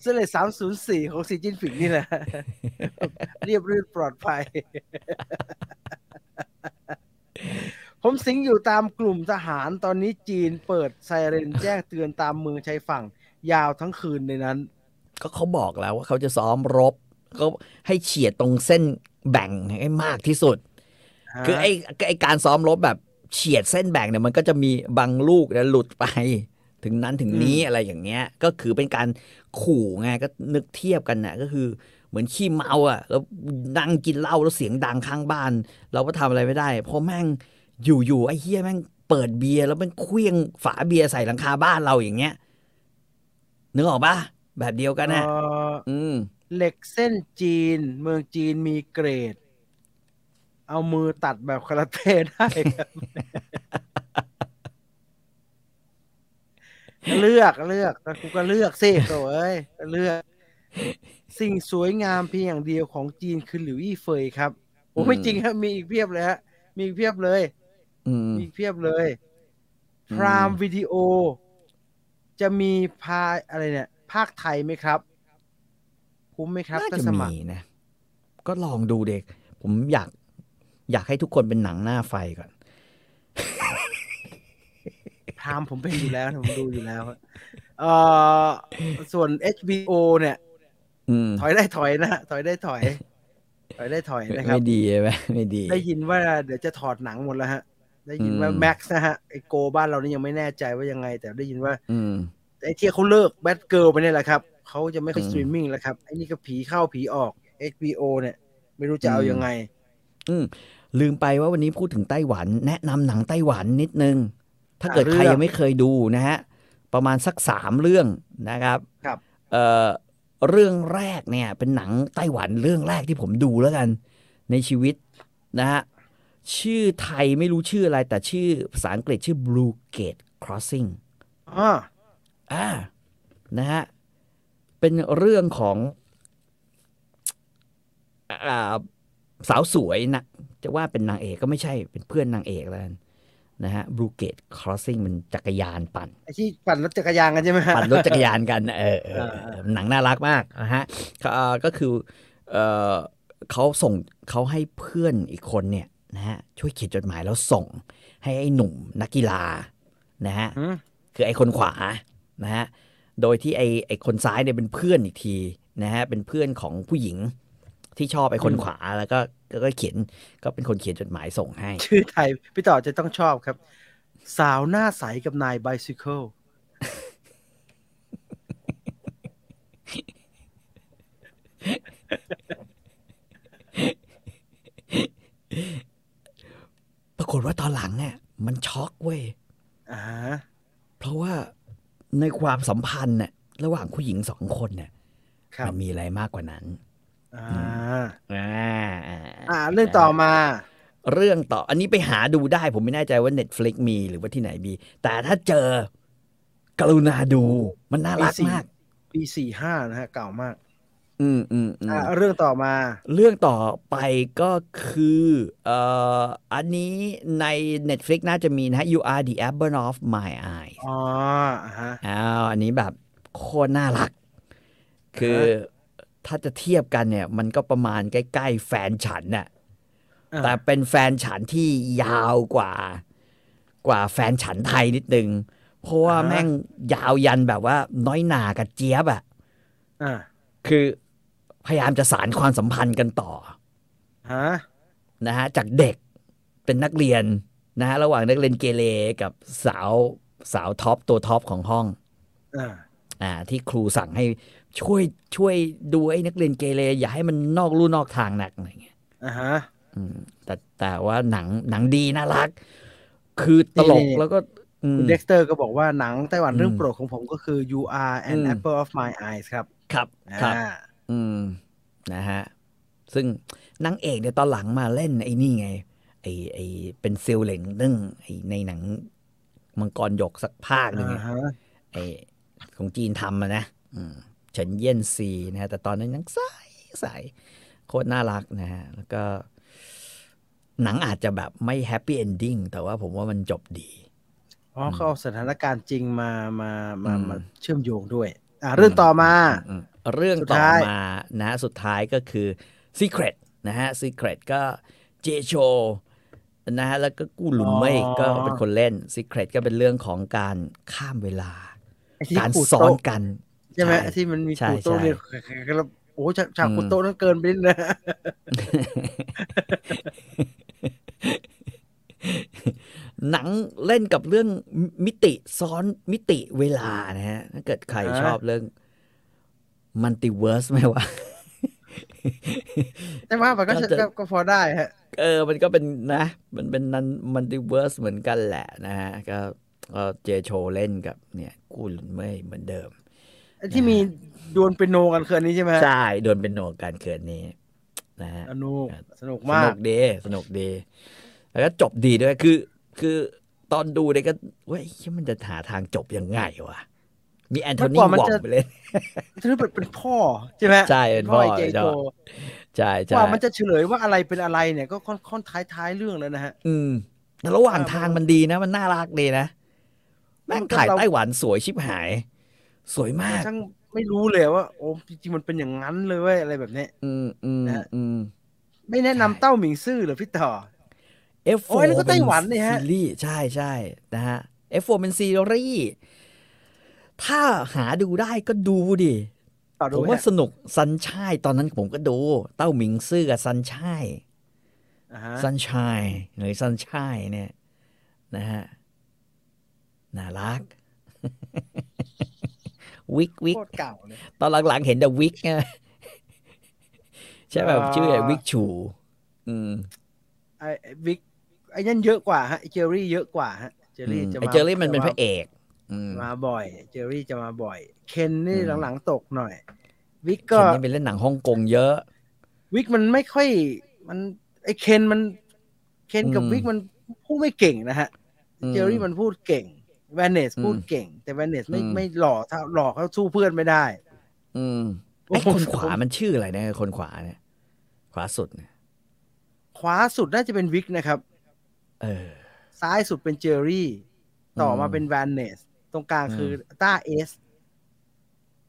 เสลสามศูนย์สี่ของสีจิ้นผิงนี่แหละเรียบรื่นปลอดภัย ผมสิงอยู่ตามกลุ่มทหารตอนนี้จีนเปิดไซเรนแจ้งเตือนตามเมืองชายฝั่ง ยาวทั้งคืนในนั้น ก็เขาบอกแล้วว่าเขาจะซ้อมรบ ก็ให้เฉียดตรงเส้นแบ่งให้มากที่สุด คือไอ้ไอ้การซ้อมรบแบบเฉียดเส้นแบ่งเนี่ยมันก็จะมีบางลูกเนี่ยหลุดไป ถึงนั้นถึงนี้อะไรอย่างเงี้ย ก็คือเป็นการขู่ไงก็นึกเทียบกันน่ะก็คือเหมือนขี้เมาอะแล้วนั่งกินเหล้าแล้วเสียงดังข้างบ้าน เราก็ทำอะไรไม่ได้เพราะแม่งอยู่ๆไอ้เฮียแม่งเปิดเบียร์แล้วมันเคลี้ยงฝาเบียร์ใส่หลังคาบ้านเราอย่างเงี้ยนึกออกปะแบบเดียวกันนะเอ่ออืมเหล็กเส้นจีน เมืองจีนมีเกรด เอามือตัดแบบคาราเต้ได้ครับเลือกเลือกแล้วกูก็เลือกสิโถ่เอ้ยก็เลือก สิ่งสวยงามเพียงอย่างเดียวของจีนคือหลิวอี้เฟยครับโอ้อืมไม่จริงครับมีอีกเพียบเลยฮะมีอีกเพียบเลยอืมมีอีกเพียบเลยอืมพรามวิดีโอ จะมีพาอะไรเนี่ย ภาคไทยไหมครับคุ้มไหมครับน่าถ้าจะสมัคมีรนะ ก็ลองดูเด็ก ผมอยาก อยากให้ทุกคนเป็นหนังหน้าไฟก่อนพรามผมเป็นอยู่แล้วผมดูอยู่แล้วฮะเอ่อส่วน HBO เนี่ยอืมถอยได้ถอยนะถอยได้ถอย ถอยได้ถอยนะครับ ไม่ดีใช่ไหมไม่ดี ได้ยินว่าเดี๋ยวจะถอดหนังหมดแล้วฮะ ได้ยินว่าอืม Max นะฮะไอ GO บ้านเรานี่ยังไม่แน่ใจว่ายังไง แต่ได้ยินว่าอืมไอที่เขาเลิก Batgirl ไปเนี่ยแหละครับเขาจะไม่ค่อยอืมสตรีมมิ่งแล้วครับไอนี่ก็ผีเข้าผีออก HBO เนี่ย ไม่รู้จะเอาอืมยังไง อืม ลืมไปว่าวันนี้พูดถึงไต้หวัน แนะนำหนังไต้หวันนิดนึง ถ้าเกิดอะใครเรื่องยังไม่เคยดูนะฮะ ประมาณสักสามเรื่องนะครับครับเอ่อเรื่องแรกเนี่ยเป็นหนังไต้หวันเรื่องแรกที่ผมดูแล้วกัน ในชีวิตนะฮะชื่อไทยไม่รู้ชื่ออะไร แต่ชื่อภาษาอังกฤษชื่อ Blue Gate Crossing อ่าอ่านะฮะเป็นเรื่องของอ่าสาวสวยนะ จะว่าเป็นนางเอกก็ไม่ใช่เป็นเพื่อนนางเอกแล้วกันนะฮะ Blue Gate Crossing มันจักรยานปั่นไอที่ปั่นรถจักรยานกันใช่ไหมฮะปั่นรถจักรยานกันเออเออเออเออหนังน่ารักมากนะฮะก็เอ่อก็คือเออเขาส่งเขาให้เพื่อนอีกคนเนี่ยนะฮะช่วยเขียนจดหมายแล้วส่งให้ไอ้หนุ่มนักกีฬานะฮะอืมคือไอ้คนขวานะฮะโดยที่ไอ้ไอ้คนซ้ายเนี่ยเป็นเพื่อนอีกทีนะฮะเป็นเพื่อนของผู้หญิงที่ชอบไอ้คนขวาแล้วก็ ก็ก็เขียนก็เป็นคนเขียนจดหมายส่งให้ ชื่อไทยพี่ต่อจะต้องชอบครับ สาวหน้าใสกับนายไบซิเคิลปรากฏว่าตอนหลังเนี่ยมันช็อกเว้ยอ่าเพราะว่าในความสัมพันธ์เนี่ยระหว่างผู้หญิงสองคนเนี่ยครับมันมีอะไรมากกว่านั้น อ่าอ่าอ่า เรื่องต่อมา เรื่องต่อ อันนี้ไปหาดูได้ ผมไม่แน่ใจว่า Netflix มีหรือว่าที่ไหนมี แต่ถ้าเจอกรุณาดู มันน่ารักมาก ปีสี่ห้านะฮะ เก่ามาก อืมอืมอืมอ่า เรื่องต่อมา เรื่องต่อไปก็คือเอ่ออันนี้ใน Netflix น่าจะมีนะฮะ You Are the Apple of My Eye อ๋ออ่าฮะอ้าวอันนี้แบบโคตรน่ารัก คือ ถ้าจะเทียบกันเนี่ย มันก็ประมาณใกล้ๆแฟนฉันน่ะอ่าแต่เป็นแฟนฉันที่ยาวกว่า กว่าแฟนฉันไทยนิดนึง เพราะว่าแม่งยาวยันแบบว่า น้อยหนากับเจี๊ยบอะอ่าคือพยายามจะสานความสัมพันธ์กันต่อฮะนะฮะจากเด็กเป็นนักเรียนนะฮะระหว่างนักเรียนเกเรกับสาวสาว top ตัว top ของห้องอ่าอ่าที่ครูสั่งให้ ช่วยช่วยดูไอ้นักเรียนเกเรอย่าให้มันนอกลู่นอกทางหนักอะไรเงี้ยอ่าฮะอืมแต่แต่ว่าหนังหนังดีน่ารัก คือตลกนี่แล้วก็อืมคุณ Dexter ก็บอกว่าหนังไต้หวันอืมเรื่องโปรดของผมก็คือ You Are an อืม Apple of My Eyes ครับ ครับครับอ่าอืมนะฮะ ซึ่งนางเอกเนี่ยตอนหลังมาเล่นไอ้นี่ไง ไอ้ไอ้เป็นเซียวเหล่งนึ่งไอ้ในหนังมังกรหยกสักภาคหนึ่งอ่าอะฮะไอ้ของจีนทำอะนะ อืม เฉินเยี่ยนซีนะฮะแต่ตอนนั้นยังใสใสโคตรน่ารักนะฮะแล้วก็หนังอาจจะแบบไม่ happy ending แต่ว่าผมว่ามันจบดีอ๋อเขาเอาสถานการณ์จริงมามามาอืมมาเชื่อมโยงด้วยอ่าเรื่องต่อมาอืมเรื่องสุดต่อท้ายมานะสุดท้ายก็คือ Secret นะฮะ Secret ก็เจโชนะฮะแล้วก็กู้หลุมเมฆก็เป็นคนเล่น Secret ก็เป็นเรื่องของการข้ามเวลาไอ้ที่การขูดซ้อนโต๊ะกัน ใช่ไหมใช่ที่มันมีใช่ขูดโต๊ะใช่เนี่ยแล้วโอ้ฉากฉากอืมขูดโต๊ะนั้นเกินไปนิดนะหนังเล่นกับเรื่องมิติซ้อนมิติเวลานะฮะ ถ้าเกิดใครอ่าชอบเรื่อง multiverse ไหมวะใช่ไหมมันก็ก็จะก็ก็พอได้ฮะ เออ มันก็เป็นนะ มันเป็นนัน multiverse เหมือนกันแหละนะฮะ ก็ก็เจโชเล่นกับเนี่ยกูหลุนไม่เหมือนเดิมไอ้ ที่มีดวลเปียโนกันคืนนี้ใช่ไหมฮะใช่ดวลเปียโนกันการเกิดนี้นะฮะสนุกสนุกสมานุกกดีสนุกดี แล้วก็จบดีด้วยคือ คือตอนดูเนี่ยก็เว้ยเหี้ยมันจะหาทางจบยังไงวะมีแอนโทนีเมื่อก่อนมันวองจะไปเลยที่เป็นเป็นพ่อใช่ไหมใช่เป็นพ่อไเจใช่โจใช่ใช่กว่ามันจะเฉลยว่าอะไรเป็นอะไรเนี่ยก็ค่อนค่อนท้ายท้ายๆเรื่องแล้วนะฮะ อืมแต่ระหว่างเออทางมันดีนะ มันน่ารักดีนะแม่งมันก็ถ่ายเราไต้หวันสวยชิบหาย สวยมากช่างไม่รู้เลยว่าโอ้จริงๆมันเป็นอย่างนั้นเลยเว้ยอะไรแบบเนี้ยอืมอืมนะฮะอืมไม่แนะนำใช่เต้าหมิงซื่อเหรอพี่ต่อ F4 โอ้ยนั่นก็ไต้หวันนี่ฮะซีรีส์ใช่ใช่นะฮะ F4 เป็นซีรีส์ถ้าหาดูได้ก็ดูดิต่อผดูมไหมว่าฮะสนุกซันชายตอนนั้นผมก็ดู เต้าหมิงซื่อกับซันชายอ่าฮะซันชายหรือซันชายเนี่ย นะฮะน่ารัก วิกวิกโคตรเก่าเลยตอนหลังๆเห็นแต่วิกไงใช่แบบอ่าชื่ออะไรวิกชูอืมไอ้ไอ้วิกไอ้นั่นเยอะกว่าฮะไอ้เจอรี่เยอะกว่าฮะเจอรี่จะไอมาเจอรี่มันเป็นพระจเอกอืมมาบ่อย เจอรี่จะมาบ่อย เคนนี่อืมหลังๆตกหน่อย วิกเคนก็นี่เป็นเล่นหนังฮ่องกงเยอะ วิกมันไม่ค่อยมันไอ้เคนมัน เคนกับอืมวิกมันพูดไม่เก่งนะฮะอืมเจอรี่มันพูดเก่ง แวนเนสอืมพูดเก่ง แต่แวนเนสไม่อืมไม่หล่อเท่าหล่อเขาสู้เพื่อนไม่ได้ อืมโอ้ไอ้โหคนขวามันชื่ออะไรนะคนขวาเนี่ยขวาสุดเนี่ยขวาสุดน่าจะเป็นวิกนะครับ เออ ซ้ายสุดเป็นเจอรี่ ต่อมาอืมเป็นแวนเนส ตรงกลางคือมต้าเอส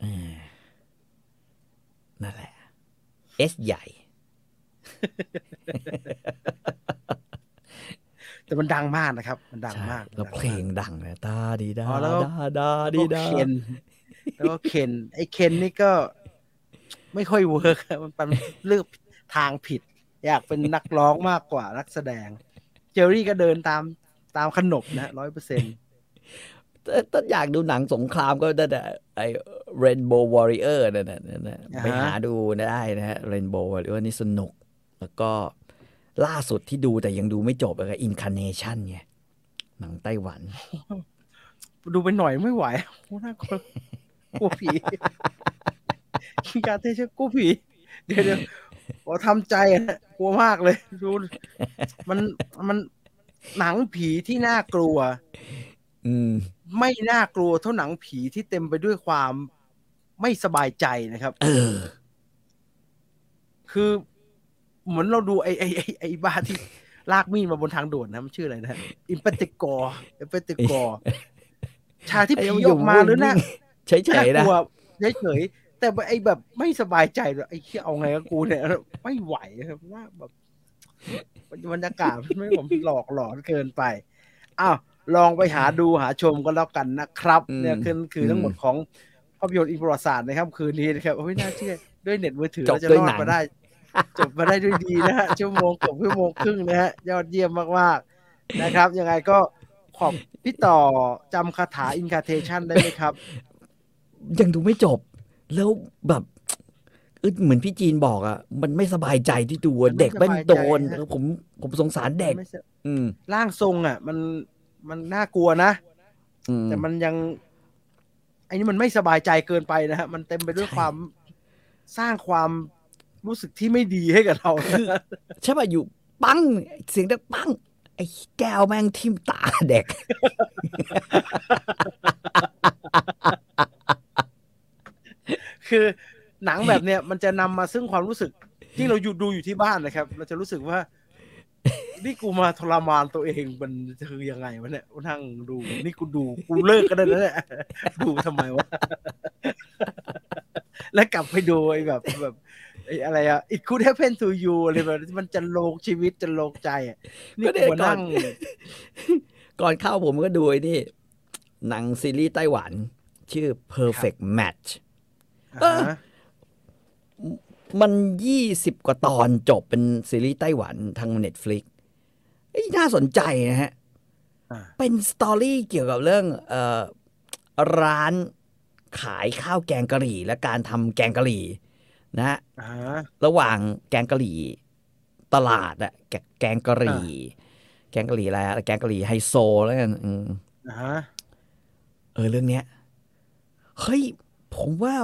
เออนั่นแหละเอสใหญ่ แต่มันดังมากนะครับ มันดังใช่มาก แล้วดัเพลงดังเลยตาดีดาอ๋อแล้วก็ดาดาดีแล้วก็ดาเคนแล้วก็เคนไอ้เคนนี่ก็ไม่ค่อยเวิร์กครับมันมันเลือกทางผิด อยากเป็นนักร้องมากกว่านักแสดง เจอรี่ก็เดินตามตามขนบนะร้อยเปอร์เซ็นต์ถ้าถ้าอยากดูหนังสงครามก็ได้แต่ไอ้ Rainbow Warrior นั่นน่ะนั่นน่ะอ่าฮะไปหาดูได้นะฮะ Rainbow Warrior นี่สนุก แล้วก็ ล่าสุดที่ดูแต่ยังดูไม่จบก็ Incarnation ไงหนังไต้หวัน ดูไปหน่อยไม่ไหวโอ้น่ากลัวกลัวผีคิงการเทเชกลัวผี เดี๋ยวเดี๋ยวขอทำใจอะกลัวมากเลยดูมันมันหนังผีที่น่ากลัว อืม ไม่น่ากลัวเท่าหนังผีที่เต็มไปด้วยความไม่สบายใจนะครับ เออ คือ เหมือนเราดูไอ้ไอ้ไอ้ไอ้บ้าที่ลากมีดมาบนทางด่วนนะมันชื่ออะไรนะอิมเปติกออิมเปติกอฉากที่ไอ้ผีมันออกมาหรือนะเฉยๆน่านะกลัวเฉยๆแต่ไอ้แบบไม่สบายใจเลยไอ้เชี่ยเอาไงกับกูเนี่ยไม่ไหวครับว่าแบบบรรยากาศมันไม่ผมหลอกหลอนเกินไปอ้าวลองไปหาดูหาชมก็แล้วกันนะครับอืมเนี่ยคือคือทั้งหมดอืมของภาพยนตร์อินประวัติศาสตร์นะครับคืนนี้นะครับไม่น่าเชื่อด้วยเน็ตมือถือจบเราจะด้วยรอหดนังมาได้ จบมาได้ด้วยดีนะฮะชั่วโมงเกับชั่วโมงครึ่งนะฮะยอดเยี่ยมมากๆนะครับ ยังไงก็ขอบพี่ต่อจำคาถาอินคาเทชันได้ไหมครับ ยังดูไม่จบ แล้วแบบเอ้ยเหมือนพี่จีนบอกอะ มันไม่สบายใจที่ดูอะมันไม่เด็กแม่งโดนสบายใจฮะผมผมสงสารเด็กไม่ใช่อืมร่างทรงอะ มันมันน่ากลัวนะอืมแต่มันยังไอ้นี่มันไม่สบายใจเกินไปนะฮะ มันเต็มไปด้วยใช่ความสร้างความ รู้สึกที่ไม่ดีให้กับเราใช่ป่ะอยู่ปังเสียงดังปังไอ้แก้วแม่งทิ่มตาเด็ก คือหนังแบบเนี้ยมันจะนำมาซึ่งความรู้สึก ที่เราอยู่ดูอยู่ที่บ้านนะครับ เราจะรู้สึกว่า นี่กูมาทรมานตัวเองมันคือยังไงวะเนี่ยนั่งดู นี่กูดูกูเลิกกันแล้วเนี่ยดูทำไมวะแล้วกลับไปดูไอ้แบบแบบไอ้อะไรอะ it could happen to you อะไรแบบนี้มันจะโลกชีวิตจะโลกใจอะนี่ก็กูเดี๋ยวมาก่อนนั่งก่อนเข้าผมก็ดูไอ้นี่ หนังซีรีส์ไต้หวัน ชื่อ perfect match เอออ่าฮะมันยี่สิบกว่าตอนจบเป็นซีรีส์ไต้หวันทาง Netflix ไอ้ยน่าสนใจนะฮะอ่าเป็นสตอรี่เกี่ยวกับเรื่องเอ่อร้านขายข้าวแกงกะหรี่ และการทำแกงกะหรี่ นะฮะอ่าฮะระหว่างแกงกะหรี่ตลาดอะแกแกงกะหรี่ แกงกะหรี่อะไรอะแกงกะหรี่ไฮโซแล้วกันอืมอ่าฮะเออเรื่องเนี้ยเฮ้ยผมว่า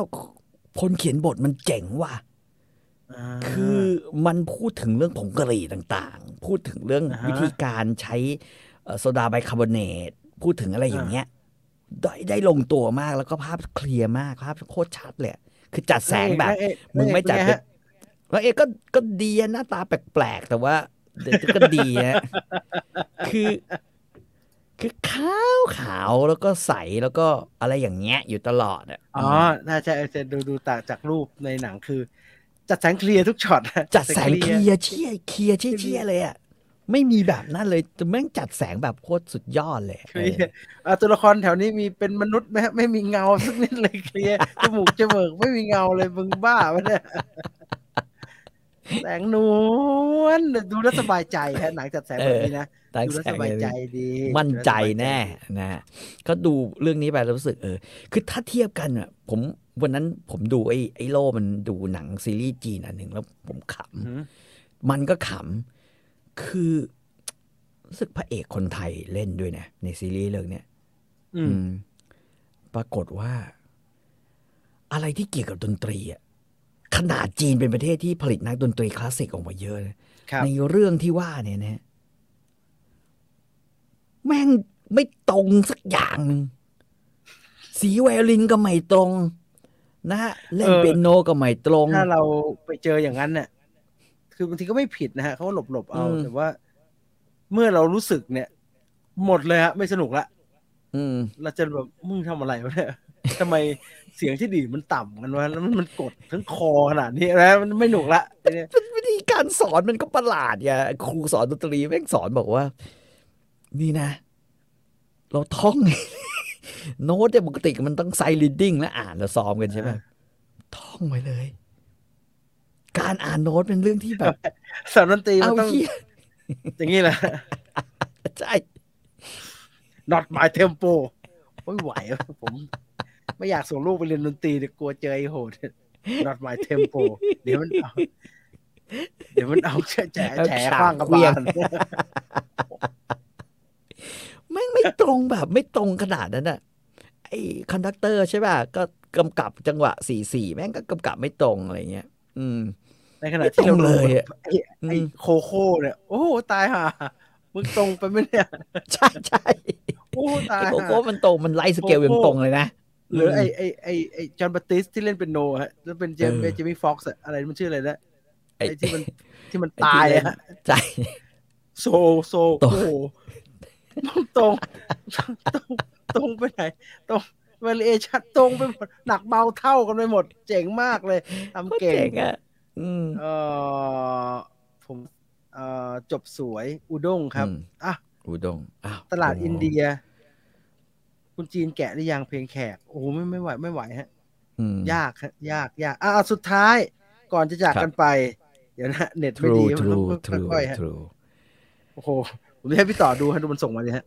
คนเขียนบทมันเจ๋งว่ะอ่าคือมันพูดถึงเรื่องผงกะหรี่ต่างๆ พูดถึงเรื่องอ่าฮะวิธีการใช้เอ่อโซดาไบคาร์บอเนต พูดถึงอะไรอย่างเงี้ย ได้ได้ลงตัวมากแล้วก็ภาพเคลียร์มากภาพโคตรชัดเลย คือจัดแสงแบบนางเอกมึงไม่จัดนางเอกเป็นไงฮะแล้วเอกก็ก็ดีอะหน้าตาแปลกๆ แต่ว่าเดี๋ยวก็ดีนะคือคือขาวขาวแล้วก็ใสแล้วก็อะไรอย่างเงี้ยอยู่ตลอดอะอ๋อน่าจะจะดูดูตากจากรูปในหนังคือ จัดแสงเคลียร์ทุกช็อตนะจัดแสงเคลียร์ร์เชี่ยเคลียร์เชี่ยเชี่ยเลยอะ ไม่มีแบบนั้นเลยแต่แม่งจัดแสงแบบโคตรสุดยอดเลยเคลียร์อะตัวละครแถวนี้มีเป็นมนุษย์ไหมฮะไม่มีเงาสักนิดเลยเคลียร์จมูกจมูกไม่มีเงาเลยมึงบ้าปะเนี่ยแสงนวลดูแล้วสบายใจฮะหนังจัดแสงแบบนี้นะตั้งดูแล้วแสสงบายเลยใจดี มั่นใจดูล้วสบายแน่นะฮะก็ดูเรื่องนี้ไปแล้วรู้สึกเออ คือถ้าเทียบกันอะ ผมวันนั้นผมดูไอ้ไอ้โลมันดูหนังซีรีส์จีนอันหนึ่งแล้วผมขอือหือำมันก็ขำ คือรู้สึกพระเอกคนไทยเล่นด้วยนะในซีรีส์เรื่องเนี้ยอืมอืม ปรากฏว่า อะไรที่เกี่ยวกับดนตรีอะขนาดจีนเป็นประเทศที่ผลิตนักดนตรีคลาสสิกออกมาเยอะนะครับในเรื่องที่ว่าเนี่ยนะแม่งไม่ตรงสักอย่างหนึ่งสีไวโอลินก็ไม่ตรง นะฮะเล่นเออเปียโนก็ไม่ตรง ถ้าเราไปเจออย่างนั้นเนี่ย คือบางทีก็ไม่ผิดนะฮะเขาหลบหลบๆเอาอืมแต่ว่า เมื่อเรารู้สึกเนี่ย หมดเลยฮะไม่สนุกละอืมเราจะแบบมึงทำอะไรวะเนี่ยทำไมเสียงที่ดีดมันต่ำกันวะแล้วมันมันกดทั้งคอขนาดนี้แล้วมันไม่หนุกละทีเนี้ยวิธีการสอนมันก็ประหลาดอย่าครูสอนดนตรีแม่งสอนบอกว่า นี่นะ เราท่อง โน้ตเนี่ยปกติมันต้อง sight reading และอ่านแล้วซ้อมกันใช่ไหมท่องไว้เลย การอ่านโน้ตเป็นเรื่องที่แบบสอนดนตรีมัเอานต้องเหี้ยอย่างนี้แหละใช่ not my tempo ไม่ไหวอะผม ไม่อยากส่งลูกไปเรียนดนตรีแต่กลัวเจอไอ้โหด not my tempo เดี๋ยวมันเอาเดี๋ยวมันเอาแฉะแฉะแฉะขว้างกระบาลแม่งไม่ตรงแบบ ไม่ตรงขนาดนั้นอะไอ้ conductor ใช่ป่ะก็กำกับจังหวะสี่สี่แม่งก็กำกับไม่ตรงอะไรเงี้ย อืม ในขณะที่เราไม่ตรงเลยอะไอ้ไอ้โคโค่เนี่ยโอ้โหตายห่ามึงตรงไปไหมเนี่ย ใช่ใช่โอ้โหตายไอ้โกห่าโก้มันตรงมันไล่สเกลยังตรงเลยนะหรือไอ้ไอ้ไอ้ไอ้จอห์นบัตติสที่เล่นเป็นโนฮะแล้วเป็นเจมเออเจมี่ฟ็อกซ์อะไรมันชื่ออะไรนะไอ้ไอ้ที่มันที่มันไอ้ตายที่เล่นอะฮะใช่โซโซตรงโอ้โหตรงตรงตรงไปไหนตรงเวลเอชัดตรงไปหมดหนักเบาเท่ากันไปหมด เจ๋งมากเลยทำก็เก่เจ๋งงอะอืม เออผมเอ่อจบสวยอุด้งครับอืมอะอุดงอ้าวตลาดอินเดีย คุณจีนแกะหรือยังเพลงแขก โอ้โหไม่ไม่ไหวไม่ไหวฮะอืมยากฮะยากยากอะเอาสุดท้ายก่อนจะจากครับกันไป เดี๋ยวนะเน็ตไม่ true ดีมันต้อง true true ค่อยๆฮะ true โอ้โหผมจะให้พี่ต่อดูฮะดูมันส่งมาเลยฮะ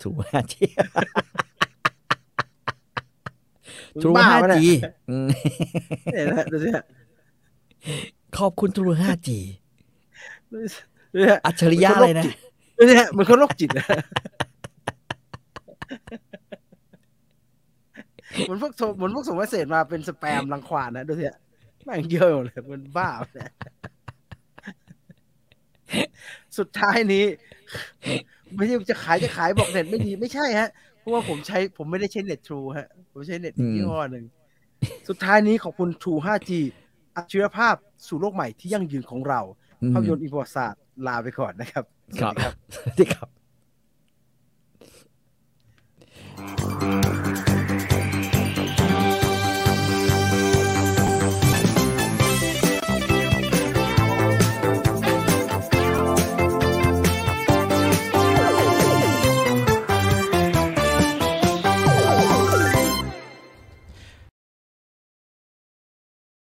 true 5G มึง true บ้าปะ 5G เนี่ยอืมเนี่ยนะฮะดูสิฮะ ขอบคุณ true 5G ดูสิฮะอัจฉริยะเลยนะดูสิฮะเหมือนคนโรคจิตนะเหมือนพวกโทรเหมือนพวกส่งเมสเซจมาเป็นสแปมรังควานนะดูสิฮะแม่งเยอะหมดเลยมันบ้าปะเนี่ยสุดท้ายนี้ ไม่ใช่จะขายจะขายบอกเน็ตไม่ดีไม่ใช่ฮะ เพราะว่าผมใช้ผมไม่ได้ใช้เน็ตทรูฮะ ผมใช้เน็ตอีกอืมยี่ห้อหนึ่ง สุดท้ายนี้ขอบคุณ True 5G อัจฉริภาพสู่โลกใหม่ที่ยั่งยืนของเราอืมภาพยนตร์อินโฟศาสตร์ลาไปก่อนนะครับ ครับสวัสดีครับสวัสดีครับ